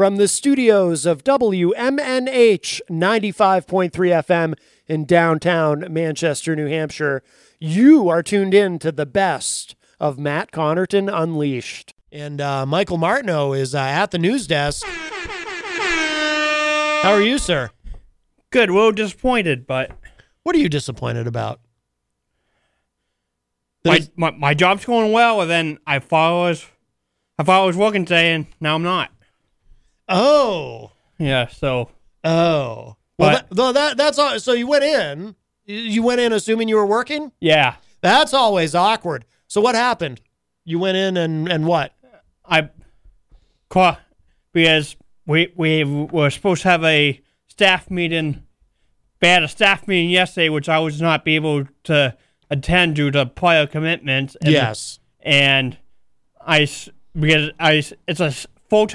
From the studios of WMNH 95.3 FM in downtown Manchester, New Hampshire, you are tuned in to the best of Matt Connarton Unleashed. And uh, Michael Martineau is uh, at the news desk. How are you, sir? Good. Well, disappointed, but What are you disappointed about? my, my my job's going well, and then I thought I was I thought I was working today, and now I'm not. Oh, Yeah. So oh. Well, What? that, that that's all. So you went in. You went in assuming you were working. yeah, That's always awkward. So what happened? You went in and and what? I because we we were supposed to have a staff meeting. We had a staff meeting yesterday, which I was not be able to attend due to prior commitments. And, yes. and I because I it's a full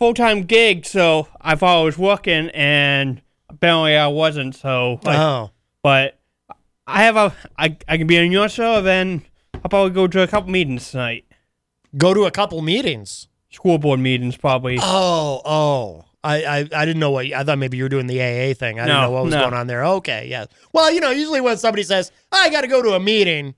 full time gig, so I thought I was working, and apparently I wasn't. So, like, oh. but I have a I I can be on your show, then I'll probably go to a couple meetings tonight. Go to a couple meetings. School board meetings, probably. Oh, oh. I, I, I didn't know what I thought maybe you were doing the AA thing. I didn't know what was no. going on there. Okay, yeah. Well, you know, usually when somebody says, I got to go to a meeting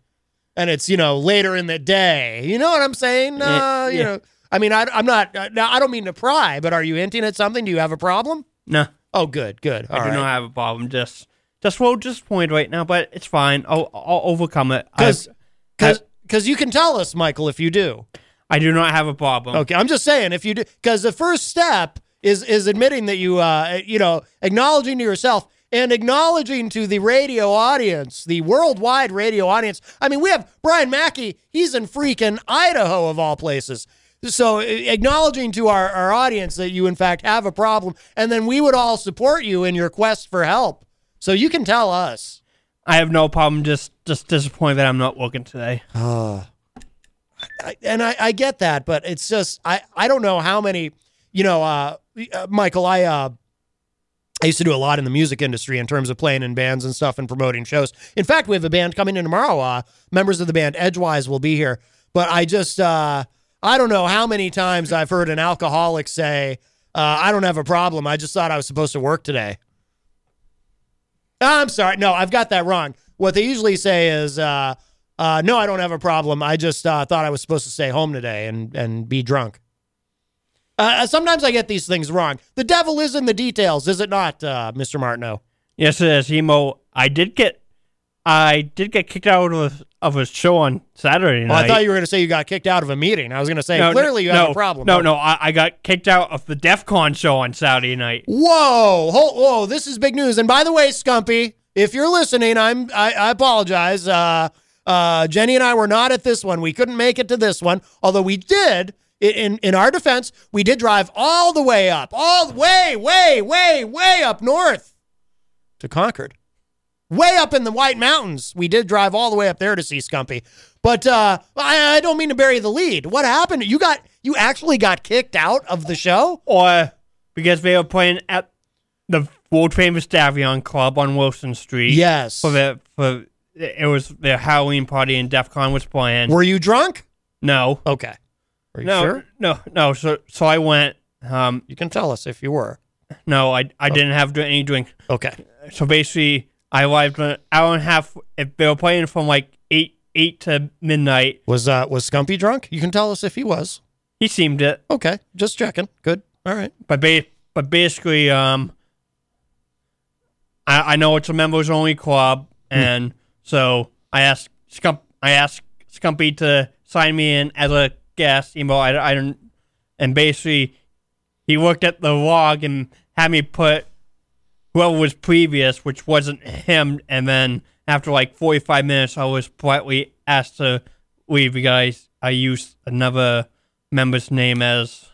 and it's, you know, later in the day, you know what I'm saying? Uh, Yeah, you yeah. know, I mean, I, I'm not, uh, now I don't mean to pry, but are you hinting at something? Do you have a problem? no, Oh, good, good. I All do right. not have a problem. Just just little disappointed right now, but it's fine. I'll I'll overcome it. Because because you can tell us, Michael, if you do. I do not have a problem. Okay, I'm just saying if you do, because the first step is is admitting that you, uh, you know, acknowledging to yourself and acknowledging to the radio audience, the worldwide radio audience. I mean, we have Brian Mackey. He's in freaking Idaho of all places. So acknowledging to our, our audience that you in fact have a problem, and then we would all support you in your quest for help. So you can tell us. I have no problem. Just just disappointed that I'm not working today. I, and I, I get that, but it's just I, I don't know how many, you know, uh, uh, Michael, I uh, I used to do a lot in the music industry in terms of playing in bands and stuff and promoting shows. In fact, we have a band coming in tomorrow. Uh, members of the band Edgewise will be here, but I just uh, I don't know how many times I've heard an alcoholic say, uh, "I don't have a problem. I just thought I was supposed to work today." I'm sorry. No, I've got that wrong. What they usually say is, uh, uh, no, I don't have a problem. I just uh, thought I was supposed to stay home today and, and be drunk. Uh, sometimes I get these things wrong. The devil is in the details, is it not, uh, Mr. Martineau? Yes, it is. Emo. I did get, I did get kicked out of of a show on Saturday Well, night. I thought you were going to say you got kicked out of a meeting. I was going to say, No, clearly you no, have a problem. No, no, I, I got kicked out of the DEF CON show on Saturday night. Whoa, whoa, whoa! This is big news. And by the way, Scumpy, if you're listening, I'm I, I apologize. Uh, uh, Jenny and I were not at this one. We couldn't make it to this one, although we did. In in our defense, we did drive all the way up, all the way, way, way, way up north to Concord, way up in the White Mountains. We did drive all the way up there to see Scumpy. But uh, I, I don't mean to bury the lead. What happened? You got you actually got kicked out of the show? Or because they were playing at the world famous Davion Club on Wilson Street. Yes. For the for it was their Halloween party and DEF CON was playing. Were you drunk? no, Okay. Are you no, sure? no, no. So so I went. Um, You can tell us if you were. no, I I didn't have any drink. Okay. So basically, I arrived an hour and a half. If they were playing from like eight eight to midnight, Was uh was Scumpy drunk? You can tell us if he was. he seemed it. Okay. Just checking. Good. All right. but ba- but basically, um, I, I know it's a members only club, and so I asked Scump, I asked Scumpy to sign me in as a guest. You know, I, I don't, and basically, he looked at the log and had me put whoever was previous, which wasn't him, and then after like forty five minutes, I was politely asked to leave You guys, I used another member's name as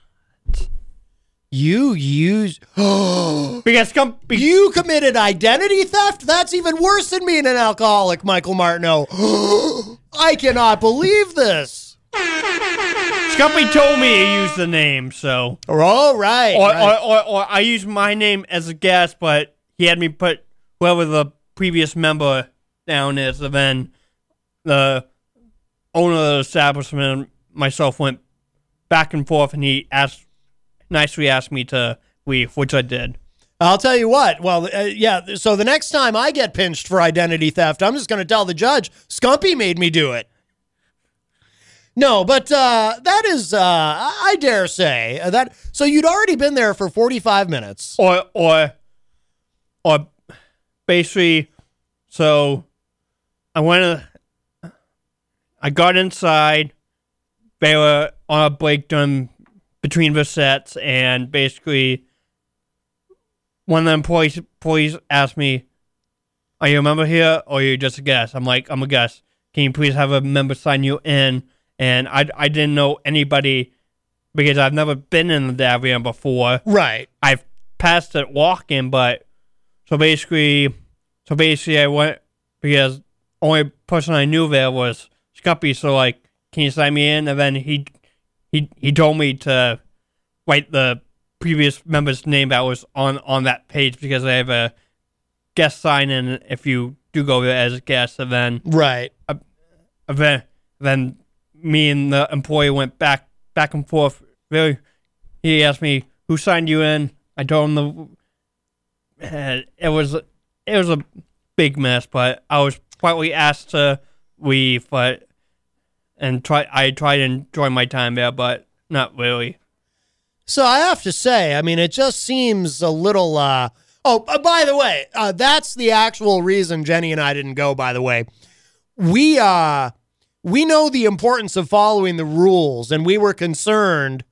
You use because Scumpy. you committed identity theft. That's even worse than being an alcoholic, Michael Martineau. I cannot believe this. Scumpy told me to use the name, so All right. or, right. or, or, or I used my name as a guest, but he had me put whoever the previous member down is, and then the owner of the establishment and myself went back and forth, and he asked nicely asked me to leave, which I did. I'll tell you what. Well, uh, yeah. So the next time I get pinched for identity theft, I'm just going to tell the judge, Scumpy made me do it. No, but uh, that is, uh, I dare say uh, that. So you'd already been there for 45 minutes. or or or basically so I went I got inside they were on a break during between the sets and basically one of the employees employees asked me are you a member here or are you just a guest I'm like I'm a guest can you please have a member sign you in and I, I didn't know anybody because I've never been in the Davian before Right. I've passed it walking, but so basically, so basically, I went because only person I knew there was Scumpy. So like, can you sign me in? And then he he he told me to write the previous member's name that was on on that page because I have a guest sign in if you do go there as a guest. And then Right. then then me and the employee went back back and forth. Really, he asked me who signed you in. I told him the. It was it was a big mess, but I was politely asked to leave, but and try I tried to enjoy my time there, but not really. So I have to say, I mean, it just seems a little. Uh, oh, uh, by the way, uh, that's the actual reason Jenny and I didn't go. By the way, we uh, we know the importance of following the rules, and we were concerned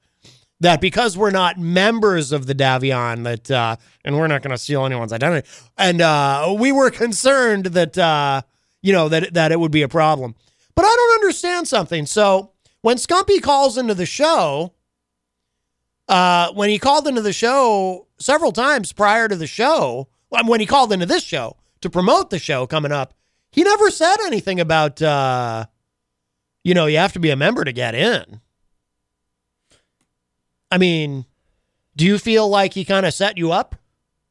that because we're not members of the Davion, that uh, and we're not going to steal anyone's identity, and uh, we were concerned that uh, you know that that it would be a problem. But I don't understand something. So when Scumpy calls into the show uh, when he called into the show several times prior to the show, when he called into this show to promote the show coming up, he never said anything about, uh, you know, you have to be a member to get in. I mean, do you feel like he kind of set you up?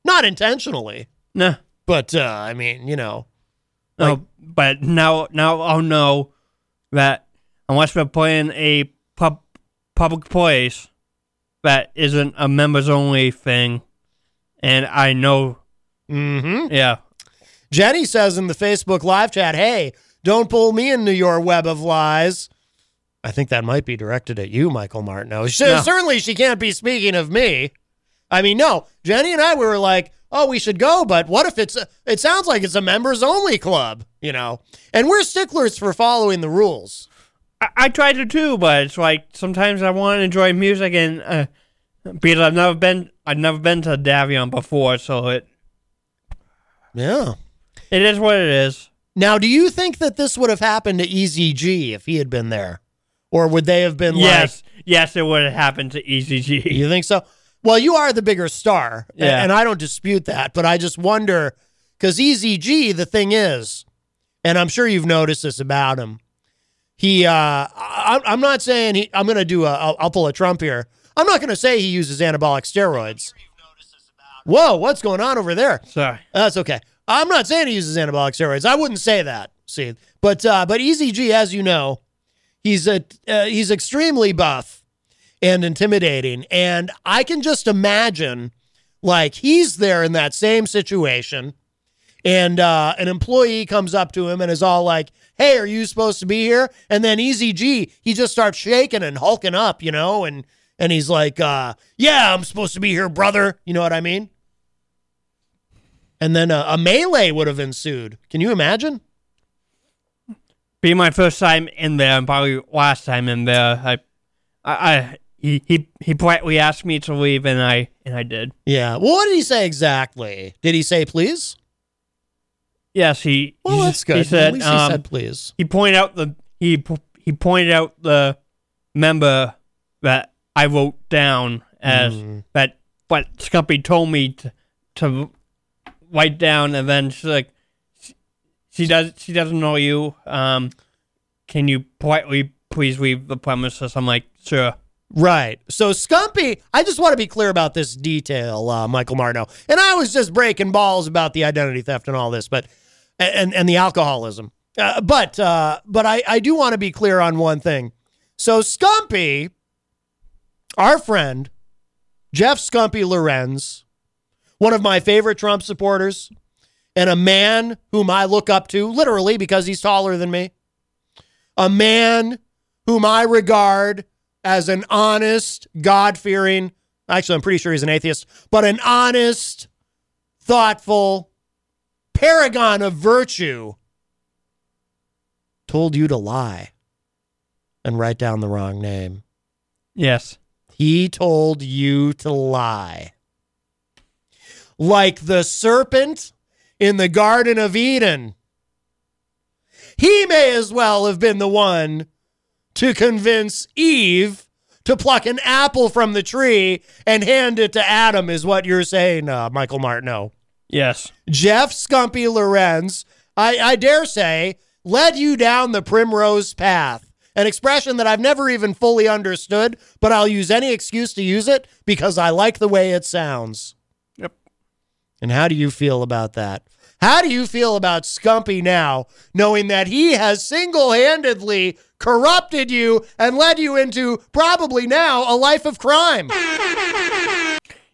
Not intentionally, Nah, but uh, I mean, you know, no, Like- but now now I'll know that unless we're playing a pub public place that isn't a members only thing, and I know, mm-hmm. yeah, Jenny says in the Facebook live chat, hey, don't pull me into your web of lies. I think that might be directed at you, Michael Martineau. She, No. Certainly, she can't be speaking of me. I mean, no, Jenny and I we were like, oh, we should go, but what if it's, a, it sounds like it's a members only club, you know? And we're sticklers for following the rules. I, I try to too, but it's like sometimes I want to enjoy music and uh, because I've never been I've never been to Davion before, so it Yeah. it is what it is. Now, do you think that this would have happened to EZG if he had been there? Or would they have been like, Yes, yes, it would have happened to EZG. You think so? Well, you are the bigger star, Yeah. and I don't dispute that. But I just wonder because EZG, the thing is, and I'm sure you've noticed this about him. He, uh, I, I'm not saying he. I'm going to do a. I'll, I'll pull a Trump here. I'm not going to say he uses anabolic steroids. Whoa, what's going on over there? Sorry. That's okay. I'm not saying he uses anabolic steroids. I wouldn't say that. See, but uh, but EZG, as you know, he's a uh, he's extremely buff and intimidating, and I can just imagine like he's there in that same situation, and uh, an employee comes up to him and is all like, "Hey, are you supposed to be here?" And then EZG, he just starts shaking and hulking up, you know, and and he's like, uh, "Yeah, I'm supposed to be here, brother." You know what I mean? And then a, a melee would have ensued. Can you imagine? Be my first time in there, and probably last time in there. I, I, I he he he politely asked me to leave, and I and I did. Yeah. Well, what did he say exactly? Did he say please? Yes, he. Well, he, that's good. He said. At least he um, said please. he pointed out the he he pointed out the member that I wrote down as Mm. that what Scumpy told me to to write down, and then she's like, she, she does she doesn't know you. Um, can you politely please leave the premises? I'm like, sure. Right. So Scumpy, I just want to be clear about this detail, uh, Michael Marno. And I was just breaking balls about the identity theft and all this, but and and the alcoholism. Uh, but uh, but I I do want to be clear on one thing. So Scumpy, our friend Jeff Scumpy Lorenz, one of my favorite Trump supporters, and a man whom I look up to literally because he's taller than me. A man whom I regard as an honest, God fearing, actually, I'm pretty sure he's an atheist, but an honest, thoughtful paragon of virtue, told you to lie and write down the wrong name. Yes. He told you to lie. Like the serpent in the Garden of Eden. He may as well have been the one to convince Eve to pluck an apple from the tree and hand it to Adam, is what you're saying, uh, Michael Martineau. Yes. Jeff Scumpy Lorenz, I, I dare say, led you down the primrose path. An expression that I've never even fully understood, but I'll use any excuse to use it because I like the way it sounds. And how do you feel about that? How do you feel about Scumpy now, knowing that he has single handedly corrupted you and led you into probably now a life of crime?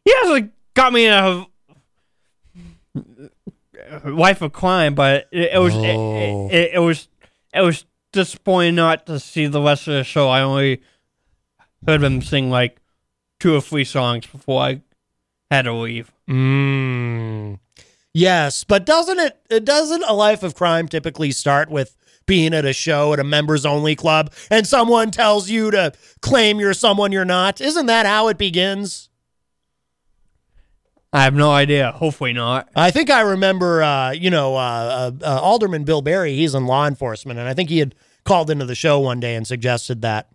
He hasn't got me in a life of crime, but it, it was it- Oh. it, it, it was it was disappointing not to see the rest of the show. I only heard him sing like two or three songs before I had to leave. Mm. Yes, but doesn't it, it doesn't a life of crime typically start with being at a show at a members only club and someone tells you to claim you're someone you're not? Isn't that how it begins? I have no idea. Hopefully not. I think I remember, uh, you know, uh, uh, uh, Alderman Bill Barry. He's in law enforcement, and I think he had called into the show one day and suggested that.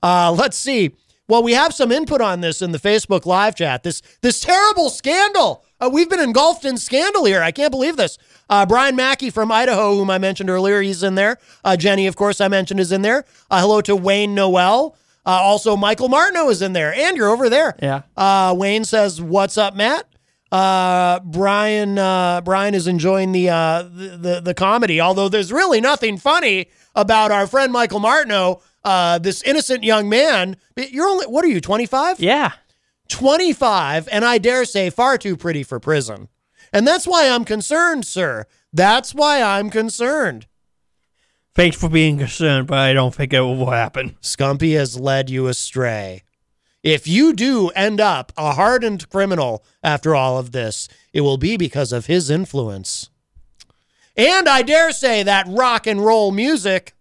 Uh, let's see. Well, we have some input on this in the Facebook live chat. This this terrible scandal. Uh, we've been engulfed in scandal here. I can't believe this. Uh, Brian Mackey from Idaho, whom I mentioned earlier, he's in there. Uh, Jenny, of course, I mentioned is in there. Uh, hello to Wayne Noel. Uh, also, Michael Martineau is in there, and you're over there. Yeah. Uh, Wayne says, "What's up, Matt?" Uh, Brian uh, Brian is enjoying the, uh, the the the comedy, although there's really nothing funny about our friend Michael Martineau, uh, this innocent young man. You're only what are you 25? Yeah. 25, and I dare say far too pretty for prison. And that's why I'm concerned, sir. That's why I'm concerned. Thanks for being concerned, but I don't think it will happen. Scumpy has led you astray. If you do end up a hardened criminal after all of this, it will be because of his influence. And I dare say that rock and roll music,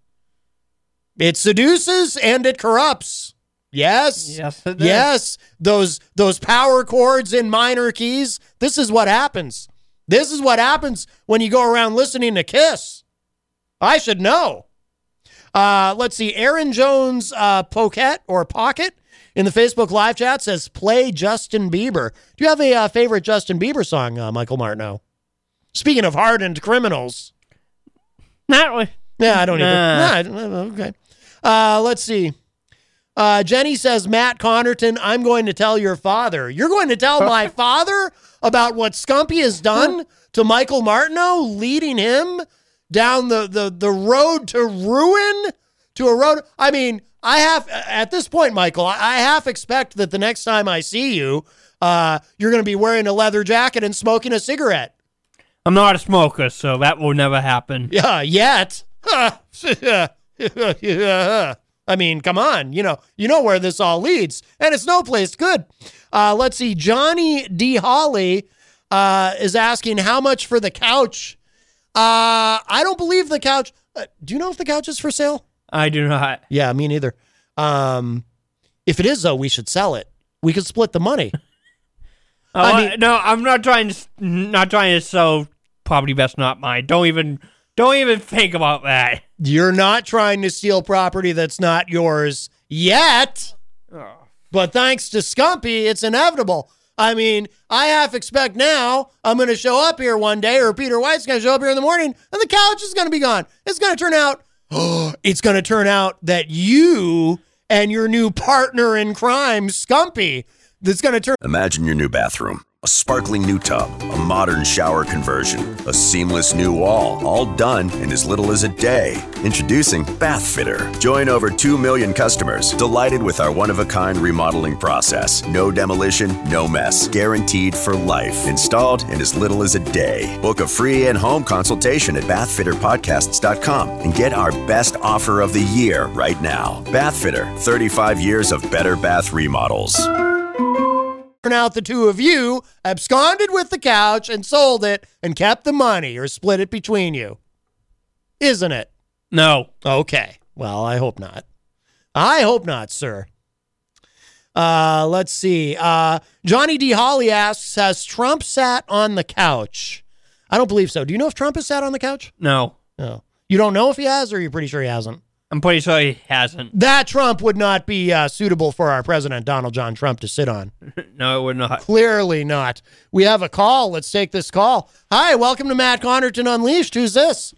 it seduces and it corrupts. Yes. Yes, it. Yes. Those those power chords in minor keys. This is what happens. This is what happens when you go around listening to Kiss. I should know. Uh, let's see. Aaron Jones uh, Pocket or Pocket in the Facebook live chat says, "Play Justin Bieber." Do you have a uh, favorite Justin Bieber song, uh, Michael Martineau? Speaking of hardened criminals, Not really. Yeah, I don't either. Nah. Nah, okay. Uh, let's see. Uh, Jenny says, Matt Connarton, I'm going to tell your father. You're going to tell my father about what Scumpy has done to Michael Martineau, leading him down the, the, the road to ruin, to a road. I mean, I have, at this point, Michael, I, I half expect that the next time I see you, uh, you're going to be wearing a leather jacket and smoking a cigarette. I'm not a smoker, so that will never happen. Yeah, yet. I mean, come on, you know, you know where this all leads, and it's no place good. Uh, let's see, Johnny D. Holly uh, is asking how much for the couch. Uh, I don't believe the couch. Uh, do you know if the couch is for sale? I do not. Yeah, me neither. Um, if it is though, we should sell it. We could split the money. Oh, I I mean- no, I'm not trying to. Not trying to sell property that's not mine. Don't even. Don't even think about that. You're not trying to steal property that's not yours yet. Oh. But thanks to Scumpy, it's inevitable. I mean, I half expect now I'm going to show up here one day, or Peter White's going to show up here in the morning, and the couch is going to be gone. It's going to turn out, it's going to turn out that you and your new partner in crime, Scumpy, that's going to turn. Imagine your new bathroom. A sparkling new tub, a modern shower conversion, a seamless new wall, all done in as little as a day. Introducing Bath Fitter. Join over 2 million customers delighted with our one of a kind remodeling process. No demolition, no mess. Guaranteed for life. Installed in as little as a day. Book a free in home consultation at bathfitterpodcasts.com and get our best offer of the year right now. Bath Fitter, 35 years of better bath remodels. Turn out the two of you absconded with the couch and sold it and kept the money or split it between you. Isn't it? No. Okay. Well, I hope not. I hope not, sir. Uh, let's see. Uh, Johnny D. Holly asks Has Trump sat on the couch? I don't believe so. Do you know if Trump has sat on the couch? No. No. You don't know if he has, or you're pretty sure he hasn't? I'm pretty sure he hasn't. That Trump would not be uh, suitable for our president, Donald John Trump, to sit on. No, it would not. Clearly not. We have a call. Let's take this call. Hi, welcome to Matt Connarton Unleashed. Who's this?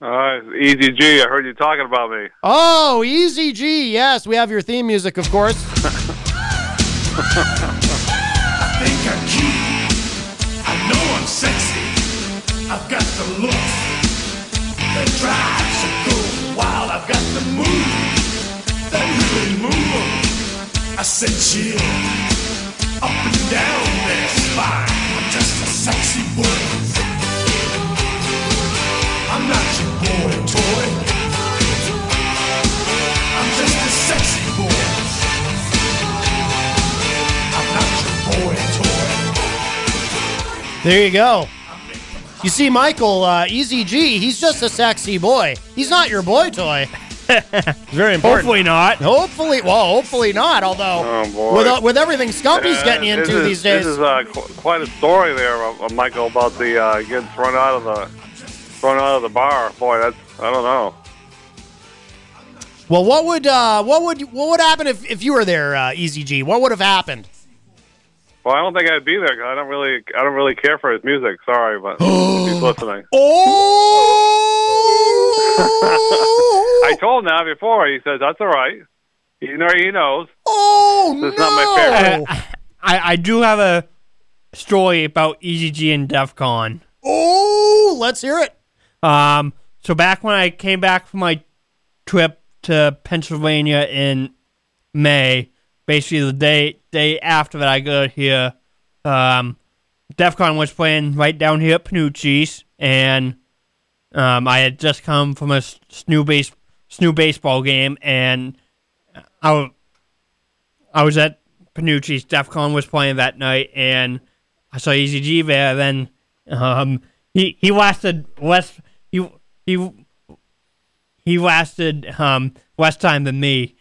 Uh, Easy G, I heard you talking about me. Oh, Easy G. Yes, we have your theme music, of course. I think I'm cute. I know I'm sexy. I've got the look that drives got the move that really move. I said chill up and down their spine. I'm just a sexy boy. I'm not your boy toy. I'm just a sexy boy. I'm not your boy toy. There you go. You see, Michael, uh, Easy G, he's just a sexy boy. He's not your boy toy. Very important. Hopefully not. Hopefully, well, hopefully not. Although, Oh, boy. with uh, with everything Scumpy's Uh, getting into is- these days, This is uh, qu- quite a story there, uh, uh, Michael, about the uh, getting thrown out of the thrown out of the bar. Boy, that's I don't know. well, what would uh, what would what would happen if, if you were there, uh, Easy G? What would have happened? Well, I don't think I'd be there 'cause I don't really I don't really care for his music. Sorry, but if he's listening. Oh, I told him that before. He says that's all right. You know he knows. oh That's no! not my favorite. I, I do have a story about EZG and DEF CON. Oh, let's hear it. Um, so back when I came back from my trip to Pennsylvania in May, basically the day day after that I got here, um, DEF CON was playing right down here at Penuche's, and um, I had just come from a SNHU base SNHU baseball game, and I was, I was at Penuche's. DEF CON was playing that night, and I saw Easy G there. Then um, he he lasted less he he he lasted um less time than me.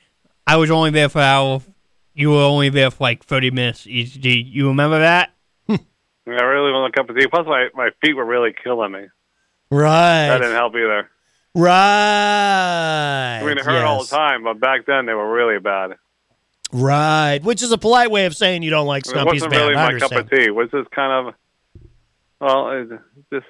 I was only there for hour. You were only there for like thirty minutes. Easy G, you remember that? I really want a cup of tea. Plus, my my feet were really killing me. Right. That didn't help either. right. I mean, it hurt all the time, but back then they were really bad. Right, which is a polite way of saying you don't like It Stumpy's wasn't really I my cup of tea. Was this kind of well, it's just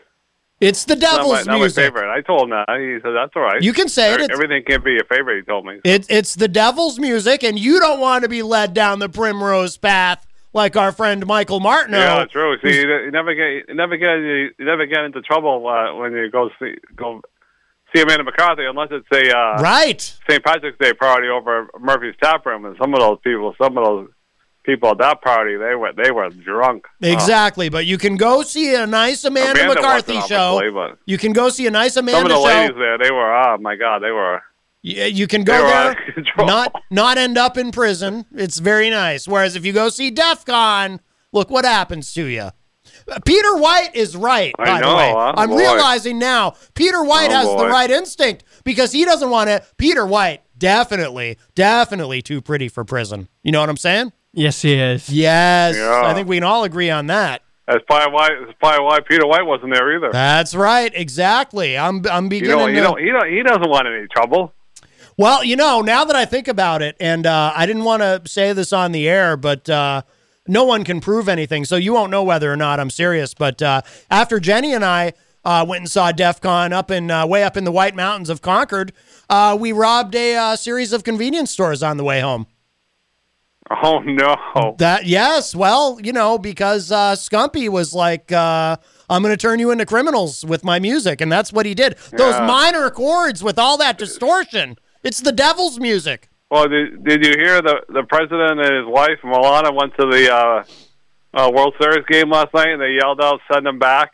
It's the not my, devil's not my music. favorite. I told him that. He said that's all right. You can say it. It's, Everything can't be your favorite. He told me. it. It's the devil's music, and you don't want to be led down the primrose path like our friend Michael Martineau. Yeah, true. See, you, you never get, you never get, you never get into trouble uh, when you go see, go see Amanda McCarthy, unless it's a uh, Right. St. Patrick's Day party over Murphy's Tap Room, and some of those people, some of those people at that party, they were they were drunk. Oh. Exactly, but you can go see a nice Amanda, Amanda McCarthy show. You can go see a nice amanda some Amanda of the show. ladies there, they were, oh my God, they were You, you can go there, out of control. not not end up in prison. It's very nice. Whereas if you go see DEF CON, look what happens to you. Uh, Peter White is right, I by know, the way. huh? I'm oh, Boy. realizing now Peter White Oh, has the right instinct because he doesn't want to. Peter White, definitely, definitely too pretty for prison. You know what I'm saying? Yes, he is. Yes. Yeah. I think we can all agree on that. That's probably why. That's probably why Peter White wasn't there either. That's right. Exactly. I'm I'm You beginning know, to you know, he don't, he doesn't want any trouble. Well, you know, now that I think about it, and uh, I didn't want to say this on the air, but uh, no one can prove anything, so you won't know whether or not I'm serious. But uh, after Jenny and I uh, went and saw DEF CON up in uh, way up in the White Mountains of Concord, uh, we robbed a uh, series of convenience stores on the way home. Oh no! That yes, well, you know, because uh, Scumpy was like, uh, "I'm going to turn you into criminals with my music," and that's what he did. Those Yeah. minor chords with all that distortion. It's the devil's music. Well, did, did you hear the the president and his wife Melania went to the uh, uh, World Series game last night and they yelled out, "Send them back,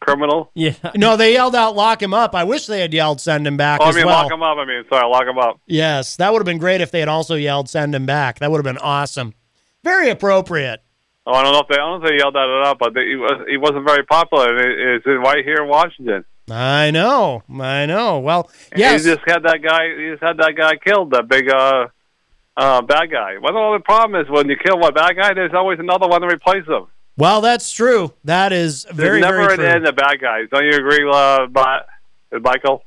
criminal." Yeah. No, they yelled out, "Lock him up." I wish they had yelled, "Send him back." Oh, I as mean, well. lock him up. I mean, sorry, lock him up. Yes, that would have been great if they had also yelled, "Send him back." That would have been awesome. Very appropriate. Oh, I don't know if they, I don't know if they yelled that it up, but they, he was he wasn't very popular. It, it's right here in Washington. I know, I know. Well, yes, He just had that guy. He just had that guy killed. That big uh, uh, bad guy. Well, the only problem is when you kill one bad guy, there's always another one to replace him. Well, that's true. That is There's very, never very an true. end to bad guys. Don't you agree, uh, Bi- Michael?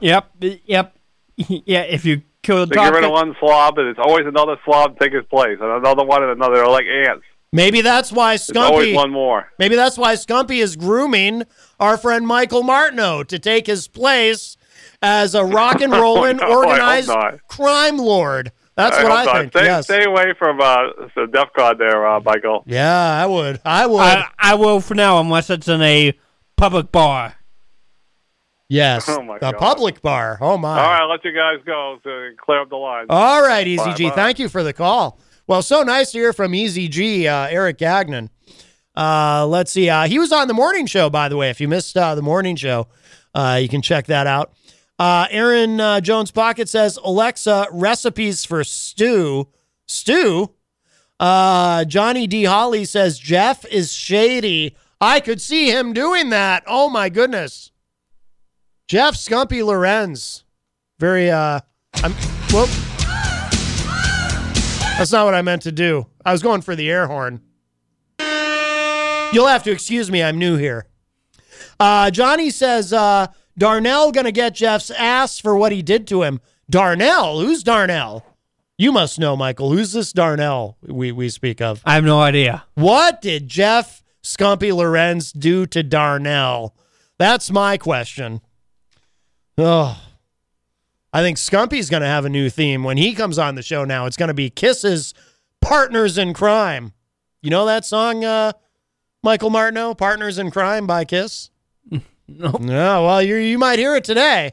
Yep. Yep. Yeah. If you kill the They top get rid of one slob, and it's always another slob take his place, and another one, and another. They're like ants. Maybe that's why There's always Scumpy. one more. Maybe that's why Scumpy is grooming our friend Michael Martineau to take his place as a rock and rolling no, organized crime lord. That's what hope I not. think. Stay, yes. stay away from uh, the DEF CON there, uh, Michael. Yeah, I would. I would. I, I will for now, unless it's in a public bar. yes. Oh, my a God. public bar. Oh my. All right, I'll let you guys go to clear up the line. All right, Easy G. Bye-bye. Thank you for the call. Well, so nice to hear from Easy G, uh, Eric Gagnon. Uh, let's see. Uh, he was on the morning show, by the way. If you missed uh, the morning show, uh, you can check that out. Uh, Aaron uh, Jones Pocket says, Alexa, recipes for stew. Stew? Uh, Johnny D. Holly says, Jeff is shady. I could see him doing that. Oh, my goodness. Jeff Scumpy Lorenz. Very, uh, I'm, whoop. That's not what I meant to do. I was going for the air horn. You'll have to excuse me. I'm new here. Uh, Johnny says uh, Darnell gonna get Jeff's ass for what he did to him. Darnell? Who's Darnell? You must know, Michael. Who's this Darnell we, we speak of? I have no idea. What did Jeff Scumpy Lorenz do to Darnell? That's my question. Oh, I think Scumpy's going to have a new theme when he comes on the show now. It's going to be Kisses Partners in Crime. You know that song, uh, Michael Martineau, Partners in Crime by Kiss? No. No, well, you you might hear it today.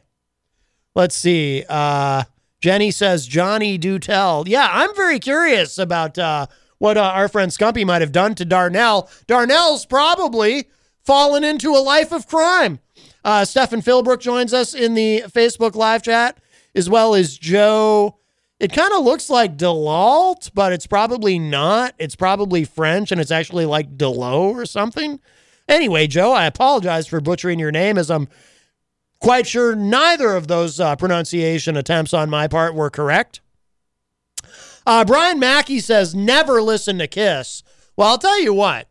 Let's see. Uh, Jenny says Johnny do tell. Yeah, I'm very curious about uh, what uh, our friend Scumpy might have done to Darnell. Darnell's probably fallen into a life of crime. Uh, Stefan Philbrook joins us in the Facebook live chat, as well as Joe. It kind of looks like Delalt, but it's probably not. It's probably French, and it's actually like Delot or something. Anyway, Joe, I apologize for butchering your name, as I'm quite sure neither of those uh, pronunciation attempts on my part were correct. Uh, Brian Mackey says, never listen to Kiss. Well, I'll tell you what.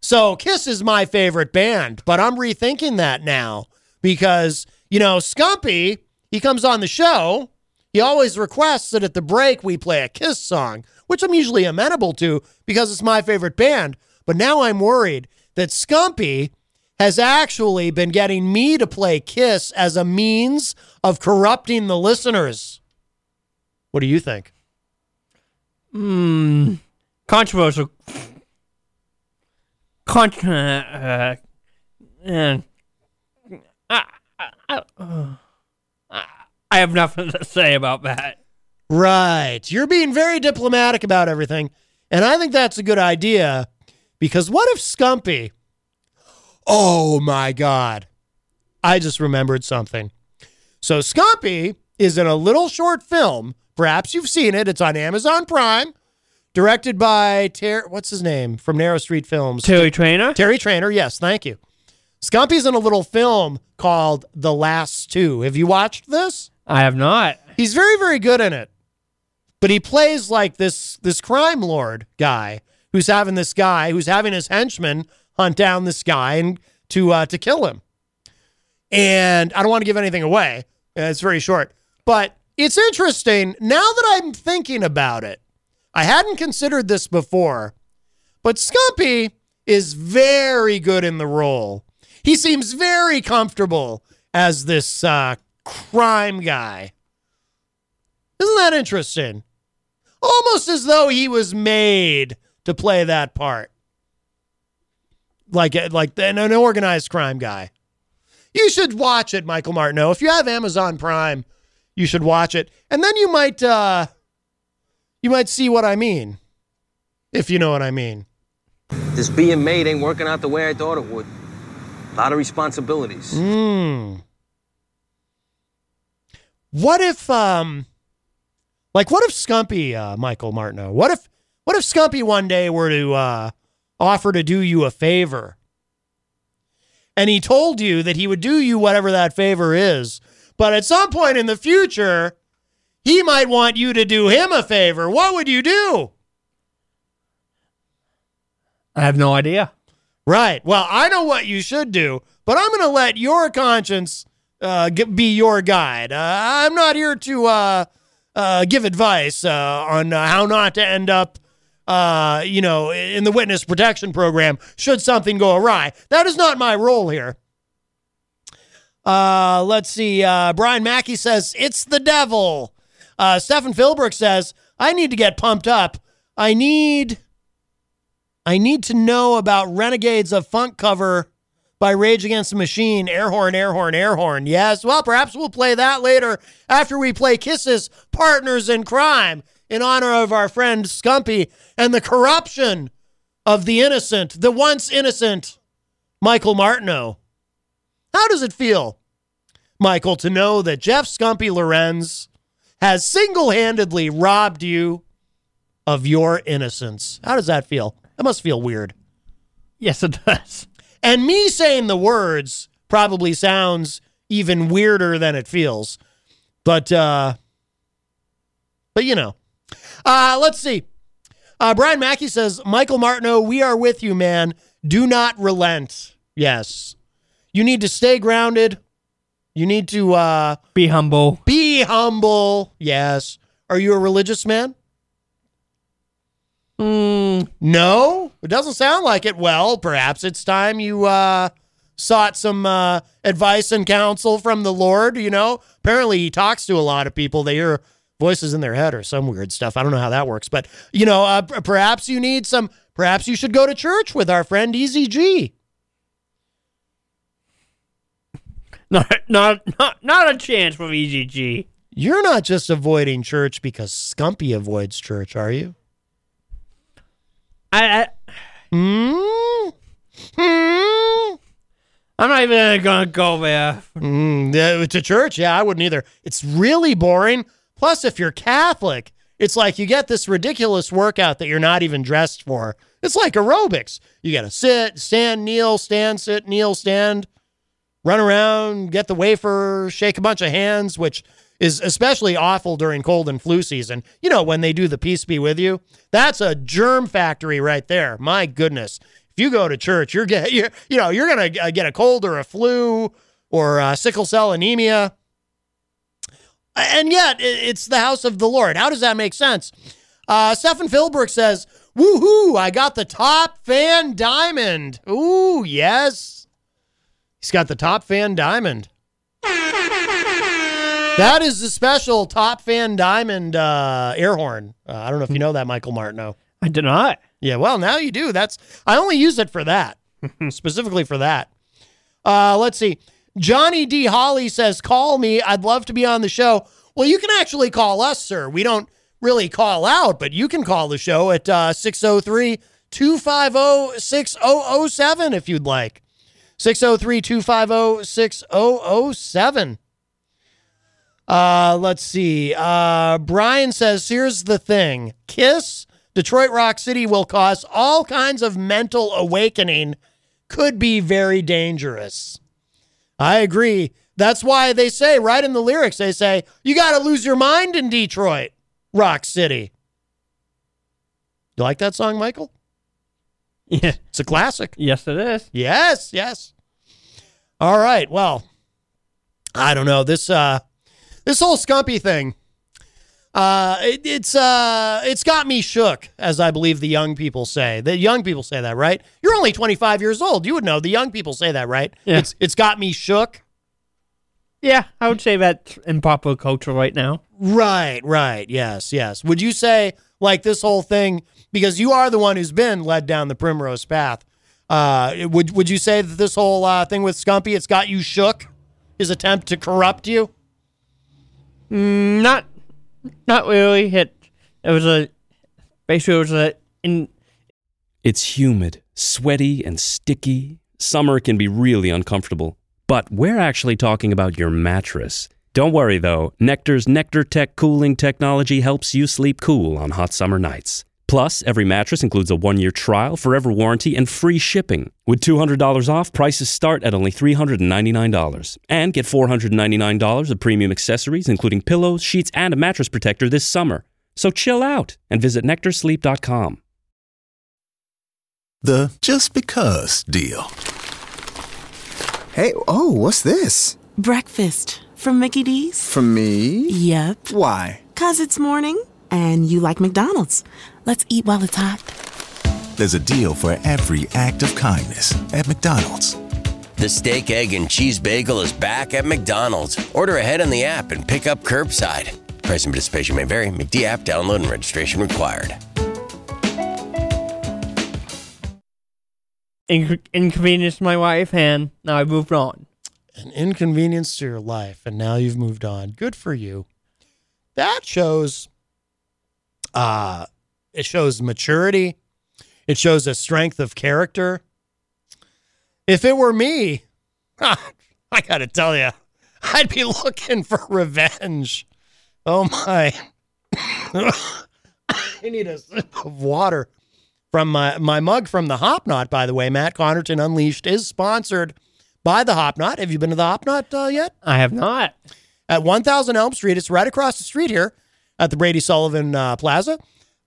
So, Kiss is my favorite band, but I'm rethinking that now because, you know, Scumpy, he comes on the show. He always requests that at the break we play a Kiss song, which I'm usually amenable to because it's my favorite band. But now I'm worried that Scumpy has actually been getting me to play Kiss as a means of corrupting the listeners. What do you think? Hmm. Controversial. Con- uh, uh, uh, I, I, uh, I have nothing to say about that. Right. You're being very diplomatic about everything. And I think that's a good idea because what if Scumpy? Oh my God. I just remembered something. So Scumpy is in a little short film. Perhaps you've seen it. It's on Amazon Prime, directed by Ter- what's his name from Narrow Street Films. Terry Trainer. Terry Trainer. Yes, thank you. Scumpy's in a little film called The Last Two. Have you watched this? I have not. He's very, very good in it. But he plays like this this crime lord guy who's having this guy who's having his henchmen hunt down this guy and to uh, to kill him. And I don't want to give anything away. Uh, It's very short, but it's interesting now that I'm thinking about it. I hadn't considered this before, but Scumpy is very good in the role. He seems very comfortable as this uh, crime guy. Isn't that interesting? Almost as though he was made to play that part. Like like an, an organized crime guy. You should watch it, Michael Martineau. If you have Amazon Prime, you should watch it. And then you might uh you might see what I mean. If you know what I mean. This being made ain't working out the way I thought it would. A lot of responsibilities. Mm. What if um like what if Scumpy, uh, Michael Martineau, what if what if Scumpy one day were to uh offer to do you a favor? And he told you that he would do you whatever that favor is, but at some point in the future, he might want you to do him a favor. What would you do? I have no idea. Right. Well, I know what you should do, but I'm going to let your conscience uh, be your guide. Uh, I'm not here to uh, uh, give advice uh, on uh, how not to end up, uh, you know, in the witness protection program should something go awry. That is not my role here. Uh, let's see. Uh, Brian Mackey says, It's the devil. Uh, Stefan Philbrook says, I need to get pumped up. I need. I need to know about Renegades of Funk cover by Rage Against the Machine. Air horn, air horn, air horn. Yes. Well, perhaps we'll play that later after we play Kisses Partners in Crime in honor of our friend Scumpy and the corruption of the innocent, the once innocent Michael Martineau. How does it feel, Michael, to know that Jeff Scumpy Lorenz has single handedly robbed you of your innocence? How does that feel? That must feel weird. Yes, it does. And me saying the words probably sounds even weirder than it feels. But uh but you know. Uh let's see. Uh Brian Mackey says, Michael Martineau, we are with you, man. Do not relent. Yes. You need to stay grounded. You need to uh Be humble. be humble. Yes. Are you a religious man? Mm, No, it doesn't sound like it. Well, perhaps it's time you uh, sought some uh, advice and counsel from the Lord. You know, apparently he talks to a lot of people. They hear voices in their head or some weird stuff. I don't know how that works, but you know, uh, perhaps you need some. Perhaps you should go to church with our friend Easy G. not, not, not, not a chance for E EGG. You're not just avoiding church because Scumpy avoids church, are you? I, I, Hmm. Hmm. I'm not even gonna go there. Mm, to church, yeah, I wouldn't either. It's really boring. Plus, if you're Catholic, it's like you get this ridiculous workout that you're not even dressed for. It's like aerobics. You got to sit, stand, kneel, stand, sit, kneel, stand, run around, get the wafer, shake a bunch of hands, which is especially awful during cold and flu season. You know, when they do the peace be with you, that's a germ factory right there. My goodness. If you go to church, you're get, you're, you know, you're going to get a cold or a flu or uh, sickle cell anemia. And yet, it's the house of the Lord. How does that make sense? Uh, Stephen Philbrook says, Woohoo, I got the top fan diamond. Ooh, yes. He's got the top fan diamond. That is the special top fan diamond uh, air horn. Uh, I don't know if you know that, Michael Martineau. I did not. Yeah, well, now you do. That's I only use it for that, specifically for that. Uh, let's see. Johnny D. Holly says, "Call me. I'd love to be on the show." Well, you can actually call us, sir. We don't really call out, but you can call the show at uh, 603 250 6007 if you'd like. 603 250 6007. Uh, let's see. Uh, Brian says, here's the thing Kiss, Detroit Rock City will cause all kinds of mental awakening, could be very dangerous. I agree. That's why they say, right in the lyrics, they say, you got to lose your mind in Detroit, Rock City. You like that song, Michael? Yeah. It's a classic. Yes, it is. Yes, yes. All right. Well, I don't know this uh this whole Scumpy thing. Uh, it, it's uh, it's got me shook, as I believe the young people say. The young people say that, right? You're only 25 years old. You would know. The young people say that, right? Yeah. It's it's got me shook. Yeah, I would say that in popular culture right now. Right, right. Yes, yes. Would you say like this whole thing because you are the one who's been led down the primrose path? Uh, would would you say that this whole uh, thing with Scumpy it's got you shook? His attempt to corrupt you? Mm, not, not really. It, it was a, basically it was a, in, It's humid, sweaty, and sticky. Summer can be really uncomfortable. But we're actually talking about your mattress. Don't worry though, Nectar's Nectar Tech cooling technology helps you sleep cool on hot summer nights. Plus, every mattress includes a one year trial, forever warranty, and free shipping. With $200 off, prices start at only $399. And get $499 of premium accessories, including pillows, sheets, and a mattress protector this summer. So chill out and visit nectarsleep.com. The just because deal. Hey, oh, what's this? Breakfast from Mickey D's? From me? Yep. Why? Cause it's morning and you like McDonald's. Let's eat while it's hot. There's a deal for every act of kindness at McDonald's. The steak, egg, and cheese bagel is back at McDonald's. Order ahead on the app and pick up curbside. Price and participation may vary. McD app download and registration required. in, inconvenienced my wife, and now I moved on. An inconvenience to your life, and now you've moved on. Good for you. That shows uh it shows maturity. It shows a strength of character. If it were me, I gotta tell you, I'd be looking for revenge. Oh my. I need a sip of water from my, my mug from the Hop Knot, by the way. Matt Connarton Unleashed is sponsored by the Hop Knot. Have you been to the Hop Knot uh, yet? I have not. At 1000 Elm Street. It's right across the street here at the Brady Sullivan uh, Plaza.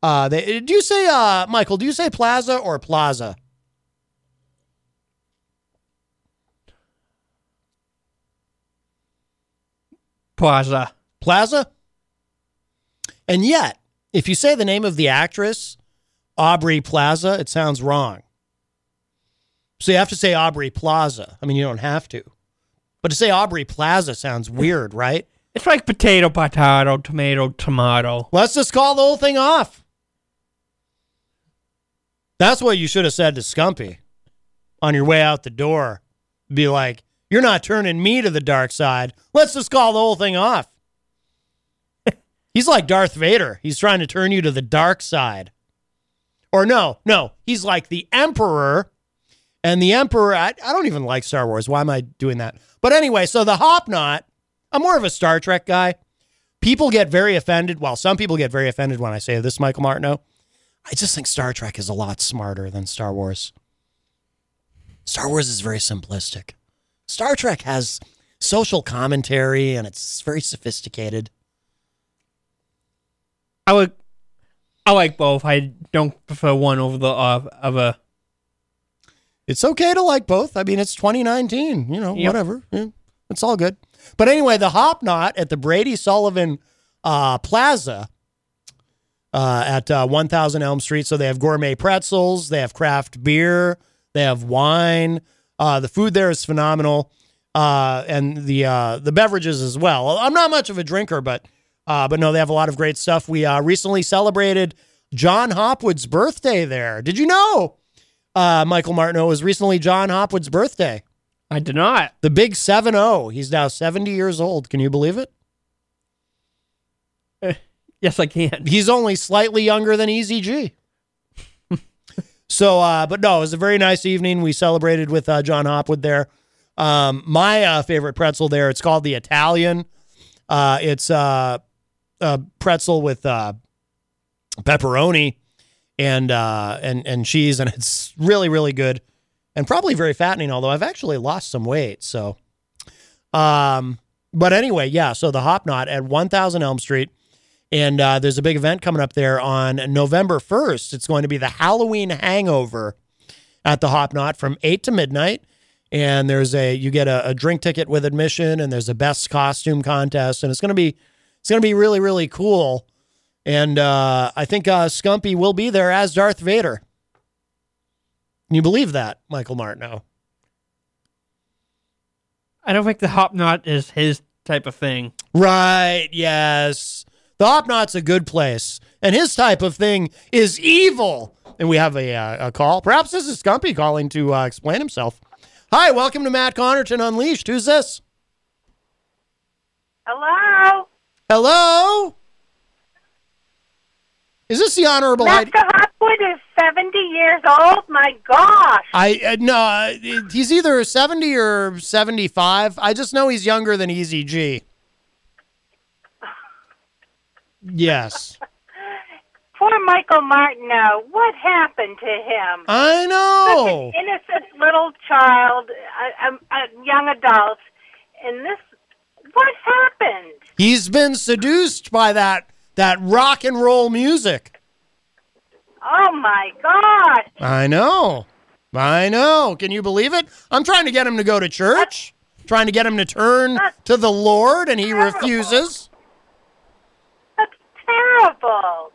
Uh, they, do you say, uh, Michael, do you say plaza or plaza? Plaza. Plaza? And yet, if you say the name of the actress, Aubrey Plaza, it sounds wrong. So you have to say Aubrey Plaza. I mean, you don't have to. But to say Aubrey Plaza sounds weird, right? It's like potato, potato, tomato, tomato. Let's just call the whole thing off. That's what you should have said to Scumpy on your way out the door. Be like, you're not turning me to the dark side. Let's just call the whole thing off. He's like Darth Vader. He's trying to turn you to the dark side. Or no, no, he's like the Emperor. And the Emperor, I, I don't even like Star Wars. Why am I doing that? But anyway, so the Hop Knot, I'm more of a Star Trek guy. People get very offended. Well, some people get very offended when I say this, Michael Martineau. I just think Star Trek is a lot smarter than Star Wars. Star Wars is very simplistic. Star Trek has social commentary and it's very sophisticated. I would, I like both. I don't prefer one over the uh, other. It's okay to like both. I mean, it's 2019, you know, Yep. whatever. Yeah, it's all good. But anyway, the Hop Knot at the Brady Sullivan uh, Plaza uh, at uh, 1000 Elm Street. So they have gourmet pretzels, they have craft beer, they have wine. Uh, the food there is phenomenal, uh, and the uh, the beverages as well. I'm not much of a drinker, but uh, but no, they have a lot of great stuff. We uh, recently celebrated John Hopwood's birthday there. Did you know? Uh, Michael Martineau was recently John Hopwood's birthday. I did not. The big 7 0. He's now 70 years old. Can you believe it? Yes, I can. He's only slightly younger than Easy G. so, uh, but no, it was a very nice evening. We celebrated with uh, John Hopwood there. Um, my uh, favorite pretzel there, it's called the Italian. Uh, it's uh, a pretzel with uh, pepperoni and uh, and and cheese, and it's really really good, and probably very fattening. Although I've actually lost some weight, so. Um, but anyway, yeah. So the Hop Knot at 1000 Elm Street, and uh, there's a big event coming up there on November 1st. It's going to be the Halloween Hangover at the Hop Knot from eight to midnight. And there's a you get a, a drink ticket with admission, and there's a best costume contest, and it's gonna be it's gonna be really really cool. And uh, I think uh, Scumpy will be there as Darth Vader. Can you believe that, Michael Martineau? I don't think the hop knot is his type of thing. Right, yes. The Hop Knot's a good place, and his type of thing is evil. And we have a, uh, a call. Perhaps this is Scumpy calling to uh, explain himself. Hi, welcome to Matt Connarton Unleashed. Who's this? Hello? Hello? Is this the Honorable? Master Hopwood is 70 years old? My gosh. I uh, no, uh, he's either 70 or 75. I just know he's younger than Easy G. Yes. Poor Michael Martineau. What happened to him? I know. Such an innocent little child, a, a, a young adult. And this, what happened? He's been seduced by that that rock and roll music. Oh my God. I know. I know. Can you believe it? I'm trying to get him to go to church, trying to get him to turn to the Lord, and he refuses. That's terrible.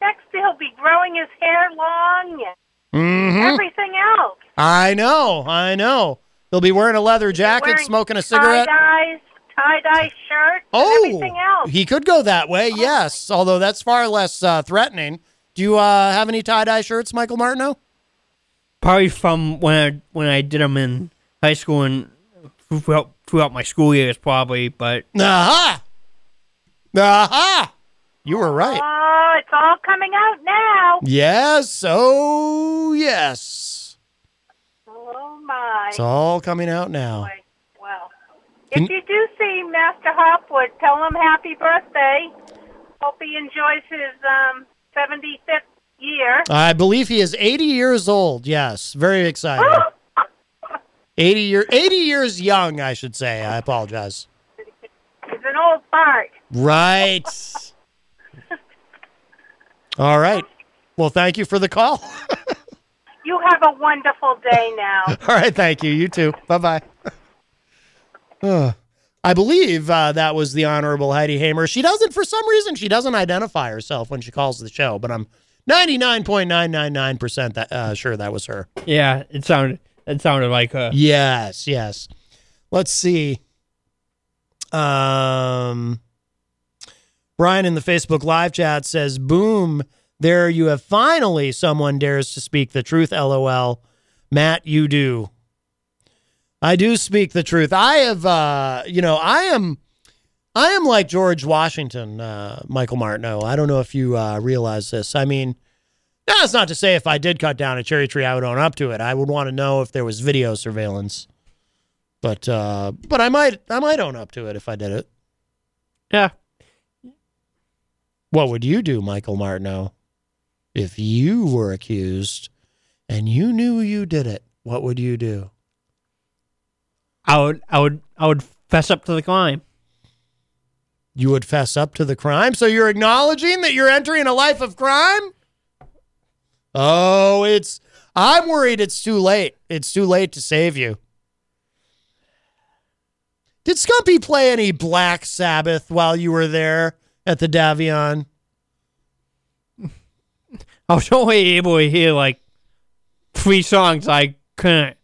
Next, he'll be growing his hair long and hmm everything else. I know. I know. He'll be wearing a leather jacket, Wearing smoking a cigarette. Tie-dyes, tie-dye shirt, Oh, and everything else. he could go that way, yes. Although that's far less uh, threatening. Do you uh, have any tie dye shirts, Michael Martineau? Probably from when I when I did them in high school and throughout, throughout my school years, probably. But Aha! Aha! You were right. Oh, it's all coming out now. Yes. Oh, yes. Oh my. It's all coming out now. Well, if you do see Master Hopwood, tell him happy birthday. Hope he enjoys his um 75th year. I believe he is 80 years old. Yes. Very exciting. 80 year 80 years young, I should say. I apologize. He's an old fart. Right. All right. Well, thank you for the call. You have a wonderful day now. All right, thank you. You too. Bye bye. I believe uh, that was the Honorable Heidi Hamer. She doesn't, for some reason, she doesn't identify herself when she calls the show, but I'm 99.999% that, uh, sure that was her. yeah, it sounded it sounded like her. Yes, yes. Let's see. Um, Brian in the Facebook live chat says, "Boom! There you have finally someone dares to speak the truth." LOL. Matt, you do. I do speak the truth. I have, uh, you know, I am, I am like George Washington, uh, Michael Martineau. I don't know if you uh, realize this. I mean, that's not to say if I did cut down a cherry tree, I would own up to it. I would want to know if there was video surveillance. But uh, but I might I might own up to it if I did it. Yeah. What would you do, Michael Martineau, if you were accused and you knew you did it? What would you do? I would I would I would fess up to the crime. You would fess up to the crime. So you're acknowledging that you're entering a life of crime? Oh, it's I'm worried it's too late. It's too late to save you. Did Scumpy play any Black Sabbath while you were there at the Davion? I was only able to hear like three songs. I couldn't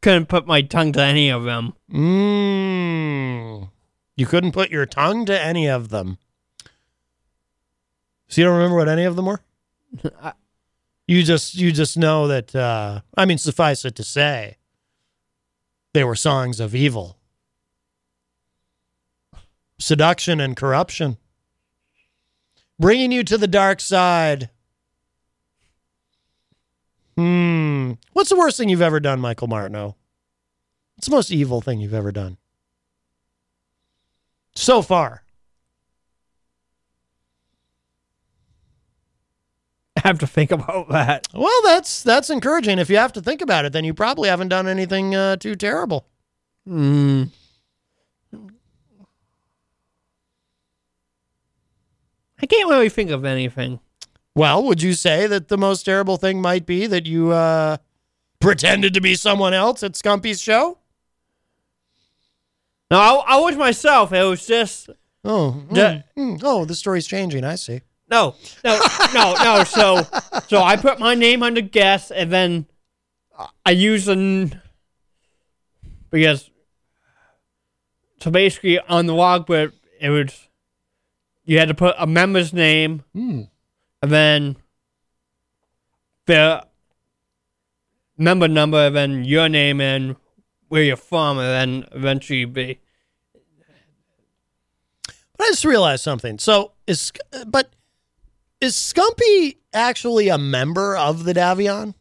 couldn't put my tongue to any of them. Mmm. You couldn't put your tongue to any of them. So you don't remember what any of them were? you just you just know that uh I mean suffice it to say they were songs of evil. Seduction and corruption. Bringing you to the dark side. Hmm. What's the worst thing you've ever done, Michael Martineau? What's the most evil thing you've ever done? so far. I have to think about that. Well, that's that's encouraging. If you have to think about it, then you probably haven't done anything uh, too terrible. Hmm. I can't really think of anything. Well, would you say that the most terrible thing might be that you uh, pretended to be someone else at Scumpy's show? No, I, I was myself. It was just Oh, The- mm, mm. oh, the story's changing. I see. no, no, no, no. So, so I put my name on the guest, and then I use an because so basically on the logbook it was you had to put a member's name Hmm. and then the member number, and then your name and where you're from, and then eventually be. But I just realized something. So is but is Scumpy actually a member of the Davion?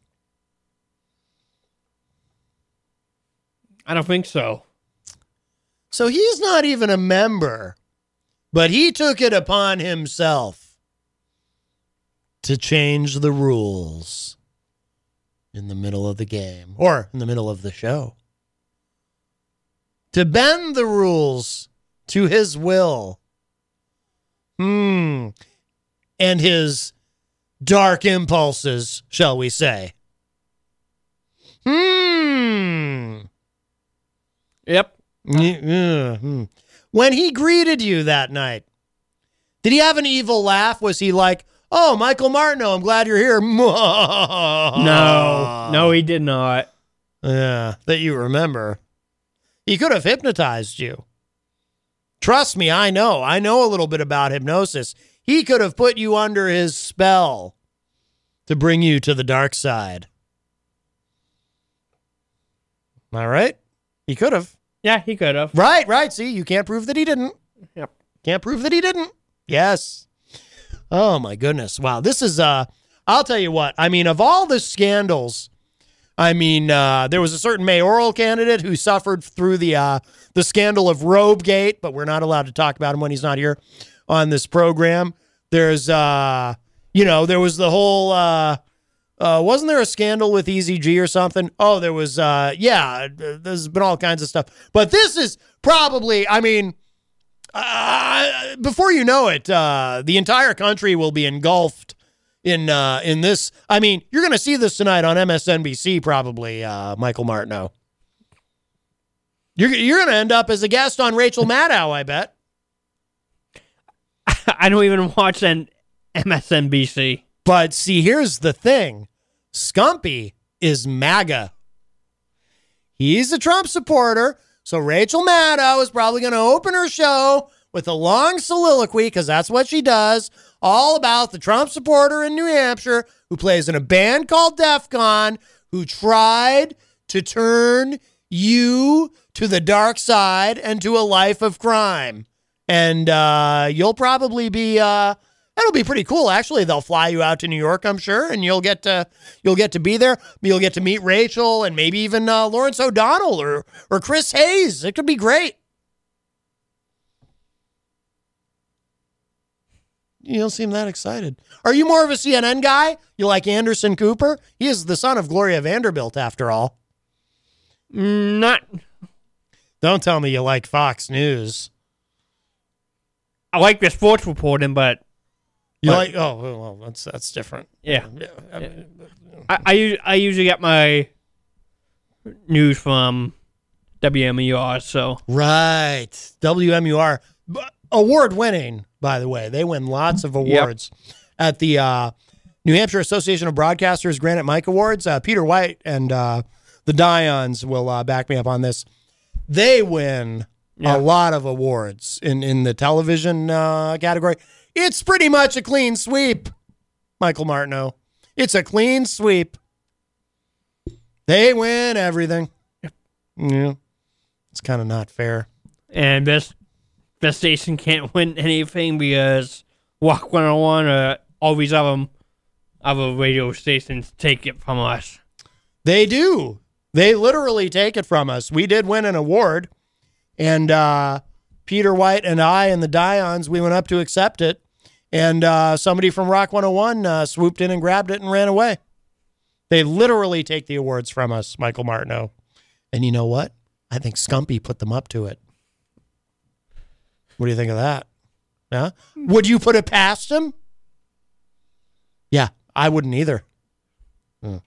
I don't think so. So he's not even a member, but he took it upon himself to change the rules in the middle of the game or in the middle of the show. To bend the rules to his will. Hmm. And his dark impulses, shall we say. Hmm. Yep. Yeah, hmm. When he greeted you that night, did he have an evil laugh? Was he like, "Oh, Michael Martineau, I'm glad you're here"? No, no, he did not. Yeah, that you remember. He could have hypnotized you. Trust me, I know. I know a little bit about hypnosis. He could have put you under his spell to bring you to the dark side. Am I right? He could have. Yeah, he could have. Right, right. See, you can't prove that he didn't. Yep. Can't prove that he didn't. Yes. Oh my goodness. Wow. This is uh I'll tell you what. I mean, of all the scandals, I mean, uh, there was a certain mayoral candidate who suffered through the uh, the scandal of Robegate, but we're not allowed to talk about him when he's not here on this program. There's, uh, you know, there was the whole. Uh, wasn't there a scandal with EZG or something? Oh, there was. Uh, yeah, there's been all kinds of stuff, but this is probably. I mean, uh, before you know it, uh, the entire country will be engulfed in uh, in this. I mean, you're going to see this tonight on MSNBC, probably, uh, Michael Martineau. You're you're going to end up as a guest on Rachel Maddow, I bet. I don't even watch an MSNBC. But see, here's the thing: Scumpy is MAGA. He's a Trump supporter, so Rachel Maddow is probably going to open her show with a long soliloquy because that's what she does, all about the Trump supporter in New Hampshire who plays in a band called DEF CON, who tried to turn you to the dark side and to a life of crime. And uh, you'll probably be uh, that'll be pretty cool. Actually, they'll fly you out to New York, I'm sure, and you'll get to you'll get to be there. You'll get to meet Rachel and maybe even uh, Lawrence O'Donnell or or Chris Hayes. It could be great. You don't seem that excited. Are you more of a CNN guy? You like Anderson Cooper? He is the son of Gloria Vanderbilt, after all. Not. Don't tell me you like Fox News. I like the sports reporting, but You like? Oh, well, that's that's different. yeah, I mean, I I, us- I usually get my news from WMER. So Right. WMUR. Award winning, by the way. They win lots of awards at the uh, New Hampshire Association of Broadcasters Granite Mike Awards. Uh, Peter White and uh, the Dions will uh, back me up on this. They win Yeah. a lot of awards in, in the television uh, category. It's pretty much a clean sweep, Michael Martineau. It's a clean sweep. They win everything. Yeah. It's kind of not fair. and this this station can't win anything because Rock 101 or all these other other radio stations take it from us. They do. They literally take it from us. We did win an award, and uh, Peter White and I and the Dions, we went up to accept it, and uh, somebody from Rock 101 uh, swooped in and grabbed it and ran away. They literally take the awards from us, Michael Martineau. And you know what? I think Scumpy put them up to it. What do you think of that? Yeah. Would you put it past him? Yeah, I wouldn't either. Hmm.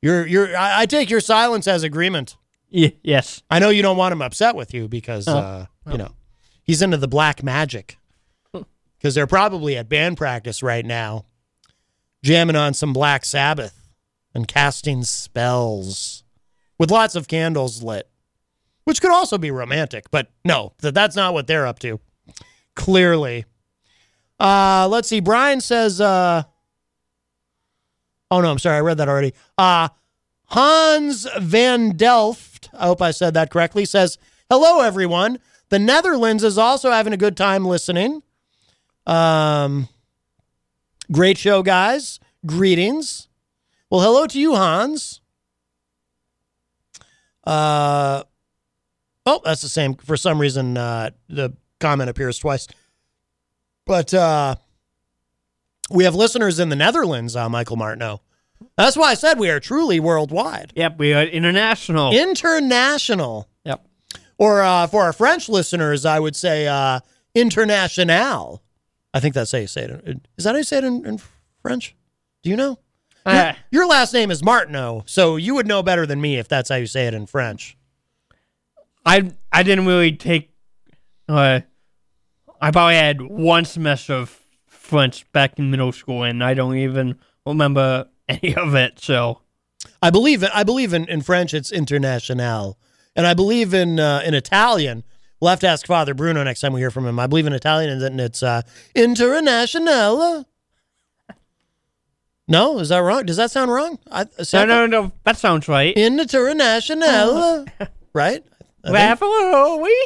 You're you're I, I take your silence as agreement. Yes. I know you don't want him upset with you because Oh. uh, you know he's into the black magic. Because they're probably at band practice right now, jamming on some Black Sabbath and casting spells with lots of candles lit, which could also be romantic. But no, that that's not what they're up to. Clearly. Uh, let's see. Brian says. Uh, oh no, I'm sorry. I read that already. Uh, Hans van Delft, I hope I said that correctly, says, Hello, everyone. The Netherlands is also having a good time listening. Um, great show, guys. Greetings. Well, hello to you, Hans. Uh, oh, that's the same. For some reason, uh, the comment appears twice. But uh, we have listeners in the Netherlands, uh, Michael Martineau. That's why I said we are truly worldwide. Yep, we are international. International. Yep. Or uh, for our French listeners, I would say uh, international. I think that's how you say it. Is that how you say it in, in French? Do you know? Your, Uh, your last name is Martineau, so you would know better than me if that's how you say it in French. I I didn't really take. Uh, I probably had one semester of French back in middle school, and I don't even remember any of it. So I believe I believe in, in French it's international, and I believe in uh, in Italian. We'll have to ask Father Bruno next time we hear from him. I believe in Italian and it's uh, international. No, is that wrong? Does that sound wrong? I, no, no, no, that sounds right. International, right? I think- Ravioli?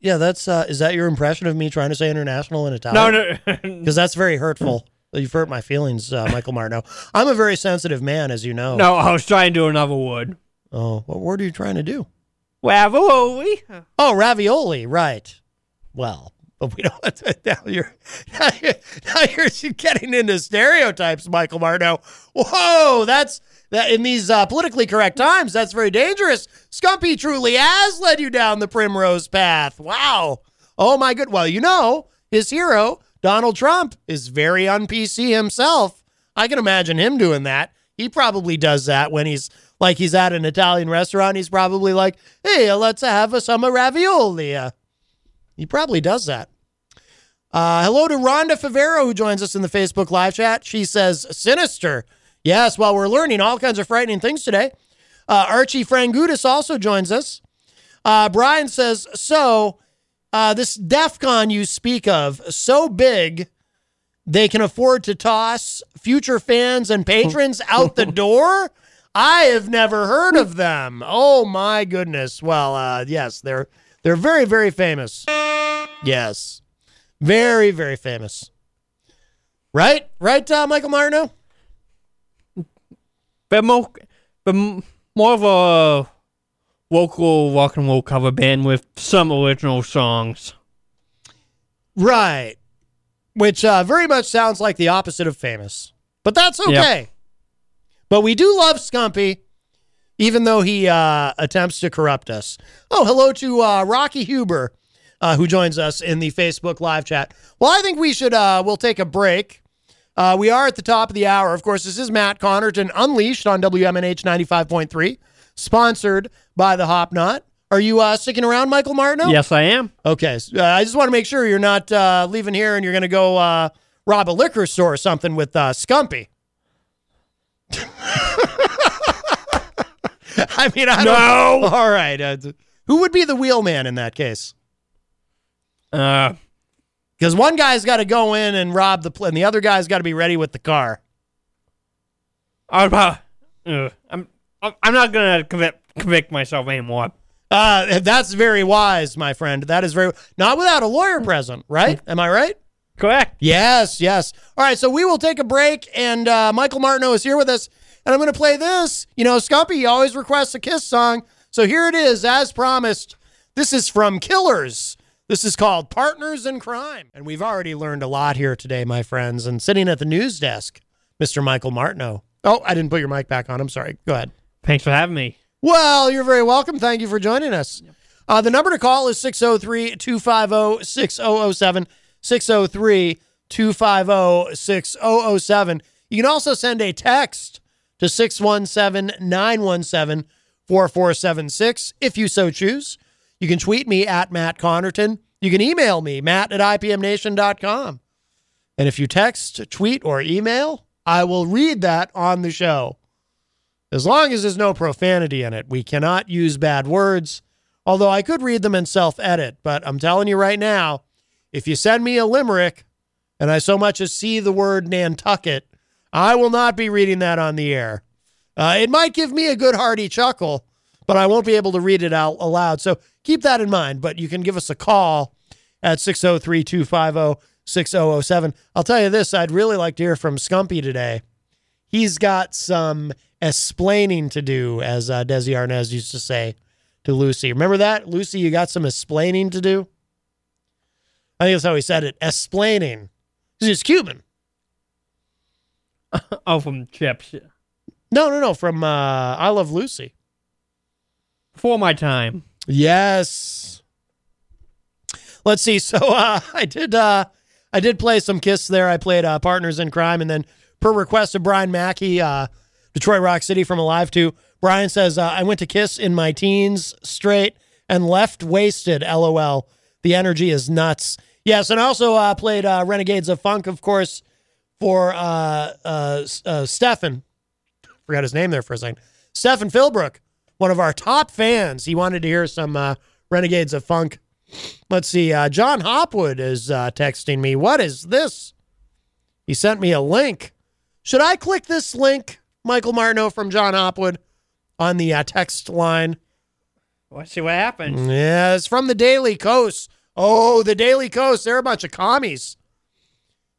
Yeah, that's. Uh, is that your impression of me trying to say international in Italian? No, no, because that's very hurtful. You've hurt my feelings, uh, Michael Martineau. I'm a very sensitive man, as you know. no. I was trying to do another word. Oh, what word are you trying to do? Ravioli. Oh, ravioli, right. Well, but we don't. Now you're, now you're, now you're getting into stereotypes, Michael Martineau. Whoa, that's that in these uh, politically correct times. That's very dangerous. Scumpy truly has led you down the primrose path. Wow. Oh my good. Well, you know his hero, Donald Trump, is very un PC himself. I can imagine him doing that. He probably does that when he's like he's at an Italian restaurant. He's probably like, "Hey, let's have a some ravioli." Uh, he probably does that. Uh, hello to Rhonda Favero, who joins us in the Facebook live chat. She says, Sinister. Yes, well, we're learning all kinds of frightening things today. Uh, Archie Frangudis also joins us. Uh, Brian says, So, uh, this DEF CON you speak of, so big they can afford to toss future fans and patrons out the door? I have never heard of them. Oh my goodness. Well, uh, yes, they're they're very very famous. Yes, very very famous. Right, right, uh, Michael Martineau. But more, but more of a local rock and roll cover band with some original songs. Right, which uh, very much sounds like the opposite of famous, but that's okay. But we do love Scumpy, even though he uh, attempts to corrupt us. Oh, hello to uh, Rocky Huber, uh, who joins us in the Facebook live chat. Well, I think we should, uh, we'll take a break. Uh, we are at the top of the hour. Of course, this is Matt Connarton Unleashed on WMNH 95.3, sponsored by the Hop Knot. Are you uh, sticking around, Michael Martineau? Yes, I am. Okay. uh, I just want to make sure you're not uh, leaving here and you're going to go uh, rob a liquor store or something with uh, Scumpy. I mean, I don't. No. All right. Uh, who would be the wheelman in that case? Uh, Because one guy's got to go in and rob the pl- and the other guy's got to be ready with the car. I'm, uh, uh, I'm, I'm not gonna convict, convict myself anymore. Uh, that's very wise, my friend. That is very not without a lawyer present, right? Am I right? Correct. Yes, yes. All right, so we will take a break, and uh, Michael Martineau is here with us, and I'm going to play this. You know, Scumpy always requests a Kiss song, so here it is, as promised. This is from Killers. This is called Partners in Crime. And we've already learned a lot here today, my friends. And sitting at the news desk, Mr. Michael Martineau. Oh, I didn't put your mic back on. I'm sorry. Go ahead. Thanks for having me. Well, you're very welcome. Thank you for joining us. Uh, the number to call is 603 250 6007. 603 250 6007. You can also send a text to 617 917 4476 if you so choose. You can tweet me at Matt Connarton. You can email me, matt at ipmnation.com. And if you text, tweet, or email, I will read that on the show. As long as there's no profanity in it, we cannot use bad words. Although I could read them and self edit, but I'm telling you right now, if you send me a limerick and I so much as see the word Nantucket, I will not be reading that on the air. Uh, it might give me a good hearty chuckle, but I won't be able to read it out aloud. So keep that in mind. But you can give us a call at 603 250 6007. I'll tell you this I'd really like to hear from Scumpy today. He's got some explaining to do, as uh, Desi Arnaz used to say to Lucy. Remember that? Lucy, you got some explaining to do? I think that's how he said it. Explaining. Because he's Cuban. oh, from Chips. No, no, no. From uh, I Love Lucy. Before my time. Yes. Let's see. So uh, I did uh, I did play some Kiss there. I played uh, Partners in Crime, and then per request of Brian Mackey, uh, Detroit Rock City from Alive 2, Brian says, uh, I went to Kiss in my teens straight and left wasted. LOL. The energy is nuts. Yes, and I also uh, played uh, Renegades of Funk, of course, for uh, uh, uh, Stefan. Forgot his name there for a second. Stefan Philbrook, one of our top fans. He wanted to hear some uh, Renegades of Funk. Let's see. Uh, John Hopwood is uh, texting me. What is this? He sent me a link. Should I click this link, Michael Martineau from John Hopwood, on the uh, text line? Let's see what happens. Yeah, it's from the Daily Kos. Oh, the Daily Kos. They're a bunch of commies.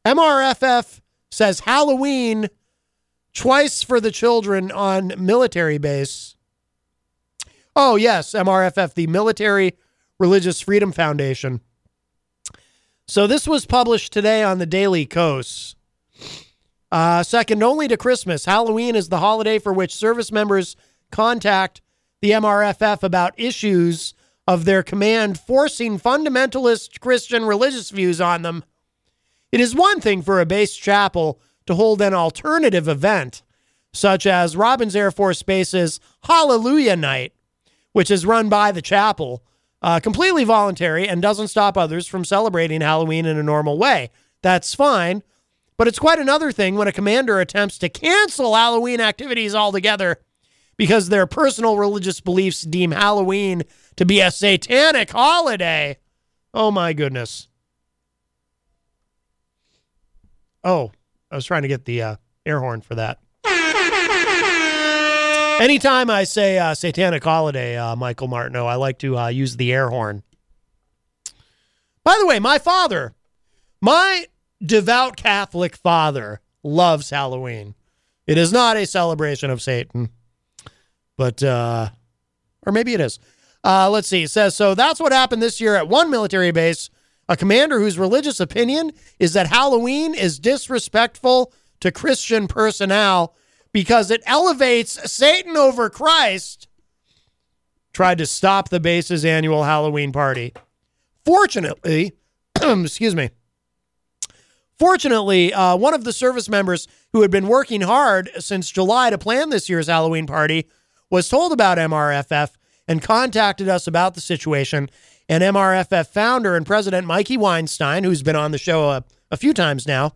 MRFF says Halloween twice for the children on military base. Oh, yes, MRFF, the Military Religious Freedom Foundation. So this was published today on the Daily Kos. Uh, second only to Christmas, Halloween is the holiday for which service members contact the MRFF about issues of their command forcing fundamentalist Christian religious views on them. It is one thing for a base chapel to hold an alternative event, such as Robins Air Force Base's Hallelujah Night, which is run by the chapel, uh, completely voluntary and doesn't stop others from celebrating Halloween in a normal way. That's fine. But it's quite another thing when a commander attempts to cancel Halloween activities altogether because their personal religious beliefs deem Halloween to be a satanic holiday. Oh my goodness. Oh, I was trying to get the uh, air horn for that. Anytime I say uh, satanic holiday, uh, Michael Martineau, I like to uh, use the air horn. By the way, my father, my devout Catholic father, loves Halloween. It is not a celebration of Satan, but, uh, or maybe it is. Uh, let's see. It says, so that's what happened this year at one military base. A commander whose religious opinion is that Halloween is disrespectful to Christian personnel because it elevates Satan over Christ, tried to stop the base's annual Halloween party. Fortunately, excuse me. Fortunately, uh, one of the service members who had been working hard since July to plan this year's Halloween party was told about MRFF and contacted us about the situation. And MRFF founder and president Mikey Weinstein, who's been on the show a, a few times now,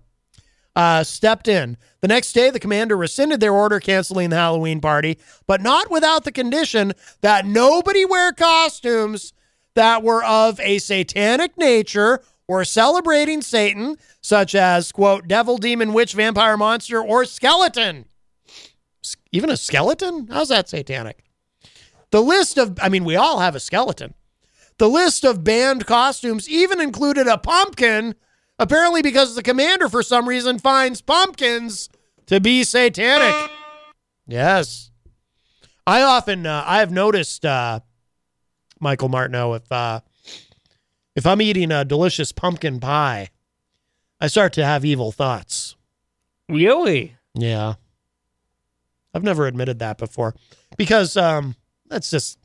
uh, stepped in. The next day, the commander rescinded their order canceling the Halloween party, but not without the condition that nobody wear costumes that were of a satanic nature or celebrating Satan, such as, quote, devil, demon, witch, vampire, monster, or skeleton. Even a skeleton? How's that satanic? The list of, I mean, we all have a skeleton. The list of banned costumes even included a pumpkin, apparently because the commander, for some reason, finds pumpkins to be satanic. Yes. I often, uh, I have noticed, uh, Michael Martineau, if, uh, If I'm eating a delicious pumpkin pie, I start to have evil thoughts. Really? Yeah. I've never admitted that before because um, that's just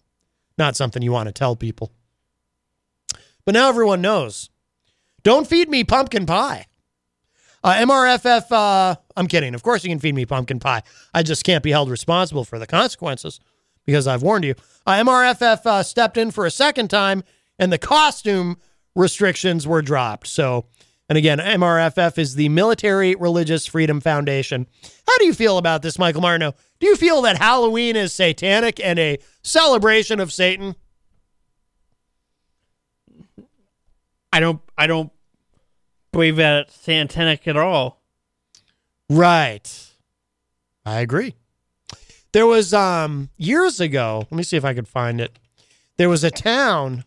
not something you want to tell people. But now everyone knows. Don't feed me pumpkin pie. Uh, MRFF, uh, I'm kidding. Of course, you can feed me pumpkin pie. I just can't be held responsible for the consequences because I've warned you. Uh, MRFF uh, stepped in for a second time and the costume restrictions were dropped. So, and again, MRFF is the Military Religious Freedom Foundation. How do you feel about this, Michael Martineau? Do you feel that Halloween is satanic and a celebration of Satan? I don't. I don't believe that it's satanic at all. Right. I agree. There was um years ago, let me see if I could find it. There was a town,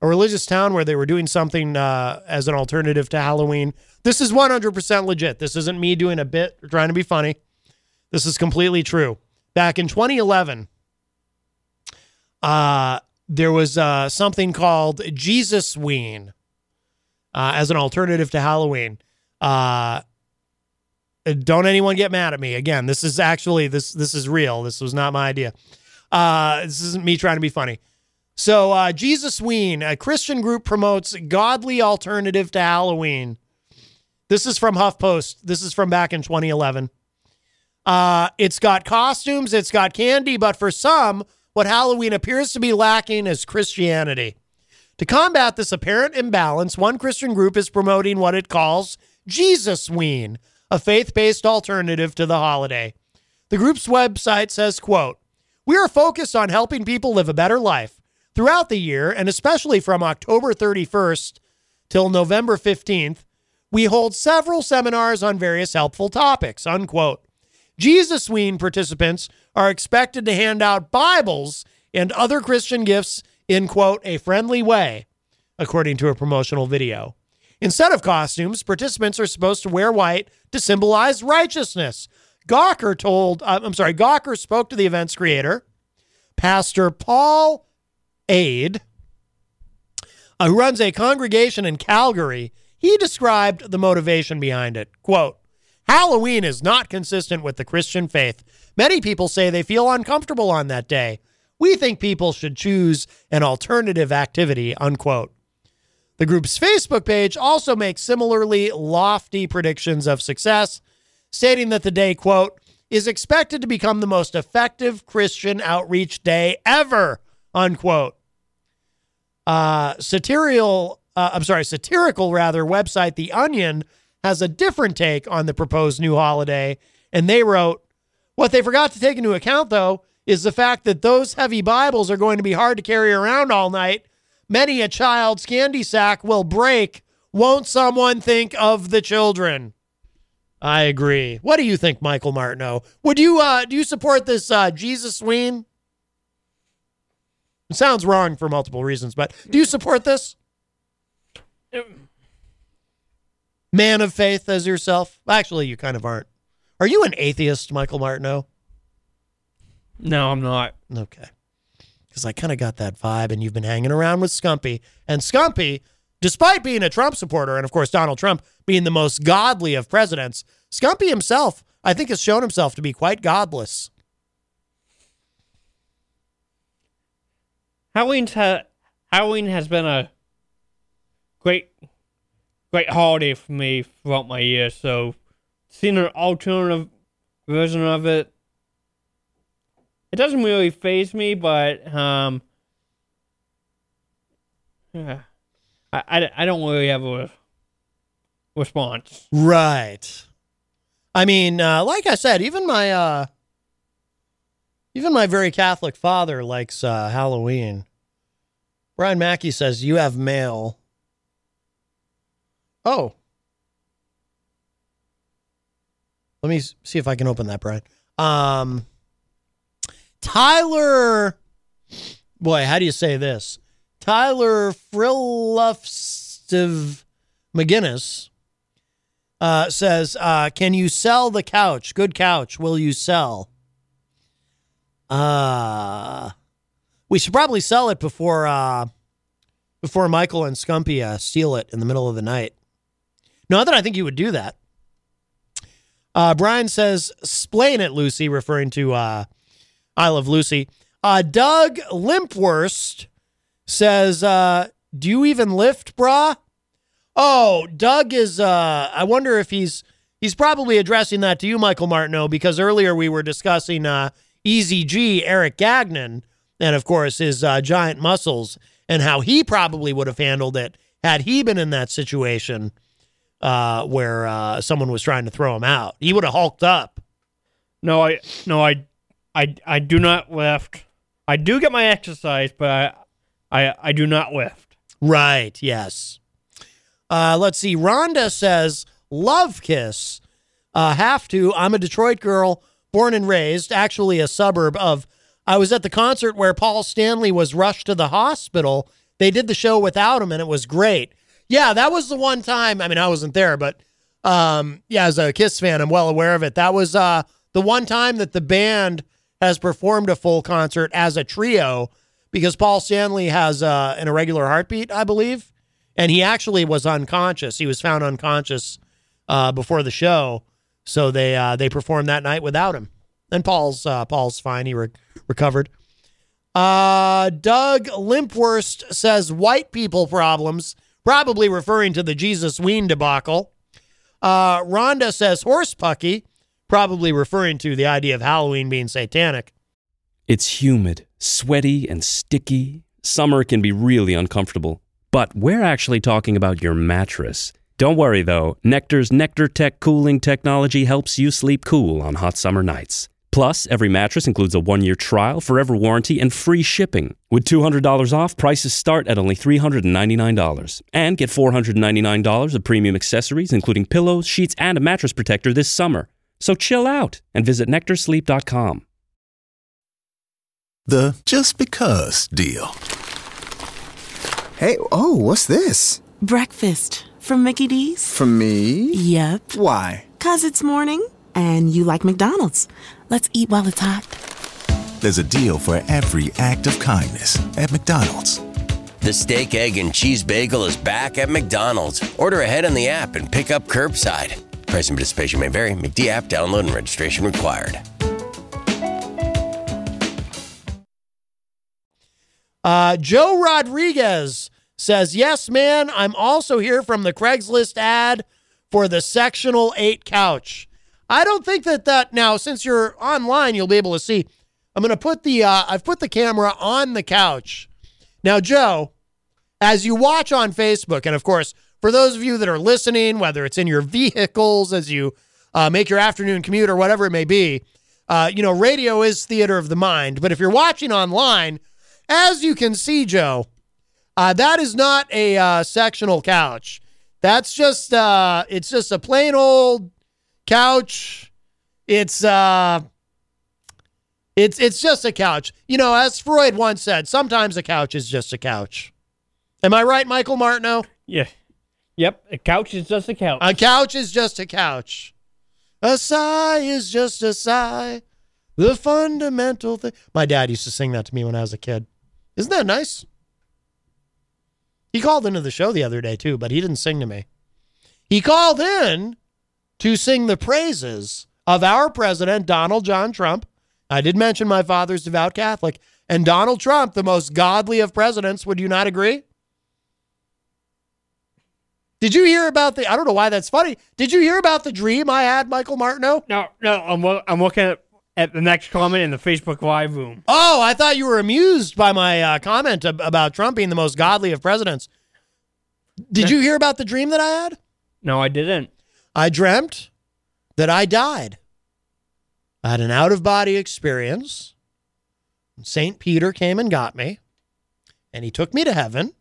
a religious town where they were doing something uh, as an alternative to Halloween. This is 100% legit. This isn't me doing a bit or trying to be funny. This is completely true. Back in 2011, uh, there was uh, something called Jesus Ween uh, as an alternative to Halloween. Uh, don't anyone get mad at me. Again, this is actually this this is real. This was not my idea. Uh, this isn't me trying to be funny. So, uh, Jesus Ween, a Christian group, promotes godly alternative to Halloween. This is from HuffPost. This is from back in 2011. Uh, it's got costumes, it's got candy, but for some, what Halloween appears to be lacking is Christianity. To combat this apparent imbalance, one Christian group is promoting what it calls Jesus Ween, a faith-based alternative to the holiday. The group's website says, quote, "We are focused on helping people live a better life throughout the year and especially from October 31st till November 15th. We hold several seminars on various helpful topics." Unquote. Jesus Ween participants are expected to hand out Bibles and other Christian gifts in, quote, a friendly way, according to a promotional video. Instead of costumes, participants are supposed to wear white to symbolize righteousness. Gawker told, uh, I'm sorry, Gawker spoke to the event's creator, Pastor Paul Ade, uh, who runs a congregation in Calgary. He described the motivation behind it. Quote, Halloween is not consistent with the Christian faith. Many people say they feel uncomfortable on that day. We think people should choose an alternative activity, unquote. The group's Facebook page also makes similarly lofty predictions of success, stating that the day, quote, is expected to become the most effective Christian outreach day ever, unquote. Uh, satirical, uh, I'm sorry, satirical rather, website The Onion has a different take on the proposed new holiday, and they wrote, what they forgot to take into account, though, is the fact that those heavy Bibles are going to be hard to carry around all night. Many a child's candy sack will break. Won't someone think of the children? I agree. What do you think, Michael Martineau? Would you uh do you support this uh Jesus Ween? It sounds wrong for multiple reasons, but do you support this? Man of faith as yourself? Actually, you kind of aren't. Are you an atheist, Michael Martineau? No, I'm not. Okay. Because I kind of got that vibe, and you've been hanging around with Scumpy. And Scumpy, despite being a Trump supporter, and of course, Donald Trump being the most godly of presidents, Scumpy himself, I think, has shown himself to be quite godless. Halloween's ha- Halloween has been a great, great holiday for me throughout my year. So, seeing an alternative version of it, it doesn't really phase me. But um, yeah, I, I, I don't really have a response. Right. I mean, uh, like I said, even my uh, even my very Catholic father likes uh, Halloween. Brian Mackey says you have mail. Oh. Let me see if I can open that, Brian. Um, Tyler, boy, how do you say this? Tyler Frilufstiv McGinnis uh, says, uh, "Can you sell the couch? Good couch. Will you sell?" Uh we should probably sell it before uh before Michael and Scumpy uh, steal it in the middle of the night. Not that I think you would do that. Uh, Brian says, "Splain it, Lucy," referring to uh, I Love Lucy. Uh, Doug Limpwurst says, uh, "Do you even lift, brah?" Oh, Doug is. Uh, I wonder if he's he's probably addressing that to you, Michael Martineau, because earlier we were discussing uh, Easy G, Eric Gagnon, and of course his uh, giant muscles and how he probably would have handled it had he been in that situation uh, where uh, someone was trying to throw him out. He would have hulked up. No, I no, I, I, I do not lift. I do get my exercise, but I, I, I do not lift. Right. Yes. Uh, let's see. Rhonda says, "Love kiss." Uh, have to. I'm a Detroit girl, born and raised, actually a suburb of. I was at the concert where Paul Stanley was rushed to the hospital. They did the show without him, and it was great. Yeah, that was the one time. I mean, I wasn't there, but um, yeah, as a Kiss fan, I'm well aware of it. That was uh, the one time that the band has performed a full concert as a trio because Paul Stanley has uh, an irregular heartbeat, I believe, and he actually was unconscious. He was found unconscious uh, before the show, so they uh, they performed that night without him. And Paul's uh, Paul's fine; he re- recovered. Uh, Doug Limpwurst says white people problems, probably referring to the Jesus Ween debacle. Uh, Rhonda says horse pucky, probably referring to the idea of Halloween being satanic. It's humid, sweaty, and sticky. Summer can be really uncomfortable. But we're actually talking about your mattress. Don't worry though, Nectar's Nectar Tech cooling technology helps you sleep cool on hot summer nights. Plus, every mattress includes a one year trial, forever warranty, and free shipping. With $200 off, prices start at only $399. And get $499 of premium accessories, including pillows, sheets, and a mattress protector this summer. So chill out and visit nectarsleep.com. The just because deal. Hey, oh, what's this? Breakfast from Mickey D's. From me? Yep. Why? Cause it's morning and you like McDonald's. Let's eat while it's hot. There's a deal for every act of kindness at McDonald's. The steak, egg, and cheese bagel is back at McDonald's. Order ahead on the app and pick up curbside. Price and participation may vary. McD app download and registration required. Uh, Joe Rodriguez says, Yes, man, I'm also here from the Craigslist ad for the sectional eight couch. I don't think that that now, since you're online, you'll be able to see. I'm going to put the, uh, I've put the camera on the couch. Now, Joe, as you watch on Facebook, and of course, for those of you that are listening, whether it's in your vehicles as you uh, make your afternoon commute or whatever it may be, uh, you know, radio is theater of the mind. But if you're watching online, as you can see, Joe, uh, that is not a uh, sectional couch. That's just uh, it's just a plain old couch. It's uh, it's it's just a couch. You know, as Freud once said, sometimes a couch is just a couch. Am I right, Michael Martineau? Yeah. Yep. A couch is just a couch. A couch is just a couch. A sigh is just a sigh. The fundamental thing. My dad used to sing that to me when I was a kid. Isn't that nice? He called into the show the other day too, but he didn't sing to me. He called in to sing the praises of our president, Donald John Trump. I did mention my father's devout Catholic, and Donald Trump, the most godly of presidents. Would you not agree? Did you hear about the? I don't know why that's funny. Did you hear about the dream I had, Michael Martineau? No, no, I'm I'm looking at, at the next comment in the Facebook Live room. Oh, I thought you were amused by my uh, comment ab- about Trump being the most godly of presidents. Did you hear about the dream that I had? No, I didn't. I dreamt that I died. I had an out of body experience. St. Peter came and got me, and he took me to heaven.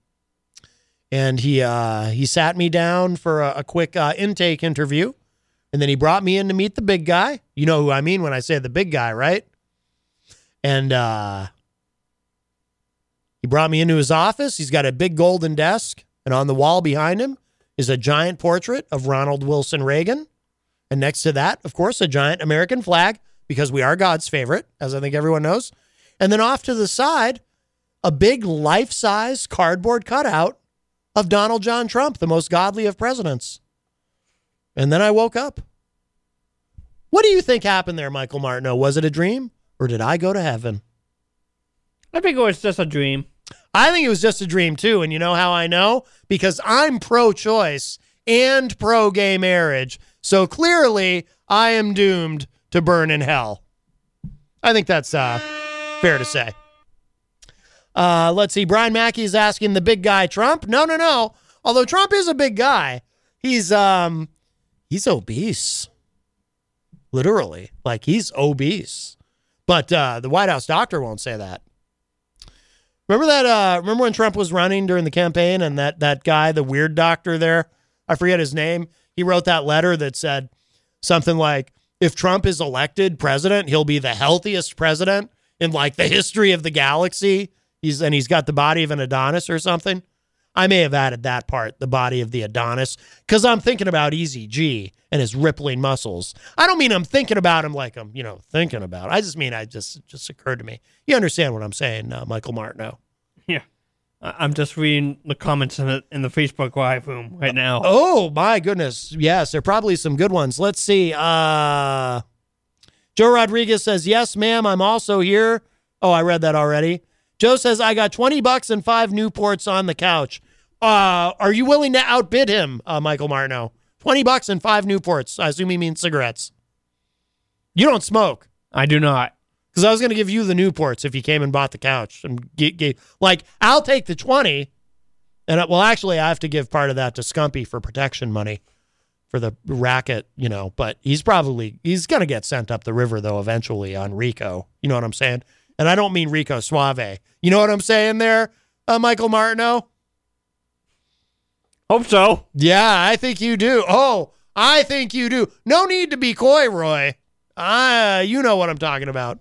And he uh, he sat me down for a, a quick uh, intake interview, and then he brought me in to meet the big guy. You know who I mean when I say the big guy, right? And uh, he brought me into his office. He's got a big golden desk, and on the wall behind him is a giant portrait of Ronald Wilson Reagan. And next to that, of course, a giant American flag because we are God's favorite, as I think everyone knows. And then off to the side, a big life size cardboard cutout of Donald John Trump, the most godly of presidents. And then I woke up. What do you think happened there, Michael Martineau? Was it a dream or did I go to heaven? I think it was just a dream. I think it was just a dream too. And you know how I know? Because I'm pro choice and pro gay marriage. So clearly I am doomed to burn in hell. I think that's uh, fair to say. Uh, let's see. Brian Mackey is asking the big guy Trump. No, no, no. Although Trump is a big guy, he's um he's obese. Literally, like he's obese. But uh, the White House doctor won't say that. Remember that? Uh, remember when Trump was running during the campaign, and that that guy, the weird doctor there, I forget his name. He wrote that letter that said something like, "If Trump is elected president, he'll be the healthiest president in like the history of the galaxy." He's and he's got the body of an Adonis or something. I may have added that part, the body of the Adonis, because I'm thinking about Easy G and his rippling muscles. I don't mean I'm thinking about him like I'm, you know, thinking about. I just mean I just just occurred to me. You understand what I'm saying, uh, Michael Martineau? Yeah. I'm just reading the comments in the, in the Facebook Live room right now. Oh my goodness. Yes, there are probably some good ones. Let's see. Uh Joe Rodriguez says, Yes, ma'am, I'm also here. Oh, I read that already. Joe says, I got 20 bucks and five Newports on the couch. Uh, are you willing to outbid him, uh, Michael Martineau? 20 bucks and five Newports. I assume he means cigarettes. You don't smoke. I do not. Because I was going to give you the Newports if you came and bought the couch. And get, get, like, I'll take the 20. And, well, actually, I have to give part of that to Scumpy for protection money for the racket, you know. But he's probably, he's going to get sent up the river, though, eventually on Rico. You know what I'm saying? And I don't mean Rico Suave. You know what I'm saying there, uh, Michael Martineau? Hope so. Yeah, I think you do. Oh, I think you do. No need to be coy, Roy. Uh, you know what I'm talking about.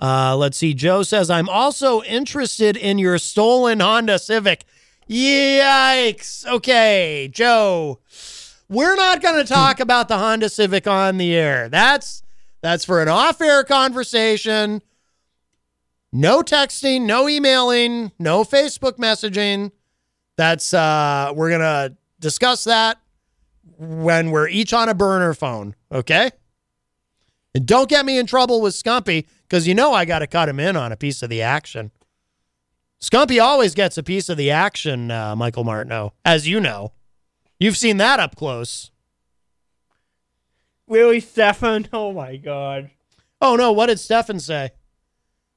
Uh, let's see. Joe says, I'm also interested in your stolen Honda Civic. Yikes. Okay, Joe. We're not going to talk about the Honda Civic on the air. That's that's for an off-air conversation. No texting, no emailing, no Facebook messaging. That's uh we're going to discuss that when we're each on a burner phone, okay? And don't get me in trouble with Scumpy because you know I got to cut him in on a piece of the action. Scumpy always gets a piece of the action, uh, Michael Martineau, as you know. You've seen that up close. Really, Stefan? Oh my God. Oh no, what did Stefan say?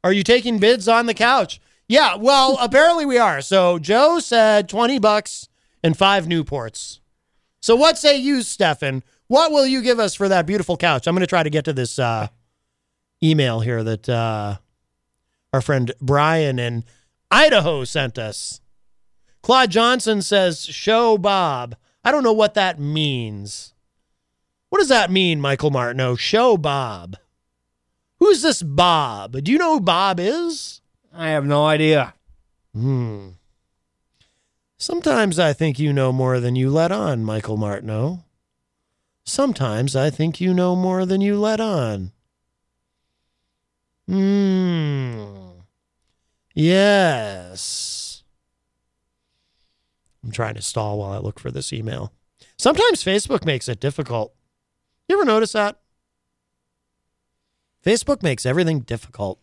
Are you taking bids on the couch? Yeah, well, apparently we are. So Joe said 20 bucks and five Newports. So what say you, Stefan? What will you give us for that beautiful couch? I'm going to try to get to this uh, email here that uh, our friend Brian in Idaho sent us. Claude Johnson says, Show Bob. I don't know what that means. What does that mean, Michael Martineau? Show Bob. Who's this Bob? Do you know who Bob is? I have no idea. Hmm. Sometimes I think you know more than you let on, Michael Martineau. Sometimes I think you know more than you let on. Hmm. Yes. I'm trying to stall while I look for this email. Sometimes Facebook makes it difficult. You ever notice that? Facebook makes everything difficult.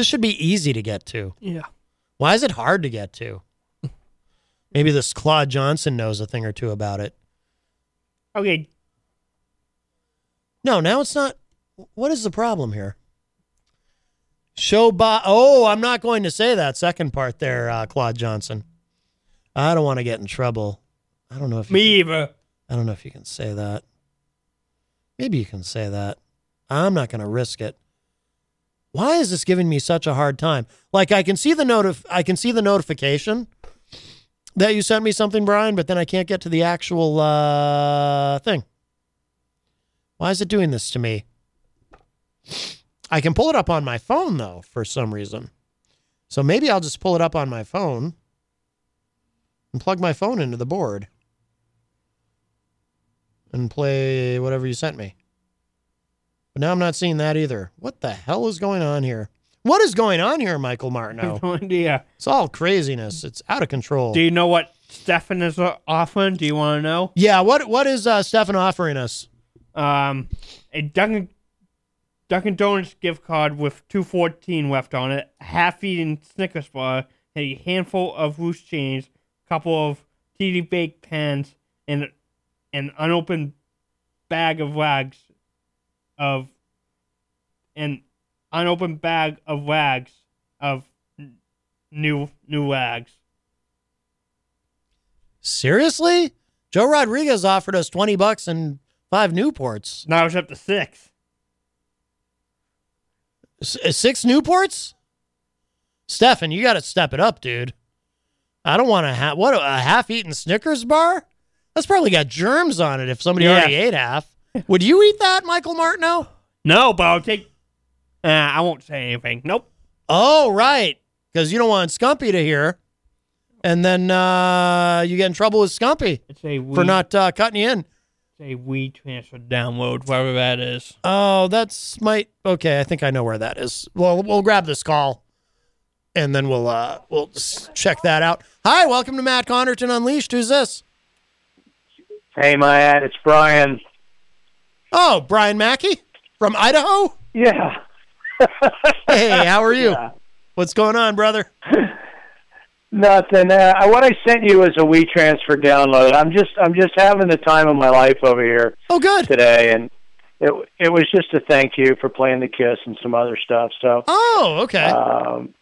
This should be easy to get to. Yeah. Why is it hard to get to? Maybe this Claude Johnson knows a thing or two about it. Okay. No, now it's not. What is the problem here? Show by. Oh, I'm not going to say that second part there, uh, Claude Johnson. I don't want to get in trouble. I don't know if you Me can- either. I don't know if you can say that. Maybe you can say that. I'm not going to risk it. Why is this giving me such a hard time? Like I can see the notif- I can see the notification that you sent me something, Brian, but then I can't get to the actual uh, thing. Why is it doing this to me? I can pull it up on my phone though, for some reason. So maybe I'll just pull it up on my phone and plug my phone into the board and play whatever you sent me. But now I'm not seeing that either. What the hell is going on here? What is going on here, Michael Martineau? no idea. It's all craziness. It's out of control. Do you know what Stefan is uh, offering? Do you want to know? yeah, what what is uh, Stefan offering us? Um, a Dunkin' Dunkin' Donuts gift card with two fourteen left on it, a half-eaten Snickers bar, a handful of loose change, a couple of TD baked pans, and an unopened bag of rags of an unopened bag of rags of n- new new rags. Seriously? Joe Rodriguez offered us 20 bucks and five Newports. Now it's up to six. S- uh, six Newports? Stefan, you got to step it up, dude. I don't want to have what a half-eaten Snickers bar. That's probably got germs on it. If somebody Yeah. already ate half, would you eat that, Michael Martineau? No, but I'll take. Uh, I won't say anything. Nope. Oh, right, because you don't want Scumpy to hear, and then uh, you get in trouble with Scumpy It's a for not uh, cutting you in. It's a WeTransfer download, whatever that is. Oh, that's might okay. I think I know where that is. Well, we'll grab this call, and then we'll uh we'll check that out. Hi, welcome to Matt Connarton Unleashed. Who's this? Hey, Matt, it's Brian. Oh, Brian Mackey from Idaho. Yeah. Hey, how are you? Yeah. What's going on, brother? Nothing. Uh, what I sent you is a WeTransfer download. I'm just I'm just having the time of my life over here Oh, good. today, and it it was just a thank you for playing the Kiss and some other stuff. So Oh, okay. um,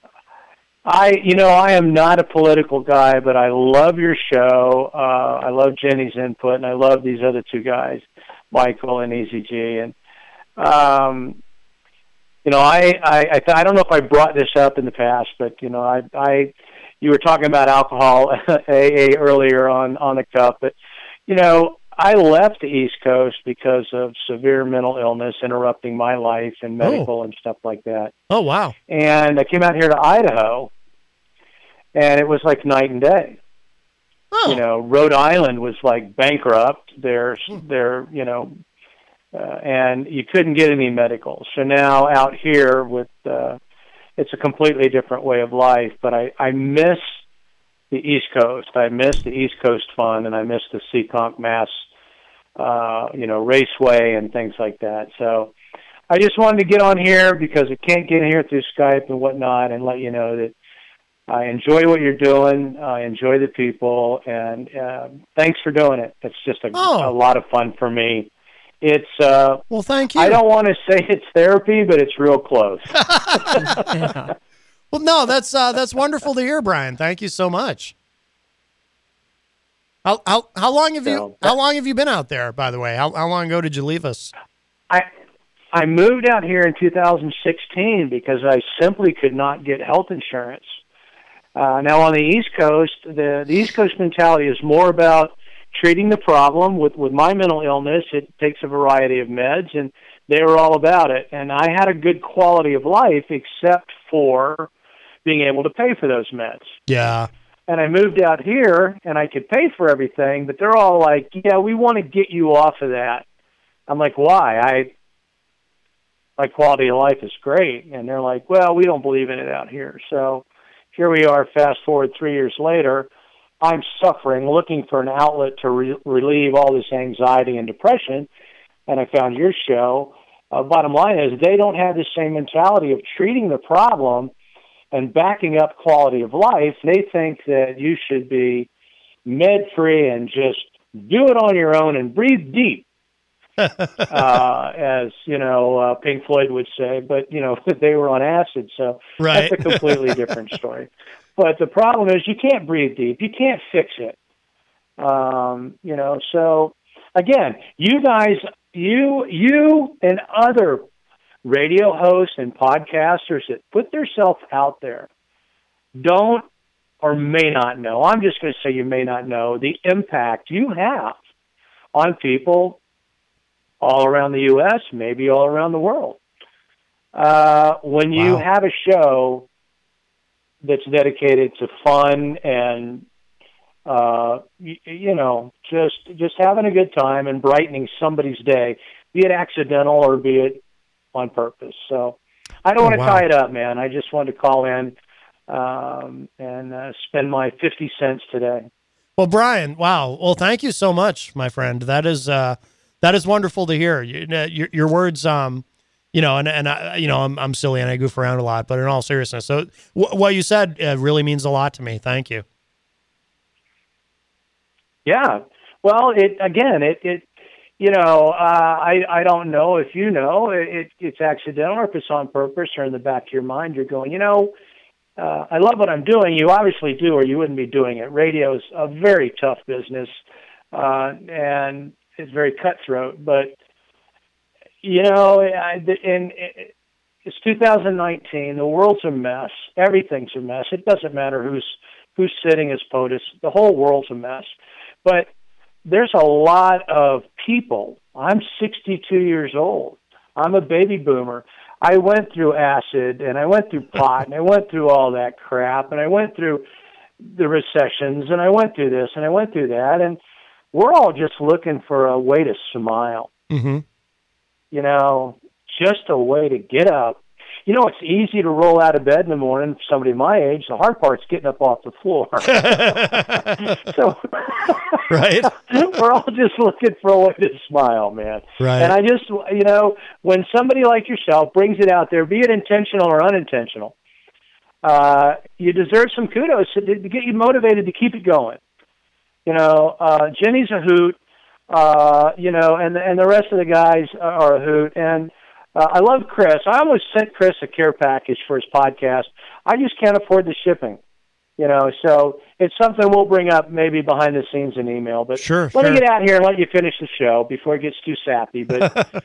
I you know I am not a political guy, but I love your show. Uh, I love Jenny's input, and I love these other two guys, Michael and Easy G, and um, you know I I I, th- I don't know if I brought this up in the past, but you know I I you were talking about alcohol AA earlier on on the cup, but you know I left the East Coast because of severe mental illness interrupting my life and medical and stuff like that. oh, wow. And I came out here to Idaho, and it was like night and day. Oh, You know, Rhode Island was like bankrupt. There's, there, you know, uh, and you couldn't get any medical. So now out here with, uh, it's a completely different way of life. But I, I miss the East Coast. I miss the East Coast fun, and I miss the Seekonk Mass, uh, you know, raceway and things like that. So I just wanted to get on here because I can't get here through Skype and whatnot, and let you know that I enjoy what you're doing. I enjoy the people, and uh, thanks for doing it. It's just a, Oh. a lot of fun for me. It's uh, well, thank you. I don't want to say it's therapy, but it's real close. Well, no, that's uh, that's wonderful to hear, Brian. Thank you so much. How how how long have you So, how long have you been out there? By the way, how how long ago did you leave us? I I moved out here in 2016 because I simply could not get health insurance. Uh, now on the East Coast, the the East Coast mentality is more about treating the problem. With with my mental illness, it takes a variety of meds, and they were all about it. And I had a good quality of life, except for being able to pay for those meds Yeah. and I moved out here and I could pay for everything, but they're all like, "Yeah, we want to get you off of that." I'm like, "Why?" I my quality of life is great, and they're like, "Well, we don't believe in it out here." So here we are. Fast forward three years later, I'm suffering, looking for an outlet to re- relieve all this anxiety and depression, and I found your show. Uh, bottom line is, they don't have the same mentality of treating the problem and backing up quality of life, they think that you should be med free and just do it on your own and breathe deep. uh, as you know, uh, Pink Floyd would say, but you know they were on acid, so Right. that's a completely different story. But the problem is, you can't breathe deep. You can't fix it. Um, you know, so again, you guys, you, you, and other radio hosts and podcasters that put themselves out there don't or may not know. I'm just going to say you may not know the impact you have on people all around the U.S., maybe all around the world. Uh, when you Wow. have a show that's dedicated to fun and uh, you, you know just just having a good time and brightening somebody's day, be it accidental or be it on purpose. So I don't Oh, want to wow. tie it up, man. I just wanted to call in um, and uh, spend my fifty cents today. Well, Brian, wow. Well, thank you so much, my friend. That is uh, that is wonderful to hear. You, uh, your, your words, um, you know, and and I, you know, I'm I'm silly and I goof around a lot, but in all seriousness, so what you said uh, really means a lot to me. Thank you. Yeah. Well, it again, it it you know, uh, I I don't know if you know it it's accidental or if it's on purpose or in the back of your mind you're going, you know, uh, I love what I'm doing. You obviously do, or you wouldn't be doing it. Radio is a very tough business, uh, and it's very cutthroat. But you know, I, in, it's 2019. The world's a mess. Everything's a mess. It doesn't matter who's who's sitting as POTUS. The whole world's a mess. But there's a lot of people. I'm 62 years old. I'm a baby boomer. I went through acid and I went through pot and I went through all that crap and I went through the recessions and I went through this and I went through that and we're all just looking for a way to smile. Mm-hmm. You know, just a way to get up. You know, it's easy to roll out of bed in the morning for somebody my age. The hard part's getting up off the floor. so right. We're all just looking for a way to smile, man. Right. And I just, you know, when somebody like yourself brings it out there, be it intentional or unintentional, uh, you deserve some kudos to, to get you motivated to keep it going. You know, uh, Jenny's a hoot, uh, you know, and and the rest of the guys are a hoot. And uh, I love Chris. I almost sent Chris a care package for his podcast. I just can't afford the shipping. You know, so it's something we'll bring up maybe behind the scenes in email. But Sure, let sure. me get out here and let you finish the show before it gets too sappy. But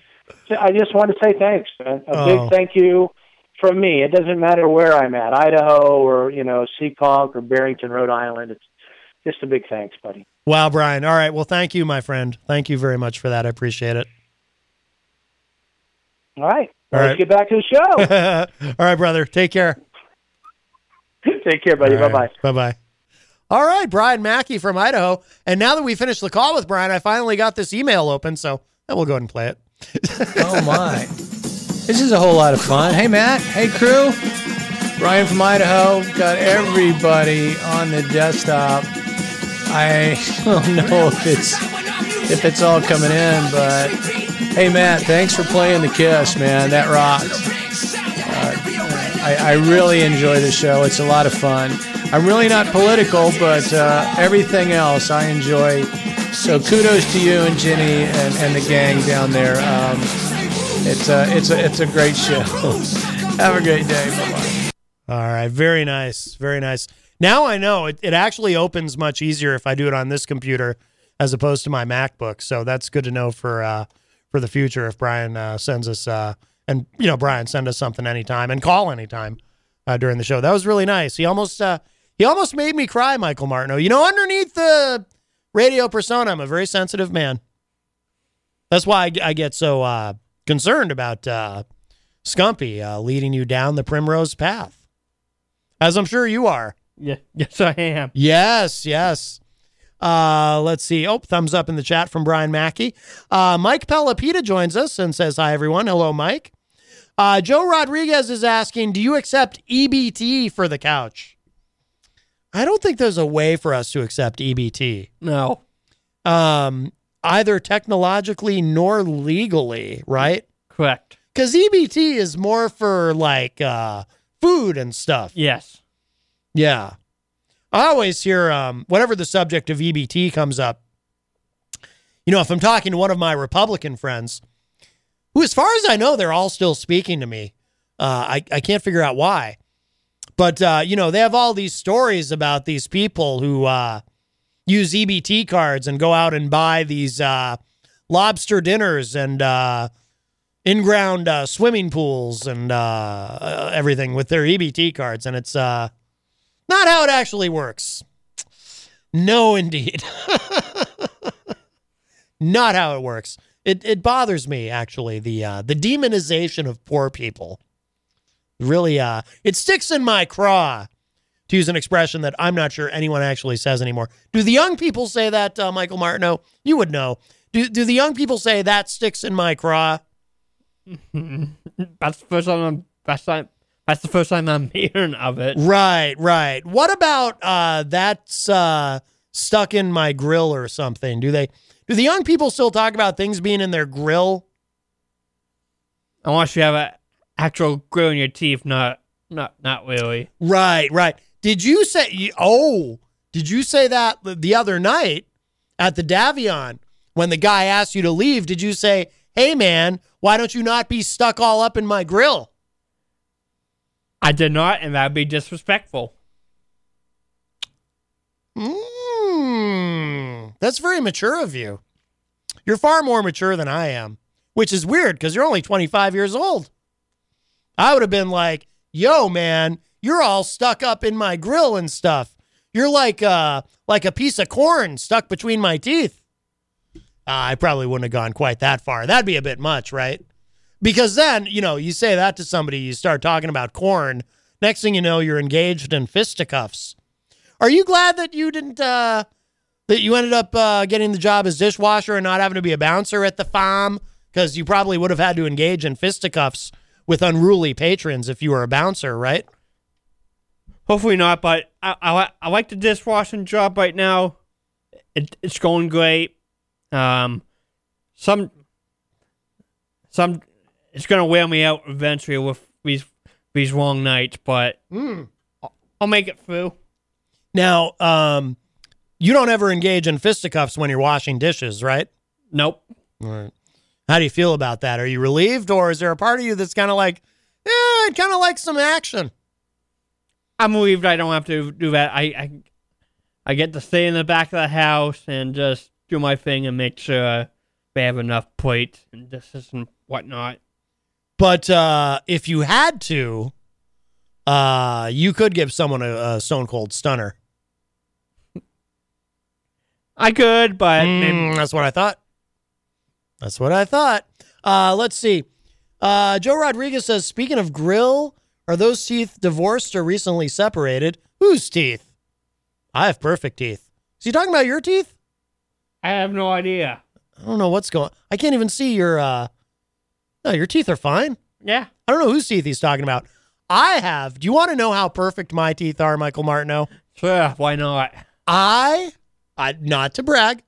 I just want to say thanks, man. A Oh. big thank you from me. It doesn't matter where I'm at, Idaho or you know Seekonk or Barrington, Rhode Island. It's just a big thanks, buddy. Wow, Brian. All right. Well, thank you, my friend. Thank you very much for that. I appreciate it. All right, All let's right. get back to the show. All right, brother. Take care. Take care, buddy. Bye bye. Bye bye. All right, Brian Mackey from Idaho. And now that we finished the call with Brian, I finally got this email open, so I will go ahead and play it. Oh my. This is a whole lot of fun. Hey Matt, hey crew. Brian from Idaho. Got everybody on the desktop. I don't know if it's if it's all coming in, but hey Matt, thanks for playing the Kiss, man. That rocks. Uh, I, I really enjoy the show. It's a lot of fun. I'm really not political, but uh, everything else I enjoy. So kudos to you and Jenny and, and the gang down there. Um, it's a it's a it's a great show. Have a great day. Bye bye. All right. Very nice. Very nice. Now I know it, it actually opens much easier if I do it on this computer as opposed to my MacBook. So that's good to know for uh, for the future if Brian uh, sends us uh, and you know Brian send us something anytime and call anytime uh, during the show. That was really nice. He almost uh, he almost made me cry, Michael Martineau. You know, underneath the radio persona, I'm a very sensitive man. That's why I, I get so uh, concerned about uh, Scumpy uh, leading you down the primrose path, as I'm sure you are. Yeah, yes, I am. Yes, yes. Uh, let's see. Oh, thumbs up in the chat from Brian Mackey. Uh, Mike Pelopita joins us and says, Hi, everyone. Hello, Mike. Uh, Joe Rodriguez is asking, Do you accept EBT for the couch? I don't think there's a way for us to accept EBT. No. Um, either technologically nor legally, right? Correct. Because EBT is more for like uh, food and stuff. Yes. Yeah. I always hear um, whenever the subject of EBT comes up, you know, if I'm talking to one of my Republican friends, who, as far as I know, they're all still speaking to me. Uh, I, I can't figure out why. But, uh, you know, they have all these stories about these people who uh, use EBT cards and go out and buy these uh, lobster dinners and uh, in ground uh, swimming pools and uh, uh, everything with their EBT cards. And it's, uh, not how it actually works. No, indeed. Not how it works. It it bothers me actually the uh, the demonization of poor people. Really, uh, it sticks in my craw. To use an expression that I'm not sure anyone actually says anymore. Do the young people say that, Michael Martineau? You would know. Do do the young people say that sticks in my craw? That's the first time I'm that's time. That's the first time I'm hearing of it. Right, right. What about uh that's uh stuck in my grill or something? Do they do the young people still talk about things being in their grill? Unless you have an actual grill in your teeth, not not not really. Right, right. Did you say oh, did you say that the other night at the Davion when the guy asked you to leave, did you say, "Hey man, why don't you not be stuck all up in my grill?" I did not, and that'd be disrespectful. Mm, that's very mature of you. You're far more mature than I am, which is weird because you're only 25 years old. I would have been like, "Yo, man, you're all stuck up in my grill and stuff. You're like uh like a piece of corn stuck between my teeth." Uh, I probably wouldn't have gone quite that far. That'd be a bit much, right? Because then, you know, you say that to somebody, you start talking about corn. Next thing you know, you're engaged in fisticuffs. Are you glad that you didn't uh that you ended up uh, getting the job as dishwasher and not having to be a bouncer at the farm? Because you probably would have had to engage in fisticuffs with unruly patrons if you were a bouncer, right? Hopefully not, but I I, I like the dishwashing job right now. It, it's going great. Um, some some it's gonna wear me out eventually with these these long nights, but Mm. I'll, make it through. Now, um, you don't ever engage in fisticuffs when you're washing dishes, right? Nope. All right. How do you feel about that? Are you relieved, or is there a part of you that's kind of like, yeah, I'd kind of like some action? I'm relieved I don't have to do that. I, I I get to stay in the back of the house and just do my thing and make sure they have enough plates and dishes and whatnot. But uh, if you had to, uh, you could give someone a, a stone cold stunner. I could, but Mm, that's what I thought. That's what I thought. Uh, let's see. Uh, Joe Rodriguez says, speaking of grill, are those teeth divorced or recently separated? Whose teeth? I have perfect teeth. Is he talking about your teeth? I have no idea. I don't know what's going. I can't even see your. uh No, your teeth are fine. Yeah. I don't know whose teeth he's talking about. I have. Do you want to know how perfect my teeth are, Michael Martineau? Sure, why not? I, I not to brag,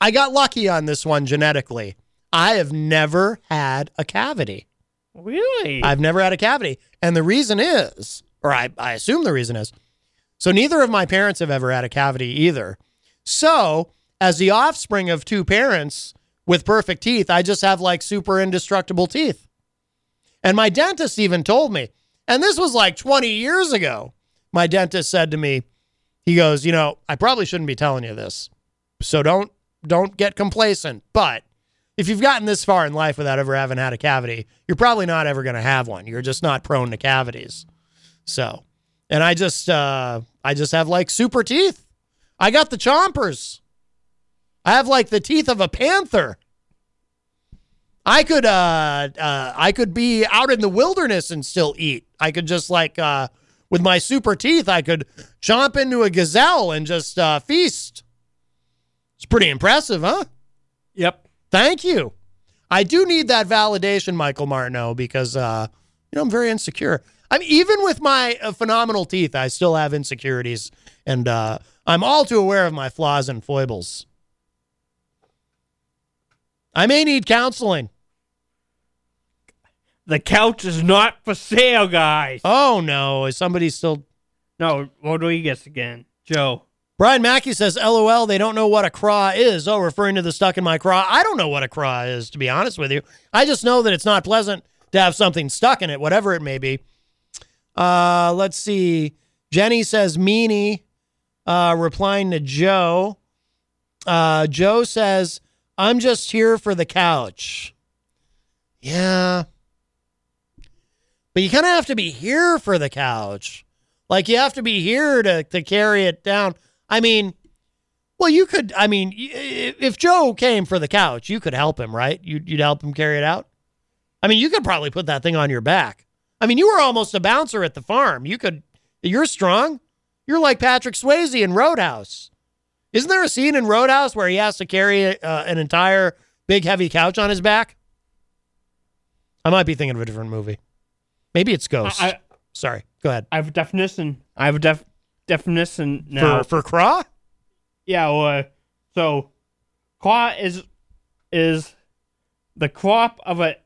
I got lucky on this one genetically. I have never had a cavity. Really? I've never had a cavity. And the reason is, or I, I assume the reason is, so neither of my parents have ever had a cavity either. So, as the offspring of two parents with perfect teeth, I just have like super indestructible teeth. And my dentist even told me, and this was like 20 years ago. My dentist said to me, he goes, "You know, I probably shouldn't be telling you this. So don't don't get complacent, but if you've gotten this far in life without ever having had a cavity, you're probably not ever going to have one. You're just not prone to cavities. So, and I just, uh, I just have like super teeth. I got the chompers. I have like the teeth of a panther. I could, uh, uh, I could be out in the wilderness and still eat. I could just like, uh, with my super teeth, I could chomp into a gazelle and just uh, feast. It's pretty impressive, huh? Yep. Thank you. I do need that validation, Michael Martineau, because uh, you know I'm very insecure. I'm even with my uh, phenomenal teeth, I still have insecurities, and uh, I'm all too aware of my flaws and foibles. I may need counseling. The couch is not for sale, guys. Oh no, is somebody still? No, Rodriguez again. Joe. Brian Mackey says, "LOL, they don't know what a craw is." Oh, referring to the stuck in my craw. I don't know what a craw is, to be honest with you. I just know that it's not pleasant to have something stuck in it, whatever it may be. Uh, let's see. Jenny says, "Meanie," uh, replying to Joe. Uh, Joe says, "I'm just here for the couch." Yeah, but you kind of have to be here for the couch. Like you have to be here to to carry it down. I mean, well, you could. I mean, if Joe came for the couch, you could help him, right? You'd, you'd help him carry it out. I mean, you could probably put that thing on your back. I mean, you were almost a bouncer at the farm. You could. You're strong. You're like Patrick Swayze in Roadhouse. Isn't there a scene in Roadhouse where he has to carry uh, an entire big heavy couch on his back? I might be thinking of a different movie. Maybe it's ghost. I- Sorry. Go ahead. I have a definition. I have a def definition now. For for craw? Yeah, or so craw is is the crop of a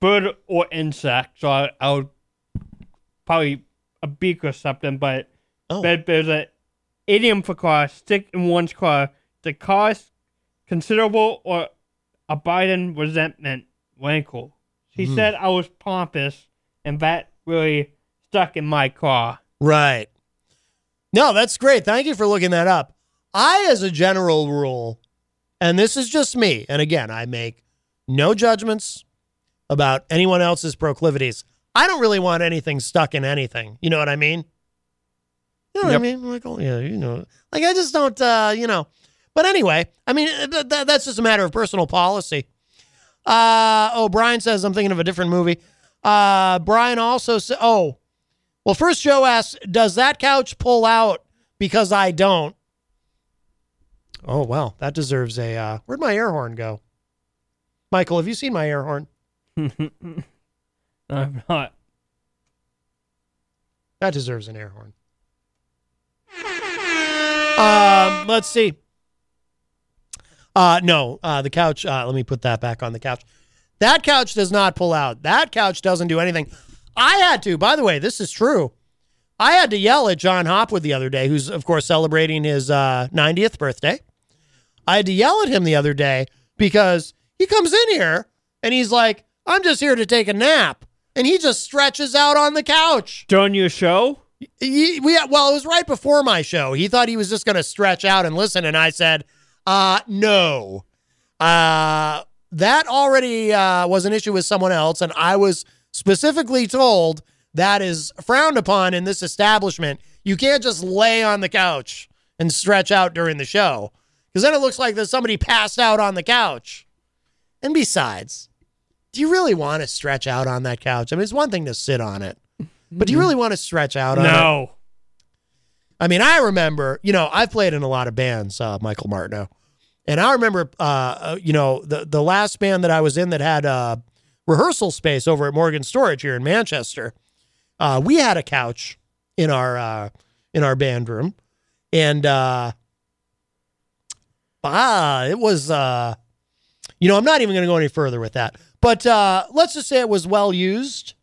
bird or insect. So I, I would probably a beak or something, but Oh. but there's a idiom for craw, stick in one's craw to cause considerable or abiding resentment, rankle. She Hmm. said I was pompous, and that really stuck in my craw. Right. No, that's great. Thank you for looking that up. I, as a general rule, and this is just me, and again, I make no judgments about anyone else's proclivities. I don't really want anything stuck in anything. You know what I mean? You know what I mean, like, oh Yeah, you know. Like, I just don't, uh, you know. But anyway, I mean, th- th- that's just a matter of personal policy. Uh, oh, Brian says, I'm thinking of a different movie. Uh, Brian also said, oh, well, first Joe asks, does that couch pull out because I don't? Oh, well, that deserves a, uh, where'd my air horn go? Michael, have you seen my air horn? I'm not. That deserves an air horn. Um, let's see. Uh, no, uh, the couch. Uh, let me put that back on the couch. That couch does not pull out. That couch doesn't do anything. I had to. By the way, this is true. I had to yell at John Hopwood the other day, who's of course celebrating his uh, 90th birthday. I had to yell at him the other day because he comes in here and he's like, "I'm just here to take a nap," and he just stretches out on the couch. During your show? We, well, it was right before my show. He thought he was just going to stretch out and listen, and I said, uh, no. Uh, that already uh, was an issue with someone else, and I was specifically told that is frowned upon in this establishment. You can't just lay on the couch and stretch out during the show, because then it looks like there's somebody passed out on the couch. And besides, do you really want to stretch out on that couch? I mean, it's one thing to sit on it, but do you really want to stretch out on it? No. I mean, I remember, you know, I've played in a lot of bands, uh, Michael Martineau. And I remember, uh, uh, you know, the, the last band that I was in that had uh, rehearsal space over at Morgan Storage here in Manchester. Uh, we had a couch in our uh, in our band room, and uh, ah, it was, uh, you know, I'm not even going to go any further with that. But uh, let's just say it was well used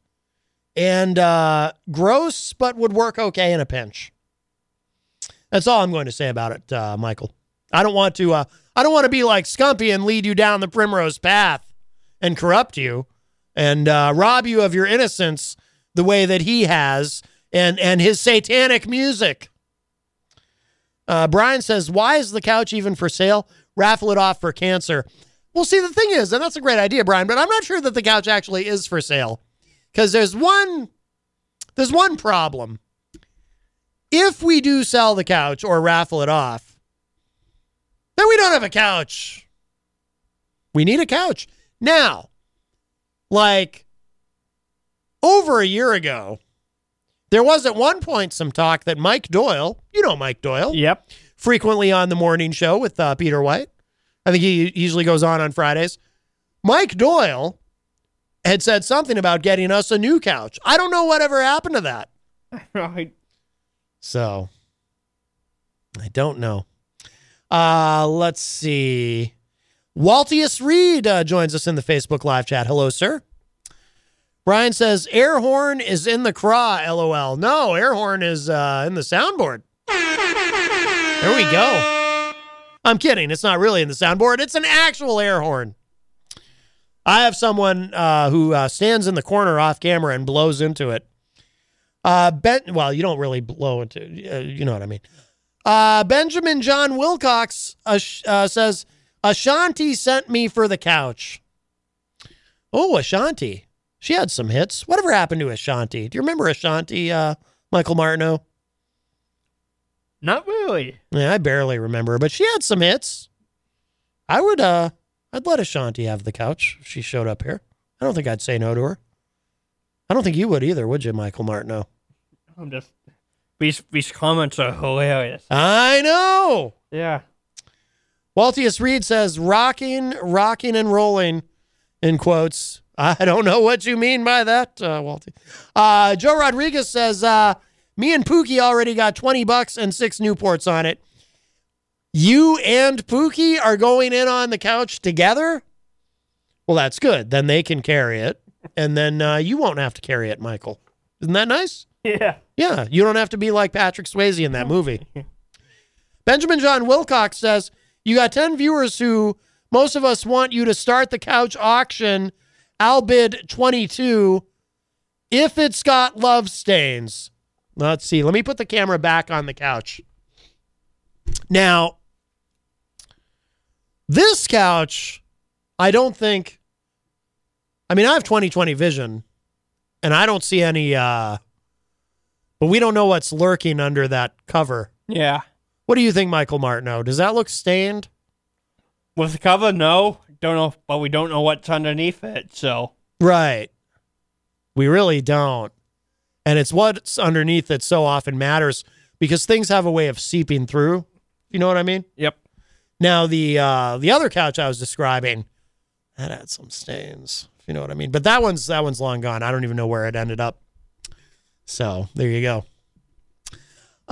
and uh, gross, but would work okay in a pinch. That's all I'm going to say about it, uh, Michael. I don't want to. Uh, I don't want to be like Scumpy and lead you down the primrose path and corrupt you and uh, rob you of your innocence the way that he has and and his satanic music. Uh, Brian says, "Why is the couch even for sale? Raffle it off for cancer." Well, see, the thing is, and that's a great idea, Brian, but I'm not sure that the couch actually is for sale because there's one there's one problem. If we do sell the couch or raffle it off, then we don't have a couch. We need a couch. Now, like over a year ago, there was at one point some talk that Mike Doyle, you know Mike Doyle, Yep. frequently on the morning show with uh, Peter White. I think he usually goes on on Fridays. Mike Doyle had said something about getting us a new couch. I don't know whatever happened to that. Right. So I don't know. Uh, let's see. Waltius Reed uh, joins us in the Facebook live chat. Hello, sir. Brian says air horn is in the craw. LOL. No, air horn is uh, in the soundboard. There we go. I'm kidding. It's not really in the soundboard. It's an actual air horn. I have someone uh, who uh, stands in the corner off camera and blows into it. Uh, ben, well, you don't really blow into, uh, you know what I mean. Uh, Benjamin John Wilcox uh, uh, says, Ashanti sent me for the couch. Oh, Ashanti. She had some hits. Whatever happened to Ashanti? Do you remember Ashanti, uh, Michael Martineau? Not really. Yeah, I barely remember, but she had some hits. I would, uh, I'd let Ashanti have the couch if she showed up here. I don't think I'd say no to her. I don't think you would either, would you, Michael Martineau? I'm just these these comments are hilarious. I know. Yeah. Waltius Reed says, rocking, rocking and rolling, in quotes. I don't know what you mean by that, uh, Walty. Uh, Joe Rodriguez says, uh, me and Pookie already got 20 bucks and six Newports on it. You and Pookie are going in on the couch together? Well, that's good. Then they can carry it. And then uh, you won't have to carry it, Michael. Isn't that nice? Yeah. Yeah, you don't have to be like Patrick Swayze in that movie. Benjamin John Wilcox says, You got 10 viewers who most of us want you to start the couch auction. I'll bid 22 if it's got love stains. Let's see. Let me put the camera back on the couch. Now, this couch, I don't think. I mean, I have 2020 vision, and I don't see any. uh But we don't know what's lurking under that cover. Yeah. What do you think, Michael Martineau? Does that look stained? With the cover, no. Don't know, but we don't know what's underneath it. So Right. We really don't. And it's what's underneath that so often matters because things have a way of seeping through. You know what I mean? Yep. Now the uh the other couch I was describing that had some stains. If you know what I mean. But that one's that one's long gone. I don't even know where it ended up. So there you go.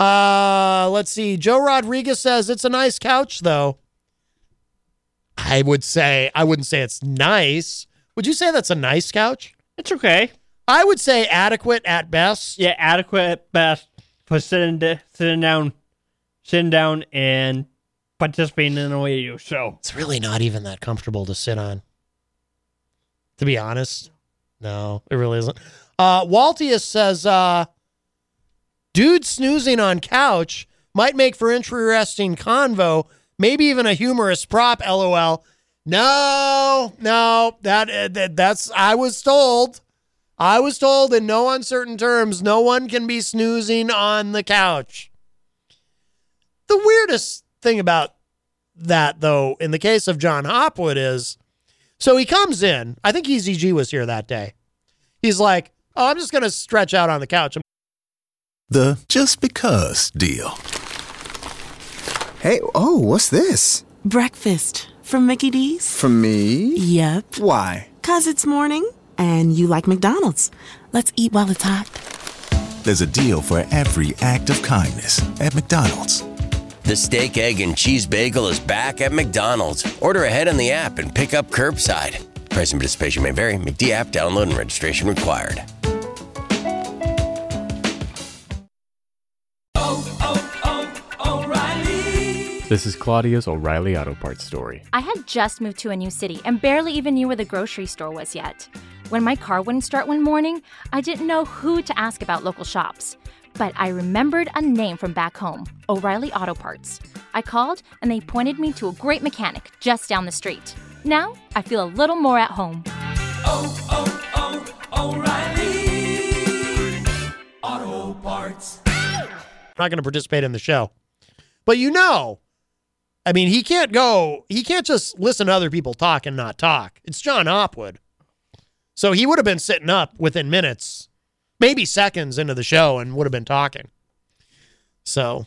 Uh let's see. Joe Rodriguez says it's a nice couch though. I would say I wouldn't say it's nice. Would you say that's a nice couch? it's okay. I would say adequate at best. Yeah, adequate at best for sitting sitting down, sitting down and participating in a radio show. It's really not even that comfortable to sit on. To be honest, no, it really isn't. Uh, Waltius says, uh, dude snoozing on couch might make for interesting convo, maybe even a humorous prop. LOL. No, no, that, uh, that that's I was told. I was told in no uncertain terms, no one can be snoozing on the couch. The weirdest thing about that, though, in the case of John Hopwood, is so he comes in. I think EZG was here that day. He's like, "Oh, I'm just gonna stretch out on the couch." The just because deal. Hey, oh, what's this? Breakfast from Mickey D's? From me? Yep. Why? Cause it's morning and you like McDonald's. Let's eat while it's hot. There's a deal for every act of kindness at McDonald's. The steak, egg, and cheese bagel is back at McDonald's. Order ahead on the app and pick up curbside. Price and participation may vary. McD app download and registration required. This is Claudia's O'Reilly Auto Parts story. I had just moved to a new city and barely even knew where the grocery store was yet. When my car wouldn't start one morning, I didn't know who to ask about local shops. But I remembered a name from back home O'Reilly Auto Parts. I called and they pointed me to a great mechanic just down the street. Now I feel a little more at home. Oh, oh, oh, O'Reilly Auto Parts. not going to participate in the show. But you know, I mean, he can't go, he can't just listen to other people talk and not talk. It's John Hopwood. So he would have been sitting up within minutes, maybe seconds into the show and would have been talking. So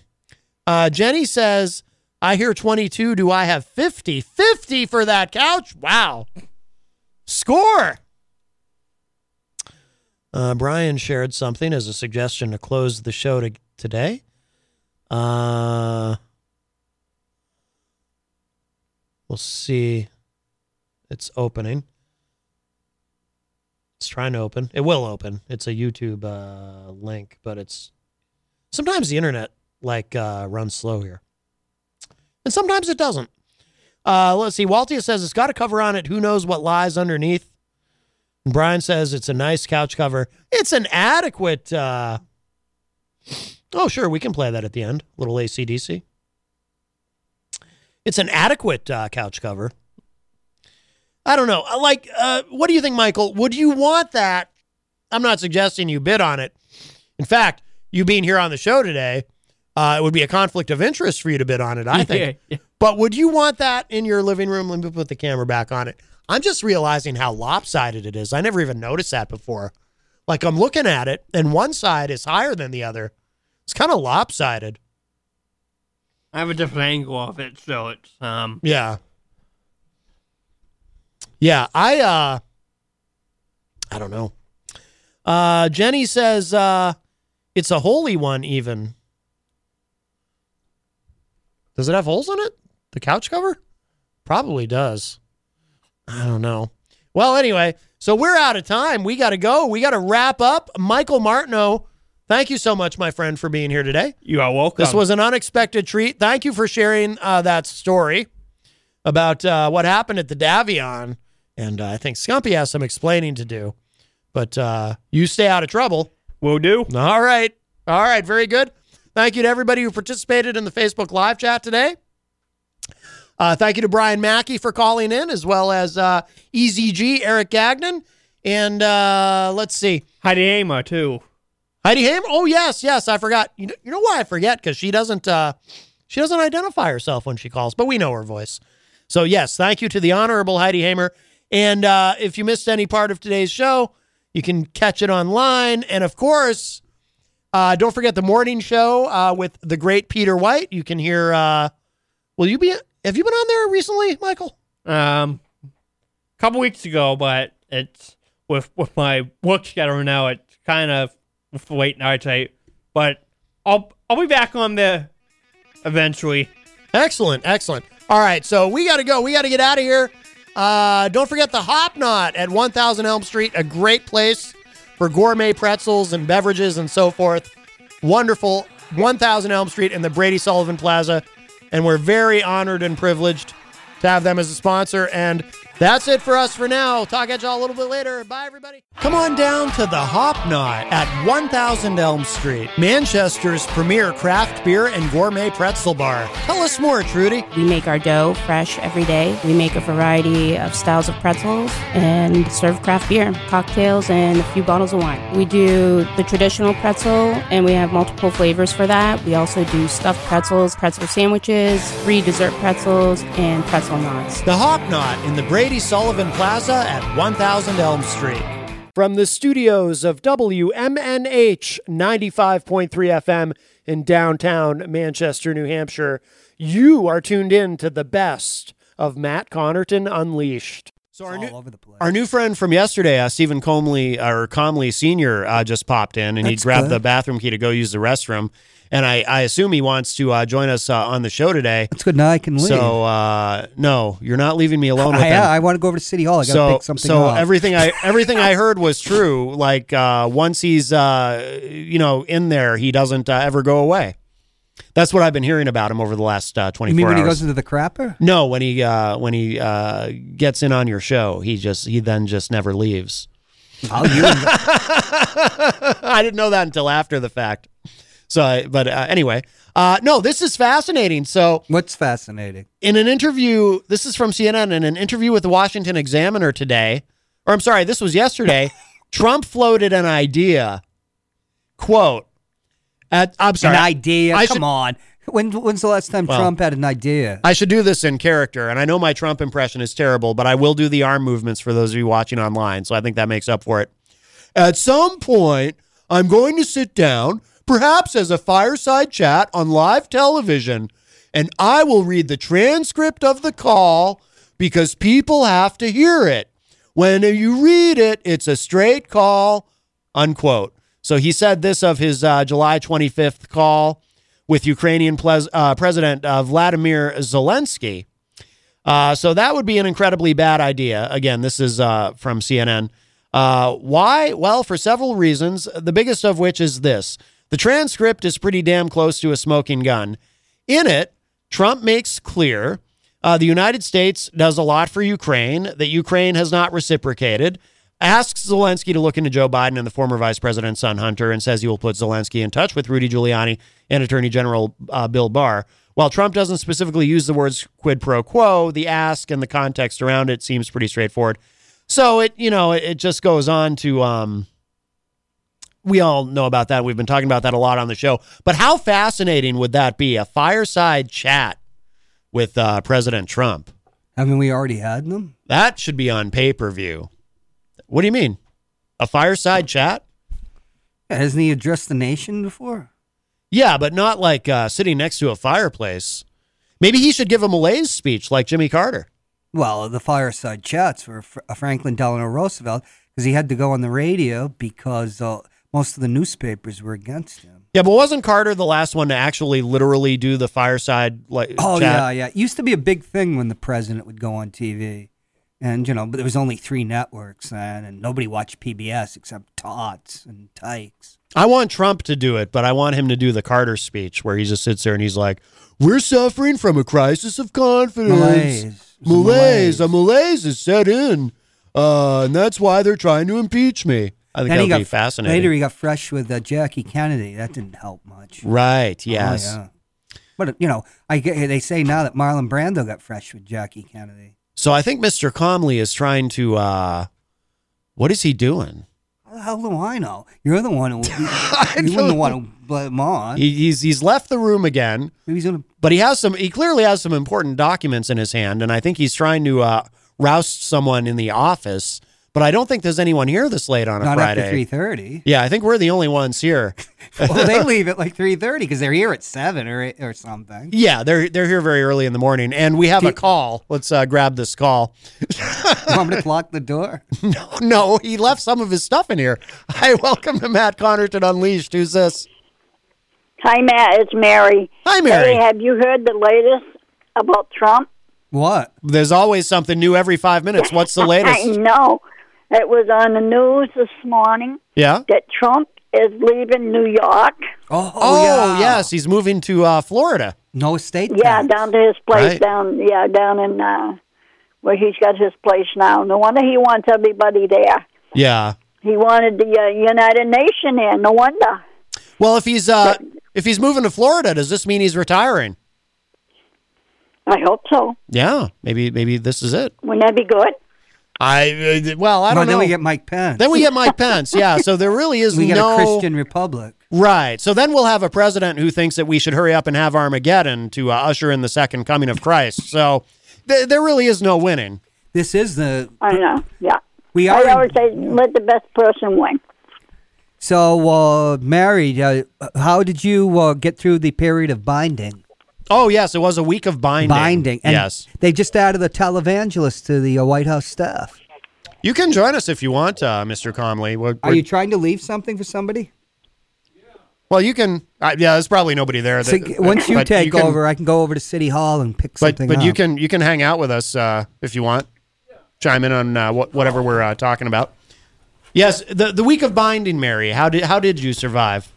uh, Jenny says, I hear 22. Do I have 50? 50 for that couch? Wow. Score. Uh, Brian shared something as a suggestion to close the show to, today. Uh, we'll see. It's opening. It's trying to open. It will open. It's a YouTube uh, link, but it's sometimes the internet like uh, runs slow here, and sometimes it doesn't. Uh, let's see. Waltia says it's got a cover on it. Who knows what lies underneath? And Brian says it's a nice couch cover. It's an adequate. Uh, oh, sure, we can play that at the end. Little ACDC. It's an adequate uh, couch cover. I don't know. Uh, Like, uh, what do you think, Michael? Would you want that? I'm not suggesting you bid on it. In fact, you being here on the show today, uh, it would be a conflict of interest for you to bid on it, I think. Yeah, yeah. But would you want that in your living room? Let me put the camera back on it. I'm just realizing how lopsided it is. I never even noticed that before. Like I'm looking at it, and one side is higher than the other. It's kind of lopsided. I have a different angle of it, so it's um Yeah. Yeah, I uh I don't know. Uh, Jenny says uh, it's a holy one, even. Does it have holes in it? The couch cover? Probably does. I don't know. Well, anyway, so we're out of time. We got to go. We got to wrap up. Michael Martineau, thank you so much, my friend, for being here today. You are welcome. This was an unexpected treat. Thank you for sharing uh, that story about uh, what happened at the Davion. And uh, I think Scumpy has some explaining to do. But uh, you stay out of trouble. Will do. All right. All right. Very good. Thank you to everybody who participated in the Facebook live chat today. Uh, thank you to Brian Mackey for calling in, as well as uh, EZG, Eric Gagnon. And uh, let's see. Heidi Hamer, too. Heidi Hamer? Oh, yes, yes. I forgot. You know, you know why I forget? Because she doesn't uh, she doesn't identify herself when she calls, but we know her voice. So, yes, thank you to the Honorable Heidi Hamer. And uh, if you missed any part of today's show, you can catch it online. And of course, uh, don't forget the morning show uh, with the great Peter White. You can hear. Uh, will you be? Have you been on there recently, Michael? Um, a couple weeks ago, but it's with with my work schedule now. It's kind of with late nights. I, but I'll I'll be back on there eventually. Excellent, excellent. All right, so we got to go. We got to get out of here. Uh, don't forget the Hop Knot at 1000 Elm Street, a great place for gourmet pretzels and beverages and so forth. Wonderful. 1000 Elm Street in the Brady Sullivan Plaza. And we're very honored and privileged to have them as a sponsor. And that's it for us for now. Talk at y'all a little bit later. Bye, everybody. Come on down to the Hop Knot at 1000 Elm Street, Manchester's premier craft beer and gourmet pretzel bar. Tell us more, Trudy. We make our dough fresh every day. We make a variety of styles of pretzels and serve craft beer, cocktails, and a few bottles of wine. We do the traditional pretzel, and we have multiple flavors for that. We also do stuffed pretzels, pretzel sandwiches, free dessert pretzels, and pretzel knots. The Hop Knot in the Brady Sullivan Plaza at 1000 Elm Street. From the studios of WMNH 95.3 FM in downtown Manchester, New Hampshire, you are tuned in to the best of Matt Connarton Unleashed. So our new, our new friend from yesterday, uh, Stephen Comley or Comley Senior, uh, just popped in and he grabbed good. the bathroom key to go use the restroom. And I, I assume he wants to uh, join us uh, on the show today. It's good. Now I can leave. So uh, no, you're not leaving me alone with I, him. I want to go over to City Hall. I got to so pick something so up. everything I everything I heard was true. Like uh, once he's uh, you know in there, he doesn't uh, ever go away. That's what I've been hearing about him over the last uh, 24 you mean when hours. he goes into the crapper? no, when he uh, when he uh, gets in on your show, he just he then just never leaves. I didn't know that until after the fact. So, I, but uh, anyway, uh, no, this is fascinating. So, what's fascinating? In an interview, this is from CNN. In an interview with the Washington Examiner today, or I'm sorry, this was yesterday. Trump floated an idea. Quote. At, I'm sorry. An idea? I Come should- on. When, when's the last time Well- Trump had an idea? I should do this in character, and I know my Trump impression is terrible, but I will do the arm movements for those of you watching online, so I think that makes up for it. At some point, I'm going to sit down, perhaps as a fireside chat on live television, and I will read the transcript of the call because people have to hear it. When you read it, it's a straight call, unquote. So he said this of his uh, July 25th call with Ukrainian ples- uh, President uh, Vladimir Zelensky. Uh, so that would be an incredibly bad idea. Again, this is uh, from CNN. Uh, why? Well, for several reasons, the biggest of which is this the transcript is pretty damn close to a smoking gun. In it, Trump makes clear uh, the United States does a lot for Ukraine, that Ukraine has not reciprocated, asks Zelensky to look into Joe Biden and the former vice president's son, Hunter, and says he will put Zelensky in touch with Rudy Giuliani and Attorney General uh, Bill Barr. While Trump doesn't specifically use the words quid pro quo, the ask and the context around it seems pretty straightforward. So it, you know, it, just goes on to, um, we all know about that. We've been talking about that a lot on the show. But how fascinating would that be? A fireside chat with uh, President Trump. Haven't we already had them? That should be on pay per view. What do you mean? A fireside chat? Hasn't he addressed the nation before? Yeah, but not like uh, sitting next to a fireplace. Maybe he should give a malaise speech like Jimmy Carter. Well, the fireside chats were uh, Franklin Delano Roosevelt because he had to go on the radio because uh, most of the newspapers were against him. Yeah, but wasn't Carter the last one to actually literally do the fireside like Oh chat? yeah, yeah. It used to be a big thing when the president would go on TV, and you know, but there was only three networks then, and nobody watched PBS except tots and tykes. I want Trump to do it, but I want him to do the Carter speech where he just sits there and he's like, "We're suffering from a crisis of confidence. Malaise. Malaise, a malaise is set in, uh, and that's why they're trying to impeach me." I think Then that'll got be fascinating. Later, he got fresh with uh, Jackie Kennedy. That didn't help much. Right, Oh, yes. yeah. But you know, I they say now that Marlon Brando got fresh with Jackie Kennedy. So I think Mr. Comley is trying to. uh What is he doing? How the hell do I know? You're the one who you wouldn't one who blame him on. He, he's he's left the room again. Maybe he's gonna. But he has some. He clearly has some important documents in his hand, and I think he's trying to uh, roust someone in the office. But I don't think there's anyone here this late on a Not Friday. after three thirty. Yeah, I think we're the only ones here. well, they leave at like three thirty because they're here at seven or eight or something. Yeah, they're they're here very early in the morning, and we have a call. Let's uh, grab this call. You want me to lock the door? No, no, he left some of his stuff in here. Hi, welcome to Matt Connarton Unleashed. Who's this? Hi, Matt. It's Mary. Hi, Mary. Hey, have you heard the latest about Trump? What? There's always something new every five minutes. What's the I latest? know. It was on the news this morning Yeah. that Trump is leaving New York. Oh, Oh, yes, he's moving to uh, Florida. No state. Yeah, down to his place Right. down. Yeah, down in uh, where he's got his place now. No wonder he wants everybody there. Yeah. He wanted the uh, United Nation there. No wonder. Well, if he's uh, if he's moving to Florida, does this mean he's retiring? I hope so. Yeah, maybe maybe this is it. Wouldn't that be good? I uh, well, I don't know. then we get Mike Pence. Then we get Mike Pence. Yeah, so there really is we get no a Christian republic. Right. So then we'll have a president who thinks that we should hurry up and have Armageddon to uh, usher in the second coming of Christ. So th- there really is no winning. This is the I know. Yeah. we are. I are. always say let the best person win. So, uh, married. Uh, how did you uh, get through the period of binding? Oh yes, it was a week of binding. Binding. And yes. They just added a televangelist to the uh, White House staff. You can join us if you want, uh, Mr. Comley. We're- we're- you trying to leave something for somebody? well, you can. Uh, yeah, there's probably nobody there. So, once you take can- over, I can go over to City Hall and pick but something but up. you can you can hang out with us uh, if you want. Chime in on uh, what, whatever we're uh, talking about. Yes, the the week of binding, Mary. How did how did you survive?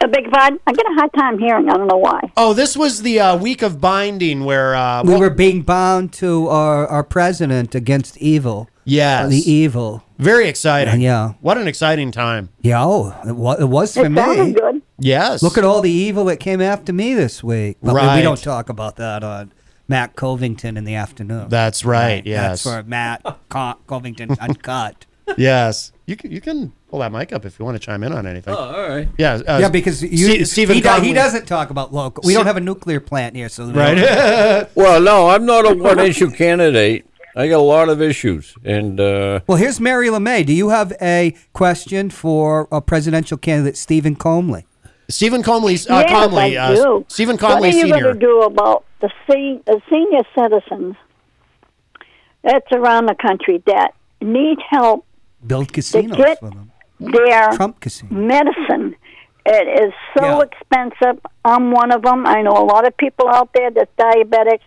A big pardon? I get a hard time hearing. I don't know why. Oh, this was the uh, week of binding where uh, we well- were being bound to our, our president against evil. Yes. The evil. very exciting. Yeah. What an exciting time. Yeah, oh, it was, it was for It me. sounded good. Yes. Look at all the evil that came after me this week. But we- we, don't talk about that on Matt Covington in the afternoon. That's right. Yes. That's for Matt Co- Covington Uncut. yes. You can you can pull that mic up if you want to chime in on anything. Oh, all right. Yeah. uh, yeah, because you, Ste- Stephen he, do- Comley- he doesn't talk about local. We Se- don't have a nuclear plant here, so Right. well, no, I'm not a one issue candidate. I got a lot of issues, and uh, Well, here's Mary LeMay. Do you have a question for a presidential candidate, Stephen Comley? Stephen Comley's uh, yes, Comley. I Uh, do. Stephen What are you Senior. going to do about the, se- the senior citizens that's around the country that need help Build casinos get for them. their Trump casino. medicine? It is so Yeah. expensive. I'm one of them. I know a lot of people out there that's diabetics.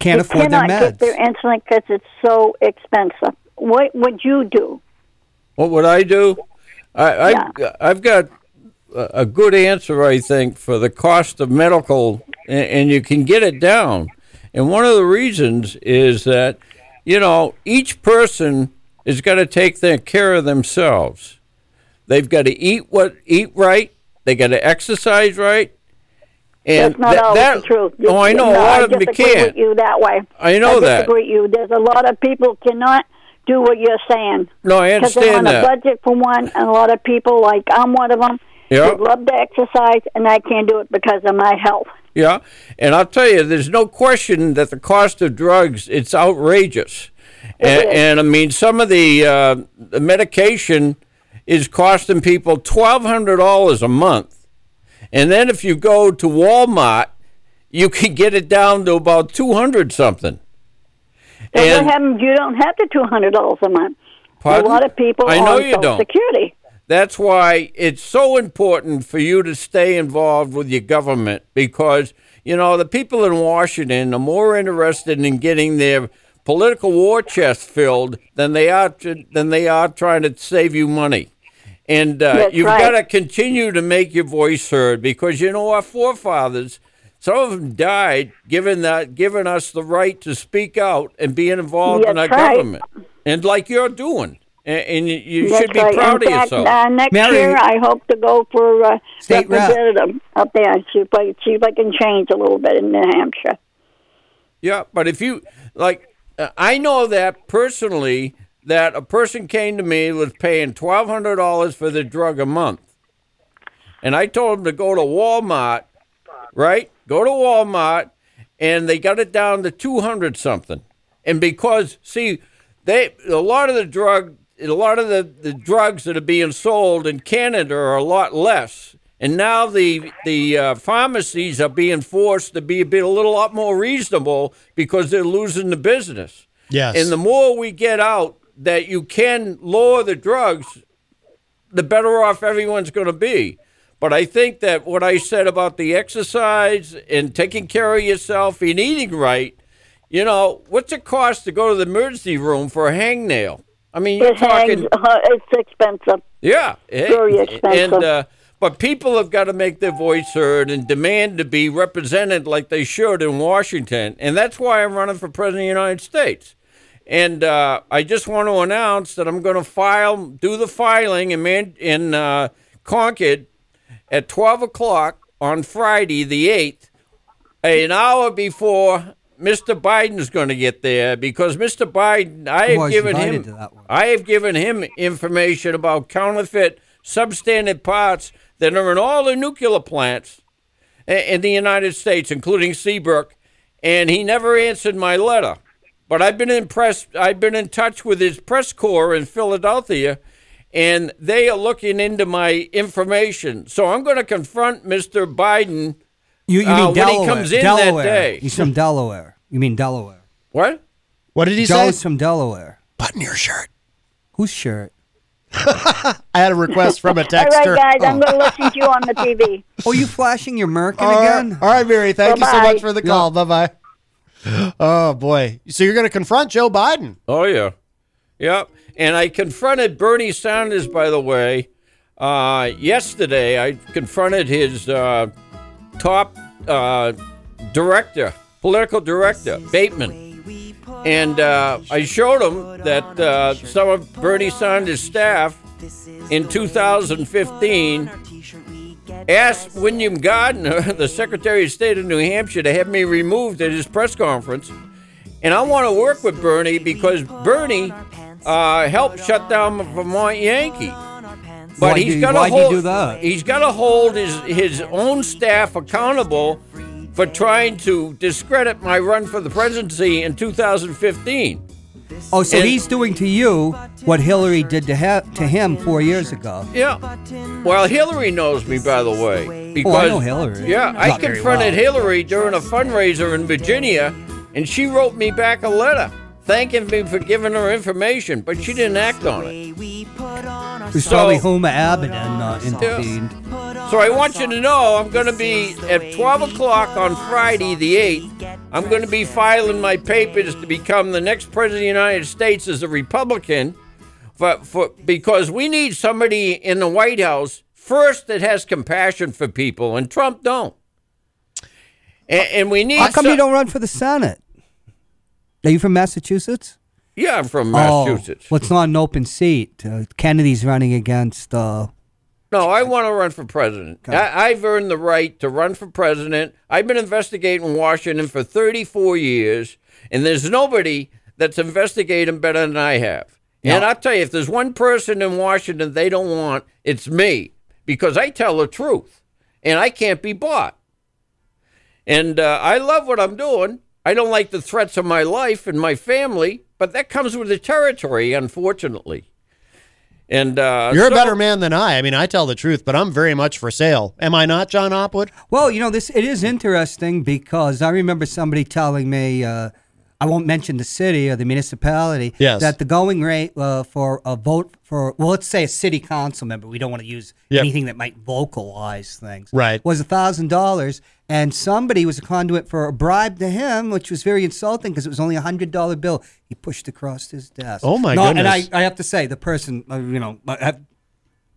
Can't who afford their cannot get their insulin because it's so expensive. What would you do? what would I do? I, I I've got a a good answer, I think, for the cost of medical, and, and you can get it down. And one of the reasons is that you know each person is got to take their care of themselves. They've got to eat what eat right. They got to exercise right. And That's not that- always that- the truth. Oh, I know No, a lot I of them can't. with you that way. I know I that. disagree with you. There's a lot of people cannot do what you're saying. No, I Because they're on understand a budget for one, and a lot of people, like I'm one of them, would love to exercise, and I can't do it because of my health. Yeah, and I'll tell you, there's no question that the cost of drugs it's outrageous, and, and I mean some of the uh, the medication is costing people twelve hundred dollars a month, and then if you go to Walmart, you can get it down to about two hundred something. So And- what happens? You don't have the two hundred dollars a month. Pardon? A lot of people I know you Social don't. Security. That's why it's so important for you to stay involved with your government because, you know, the people in Washington are more interested in getting their political war chest filled than they are to, than they are trying to save you money. And uh, you've right. got to continue to make your voice heard because you know our forefathers, some of them died giving that giving us the right to speak out and being involved in our right. government. And like you're doing. And, and you, you That's should be right. proud In of fact, yourself. Uh, next Mary- year, I hope to go for uh, State rep. representative up there. See if, I, see if I can change a little bit in New Hampshire. Yeah, but if you like, Uh, I know that personally that a person came to me was paying twelve hundred dollars for the drug a month, and I told him to go to Walmart, right? Go to Walmart, and they got it down to two hundred something, and because see, they a lot of the drug, a lot of the the drugs that are being sold in Canada are a lot less. And now the the uh, pharmacies are being forced to be a bit a little lot more reasonable because they're losing the business. Yes. And the more we get out that you can lower the drugs, the better off everyone's going to be. But I think that what I said about the exercise and taking care of yourself and eating right, you know, what's it cost to go to the emergency room for a hangnail? I mean, you're It hangs, talking. uh, it's expensive. Yeah, eh, Very expensive. And uh, but people have got to make their voice heard and demand to be represented like they should in Washington, and that's why I'm running for president of the United States. And uh, I just want to announce that I'm going to file, do the filing in Man- in uh, Concord at 12 o'clock on Friday the 8th, an hour before Mr. Biden's going to get there because Mr. Biden, I have given him, to that one. I have given him information about counterfeit substandard parts that are in all the nuclear plants in the United States, including Seabrook, and he never answered my letter. But I've been impressed. I've been in touch with his press corps in Philadelphia, and they are looking into my information. So I'm going to confront Mr. Biden You, you uh, mean when he comes in Delaware. that day. He's from Delaware. You mean Delaware? What? What did he Joe's say? from Delaware. Button your shirt. Whose shirt? I had a request from a All texter. right, guys, I'm going to listen to you on the TV. Oh, you flashing your Merkin All right- again? All right, Mary. Thank you so much for the call. Bye bye. Oh boy. So you're going to confront Joe Biden? Oh yeah, yep. And I confronted Bernie Sanders, by the way, uh, yesterday. I confronted his uh, top uh, director, political director, Bateman, and uh, I showed him that uh, some of Bernie Sanders' staff in 2015 asked William Gardner, the Secretary of State of New Hampshire, to have me removed at his press conference. And I want to work with Bernie because Bernie uh, helped shut down the Vermont Yankee. But Why'd he's got to hold. He's got to hold his his own staff accountable for trying to discredit my run for the presidency in 2015. Oh, so And- he's doing to you what Hillary did to, ha- to him four years ago. Yeah. Well, Hillary knows me, by the way. Because, Oh, I know Hillary. Yeah, I Not very confronted well. Hillary during a fundraiser in Virginia, and she wrote me back a letter thanking me for giving her information, but she didn't act on it. It was So- probably Huma Abedin uh, intervened. So I want you to know I'm going to be at 12 o'clock on Friday, the 8th. I'm going to be filing my papers to become the next president of the United States as a Republican, for, for because we need somebody in the White House first that has compassion for people, and Trump don't. And, and we need. How come some- you don't run for the Senate? Are you from Massachusetts? Yeah, I'm from Oh, Massachusetts. well, it's not an open seat. Uh, Kennedy's running against. Uh, No, I want to run for president. I, I've earned the right to run for president. I've been investigating Washington for 34 years, and there's nobody that's investigating better than I have. And I'll tell you, if there's one person in Washington they don't want, it's me, because I tell the truth, and I can't be bought. And uh, I love what I'm doing. I don't like the threats of my life and my family, but that comes with the territory, unfortunately. And uh, You're a better man than I. I mean, I tell the truth, but I'm very much for sale. Am I not, John Hopwood? well, you know, this it is interesting because I remember somebody telling me uh, I won't mention the city or the municipality. Yes. That the going rate uh, for a vote for well, let's say a city council member. We don't want to use Yep. anything that might vocalize things. Right. Was a thousand dollars, and somebody was a conduit for a bribe to him, which was very insulting because it was only a hundred dollar bill. He pushed across his desk. Oh, my No, And I. I have to say, the person, uh, you know, uh, have-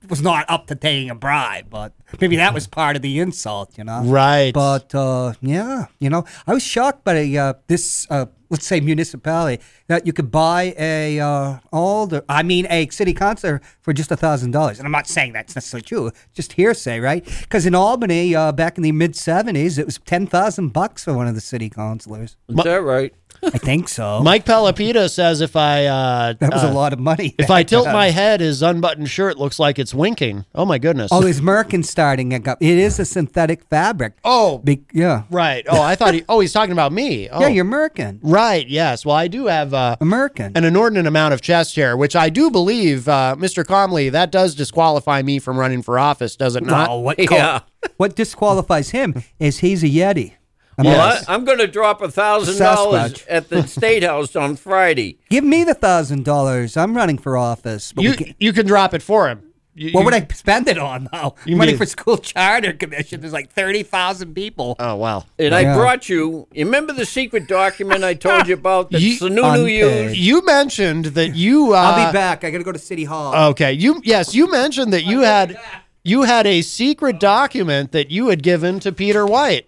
was not up to paying a bribe, but maybe that was part of the insult, you know. Right. But uh, yeah, you know, I was shocked by uh, this, uh, let's say, municipality that you could buy a uh, older, I mean, a city councilor for just a thousand dollars. And I'm not saying that's necessarily true, just hearsay, right? Because in Albany, uh, back in the mid '70s, it was ten thousand bucks for one of the city councilors. Is that right? I think so. Mike Pelopita says if I uh, That was a uh, lot of money. If I tilt my head, his unbuttoned shirt looks like it's winking. Oh my goodness. Oh, his merkin starting it up. It is a synthetic fabric. Oh, Be- yeah. right. Oh, I thought he. Oh, he's talking about me. Oh. Yeah, you're merkin. Right. Yes. Well, I do have uh, A merkin. an inordinate amount of chest hair, which I do believe, uh, Mr. Comley, that does disqualify me from running for office, does it not? No, what, Yeah. what disqualifies him is he's a Yeti. I mean, Well, I, I'm going to drop a thousand dollars at the State House on Friday. Give me the thousand dollars. I'm running for office. But You can't- you can drop it for him. You- what you- would I spend it on though? You I'm running mean- for school charter commission. There's like thirty thousand people. Oh wow. And Yeah. I brought you. You remember the secret document I told you about that You- Sununu Unpaid. used? You mentioned that you. Uh, I'll be back. I gotta go to City Hall. Okay. You yes, you mentioned that you had you had a secret document that you had given to Peter White,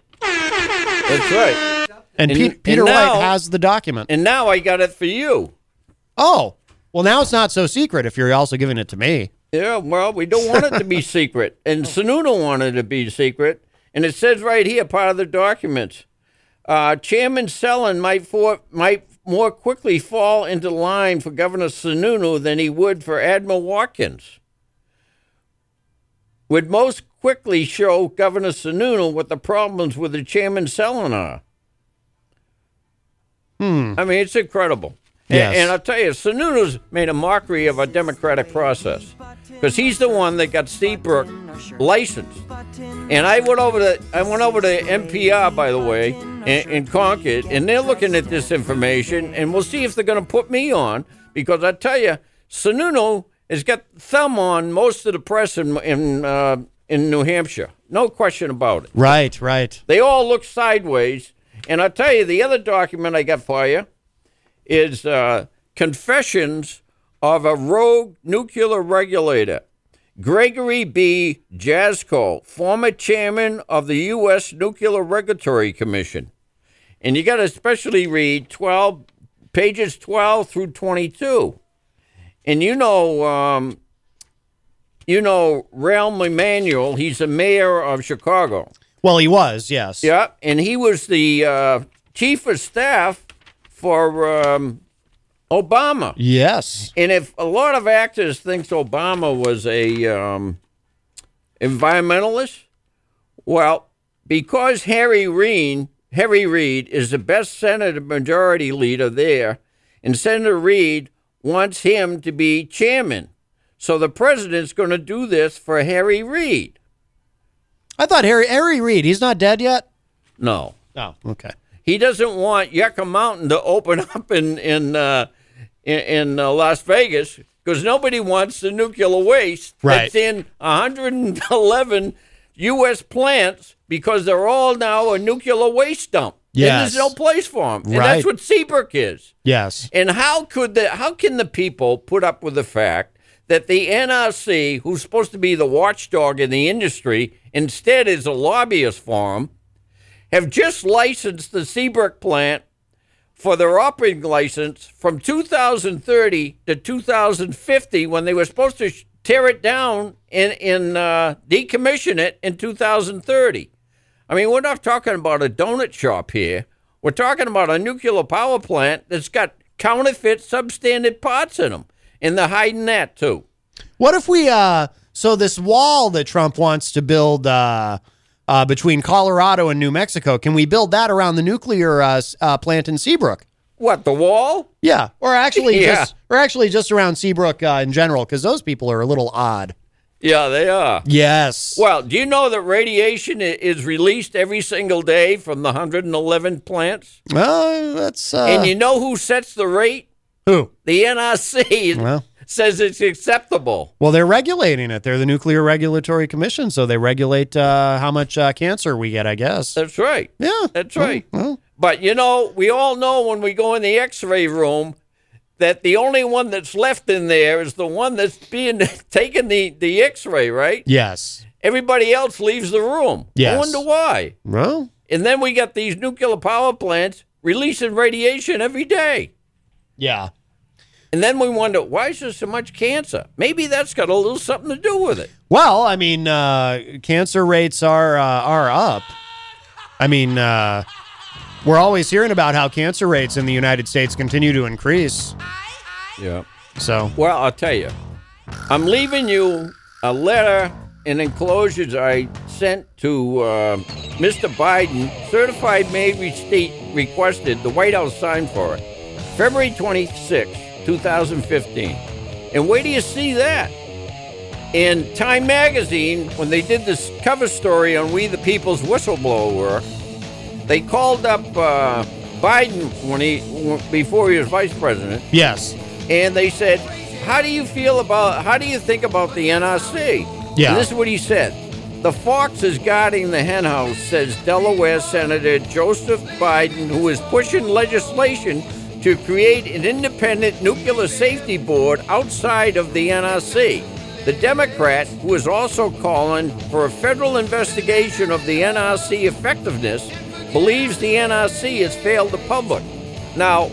That's right. and, And- Pe- and Peter now- White has the document. And now I got it for you. Oh, well, now it's not so secret if you're also giving it to me. Yeah, well, we don't want it to be secret. And Sununu wanted it to be secret. And it says right here, part of the documents, uh, Chairman Stello might, for, might more quickly fall into line for Governor Sununu than he would for Admiral Watkins. Would most quickly show Governor Sununu what the problems with the Chairman Stello are. Hmm. I mean, it's incredible. Yes. And, I'll tell you, Sununu's made a mockery of our democratic process because he's the one that got Steve Seabrook licensed. And I went over to I went over to NPR, by the way, in, in Concord, and they're looking at this information, and we'll see if they're going to put me on because I tell you, Sununu has got thumb on most of the press in in, uh, in New Hampshire, no question about it. Right, right. They all look sideways. And I'll tell you, the other document I got for you is uh, Confessions of a Rogue Nuclear Regulator. Gregory B. Jaczko, former chairman of the U.S. Nuclear Regulatory Commission. And you got to especially read 12, pages 12 through 22. And you know, um, you know, Rahm Emanuel, he's the mayor of Chicago. Well, he was, yes. Yeah, and he was the uh, chief of staff for um, Obama. Yes. And if a lot of actors thinks Obama was a um, environmentalist, well, because Harry Reid, Harry Reid is the best Senate Majority Leader there, and Senator Reid wants him to be chairman. So the president's going to do this for Harry Reid. I thought Harry Harry Reid, he's not dead yet. No. Oh, okay. He doesn't want Yucca Mountain to open up in in uh, in, in uh, Las Vegas because nobody wants the nuclear waste Right. that's in 111 U.S. plants because they're all now a nuclear waste dump. And there's no place for them. And Right. that's what Seabrook is. Yes. And how could the how can the people put up with the fact that the NRC, who's supposed to be the watchdog in the industry, instead is a lobbyist for 'em, have just licensed the Seabrook plant for their operating license from 2030 to 2050 when they were supposed to sh- tear it down and, and uh, decommission it in 2030. I mean, we're not talking about a donut shop here. We're talking about a nuclear power plant that's got counterfeit substandard parts in them, and they're hiding that too. What if we uh so this wall that Trump wants to build uh uh, between Colorado and New Mexico, can we build that around the nuclear uh, uh, plant in Seabrook? What the wall? Yeah, or actually Yeah. just or actually just around Seabrook uh, in general, because those people are a little odd. Yeah, they are. Yes. Well, do you know that radiation is released every single day from the 111 plants? Well, that's. Uh, and you know who sets the rate? Who? The NRC Well. says it's acceptable. Well, they're regulating it. They're the Nuclear Regulatory Commission, so they regulate uh, how much uh, cancer we get, I guess. That's right. Yeah. That's right. Well, But you know, we all know when we go in the X-ray room that the only one that's left in there is the one that's being taking the the X-ray, right? Yes. Everybody else leaves the room. Yes. I wonder why. Well, And then we got these nuclear power plants releasing radiation every day. yeah. And then we wonder why is there so much cancer? Maybe that's got a little something to do with it. Well, I mean, uh, cancer rates are uh, are up. I mean, uh, we're always hearing about how cancer rates in the United States continue to increase. Yeah. So, Well, I'll tell you, I'm leaving you a letter and enclosures I sent to uh, Mr. Biden, certified mail receipt requested, the White House signed for it, February 26, 2015. And where do you see that. In Time Magazine, when they did this cover story on We the People's whistleblower work, they called up uh, Biden when he before he was vice president, yes. and they said, "How do you feel about? How do you think about the NRC?" Yeah. And this is what he said: "The fox is guarding the henhouse," says Delaware Senator Joseph Biden, who is pushing legislation to create an independent nuclear safety board outside of the NRC. The Democrat, who is also calling for a federal investigation of the NRC effectiveness, believes the NRC has failed the public. Now,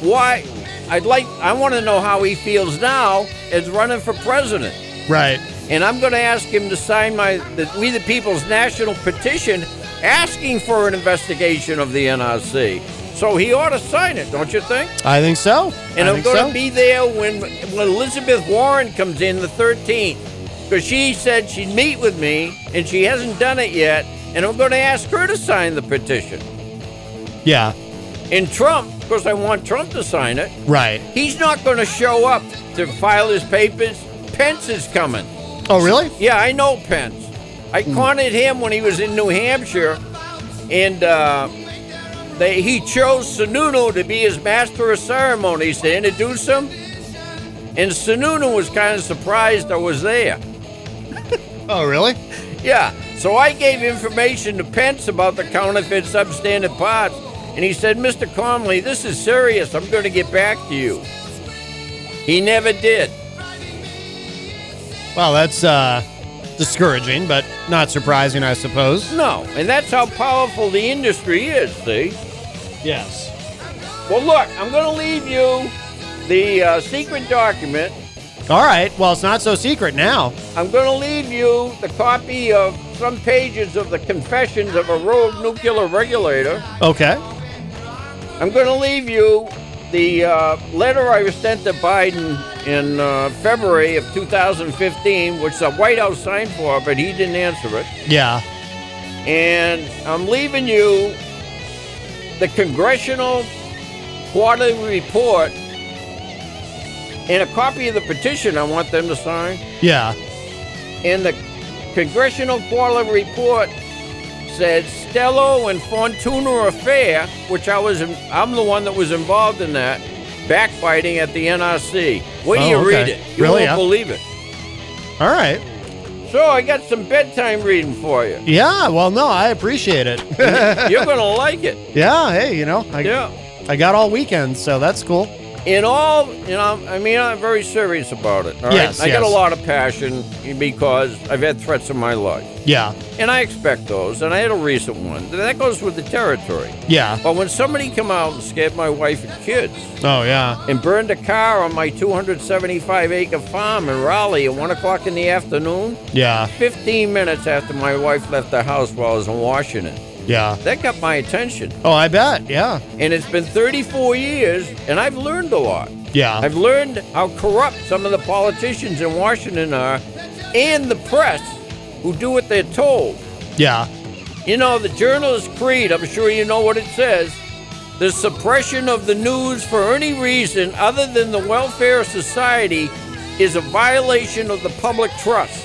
why? I'd like, I want to know how he feels now as running for president. Right. And I'm going to ask him to sign my, the, We the People's national petition asking for an investigation of the NRC. So he ought to sign it, don't you think? I think so. And I I'm going so. to be there when, when Elizabeth Warren comes in the 13th. Because she said she'd meet with me, and she hasn't done it yet. And I'm going to ask her to sign the petition. Yeah. And Trump, of course, I want Trump to sign it. Right. He's not going to show up to file his papers. Pence is coming. Oh, really? Yeah, I know Pence. I cornered him when he was in New Hampshire, and uh, they, he chose Sununu to be his master of ceremonies to introduce him. And Sununu was kind of surprised I was there. Oh, really? Yeah. So I gave information to Pence about the counterfeit substandard parts, and he said, Mr. Comley, this is serious. I'm going to get back to you. He never did. Well, that's uh, discouraging, but not surprising, I suppose. No, and that's how powerful the industry is, see? Yes. Well, look, I'm going to leave you the uh, secret document. All right. Well, it's not so secret now. I'm going to leave you the copy of some pages of the confessions of a rogue nuclear regulator. Okay. I'm going to leave you the uh, letter I was sent to Biden in uh, February of 2015, which the White House signed for, but he didn't answer it. Yeah. And I'm leaving you the congressional quarterly report and a copy of the petition I want them to sign. Yeah. And the congressional quarterly report said Stello and Fortuna affair, which I was, I'm the one that was involved in that, backbiting at the NRC. Till Oh, you okay. read it. You Really, won't huh? believe it. All right. So I got some bedtime reading for you. Yeah. Well, no, I appreciate it. You're gonna like it. yeah. Hey, you know, I, Yeah. I got all weekend, so that's cool. In all, you know, I mean, I'm very serious about it. all right? Yes, I got a lot of passion because I've had threats in my life. Yeah. And I expect those, and I had a recent one. That goes with the territory. Yeah. But when somebody come out and scared my wife and kids Oh, yeah. and burned a car on my 275 acre farm in Rowley at 1 o'clock in the afternoon, Yeah. 15 minutes after my wife left the house while I was in Washington, Yeah. that got my attention. Oh, I bet. Yeah. And it's been 34 years, and I've learned a lot. Yeah. I've learned how corrupt some of the politicians in Washington are and the press who do what they're told. Yeah. You know, the journalist creed, I'm sure you know what it says. The suppression of the news for any reason other than the welfare of society is a violation of the public trust.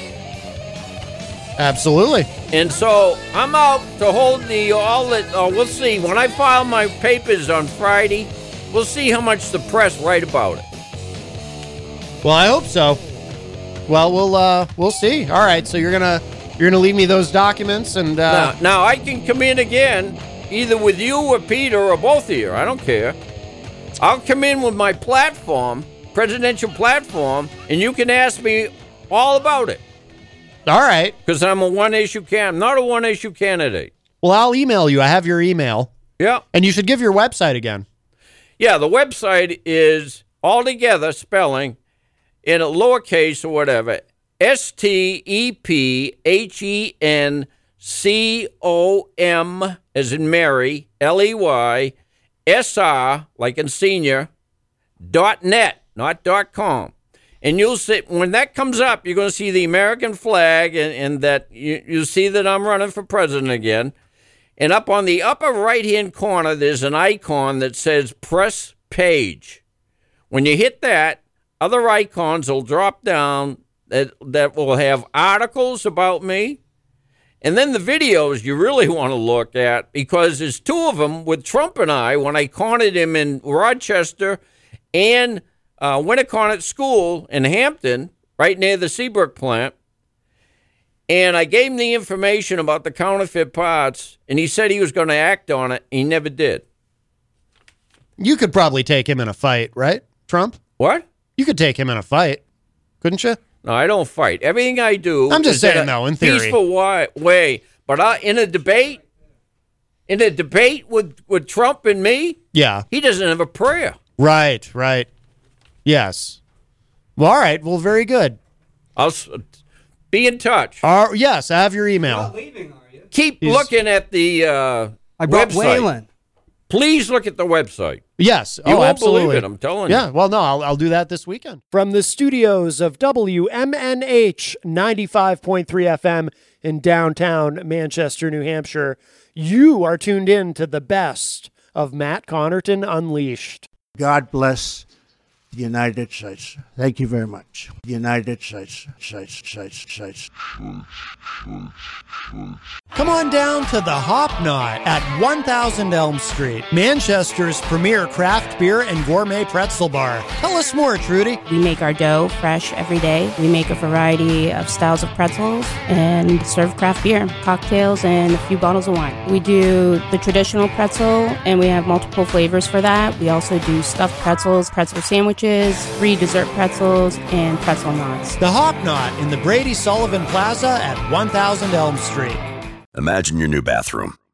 Absolutely. And so I'm out to hold the all that. Uh, we'll see when I file my papers on Friday. We'll see how much the press write about it. Well, I hope so. Well, we'll uh, we'll see. All right, so you're gonna you're gonna leave me those documents and uh, now, now I can come in again, either with you or Peter or both of you. I don't care. I'll come in with my platform, presidential platform, and you can ask me all about it. All right. Because I'm a one issue can. I'm not a one issue candidate. Well, I'll email you. I have your email. Yeah. And you should give your website again. Yeah, the website is all together spelling in a lowercase or whatever. S T E P H E N C O M as in Mary, L E Y, S R like in senior, dot net, not dot com. And you'll see when that comes up, you're going to see the American flag, and, and that you, you see that I'm running for president again. And up on the upper right hand corner, there's an icon that says press page. When you hit that, other icons will drop down that, that will have articles about me. And then the videos you really want to look at because there's two of them with Trump and I when I cornered him in Rochester and uh, Winnacunnet School in Hampton, right near the Seabrook plant. And I gave him the information about the counterfeit parts, and he said he was going to act on it. He never did. You could probably take him in a fight, right, Trump? What? You could take him in a fight, couldn't you? No, I don't fight. Everything I do. I'm just is in saying, a though, in theory. peaceful way. But I, in a debate, in a debate with with Trump and me, Yeah. he doesn't have a prayer. Right. Right. Yes. Well, all right. Well, very good. I'll s- be in touch. Uh, yes, I have your email. Keep He's- looking at the uh, I brought website. Waylon. Please look at the website. Yes. You oh, won't absolutely. believe it, I'm telling you. Yeah. Well, no, I'll, I'll do that this weekend. From the studios of WMNH 95.3 FM in downtown Manchester, New Hampshire, you are tuned in to the best of Matt Connarton Unleashed. God bless the United States. Thank you very much. United States, States, States, States. Come on down to the Hop Knot at 1000 Elm Street, Manchester's premier craft beer and gourmet pretzel bar. Tell us more, Trudy. We make our dough fresh every day. We make a variety of styles of pretzels and serve craft beer, cocktails, and a few bottles of wine. We do the traditional pretzel, and we have multiple flavors for that. We also do stuffed pretzels, pretzel sandwiches, free dessert pretzels, and pretzel knots. The Hop Knot in the Brady Sullivan Plaza at 1000 Elm Street. Imagine your new bathroom.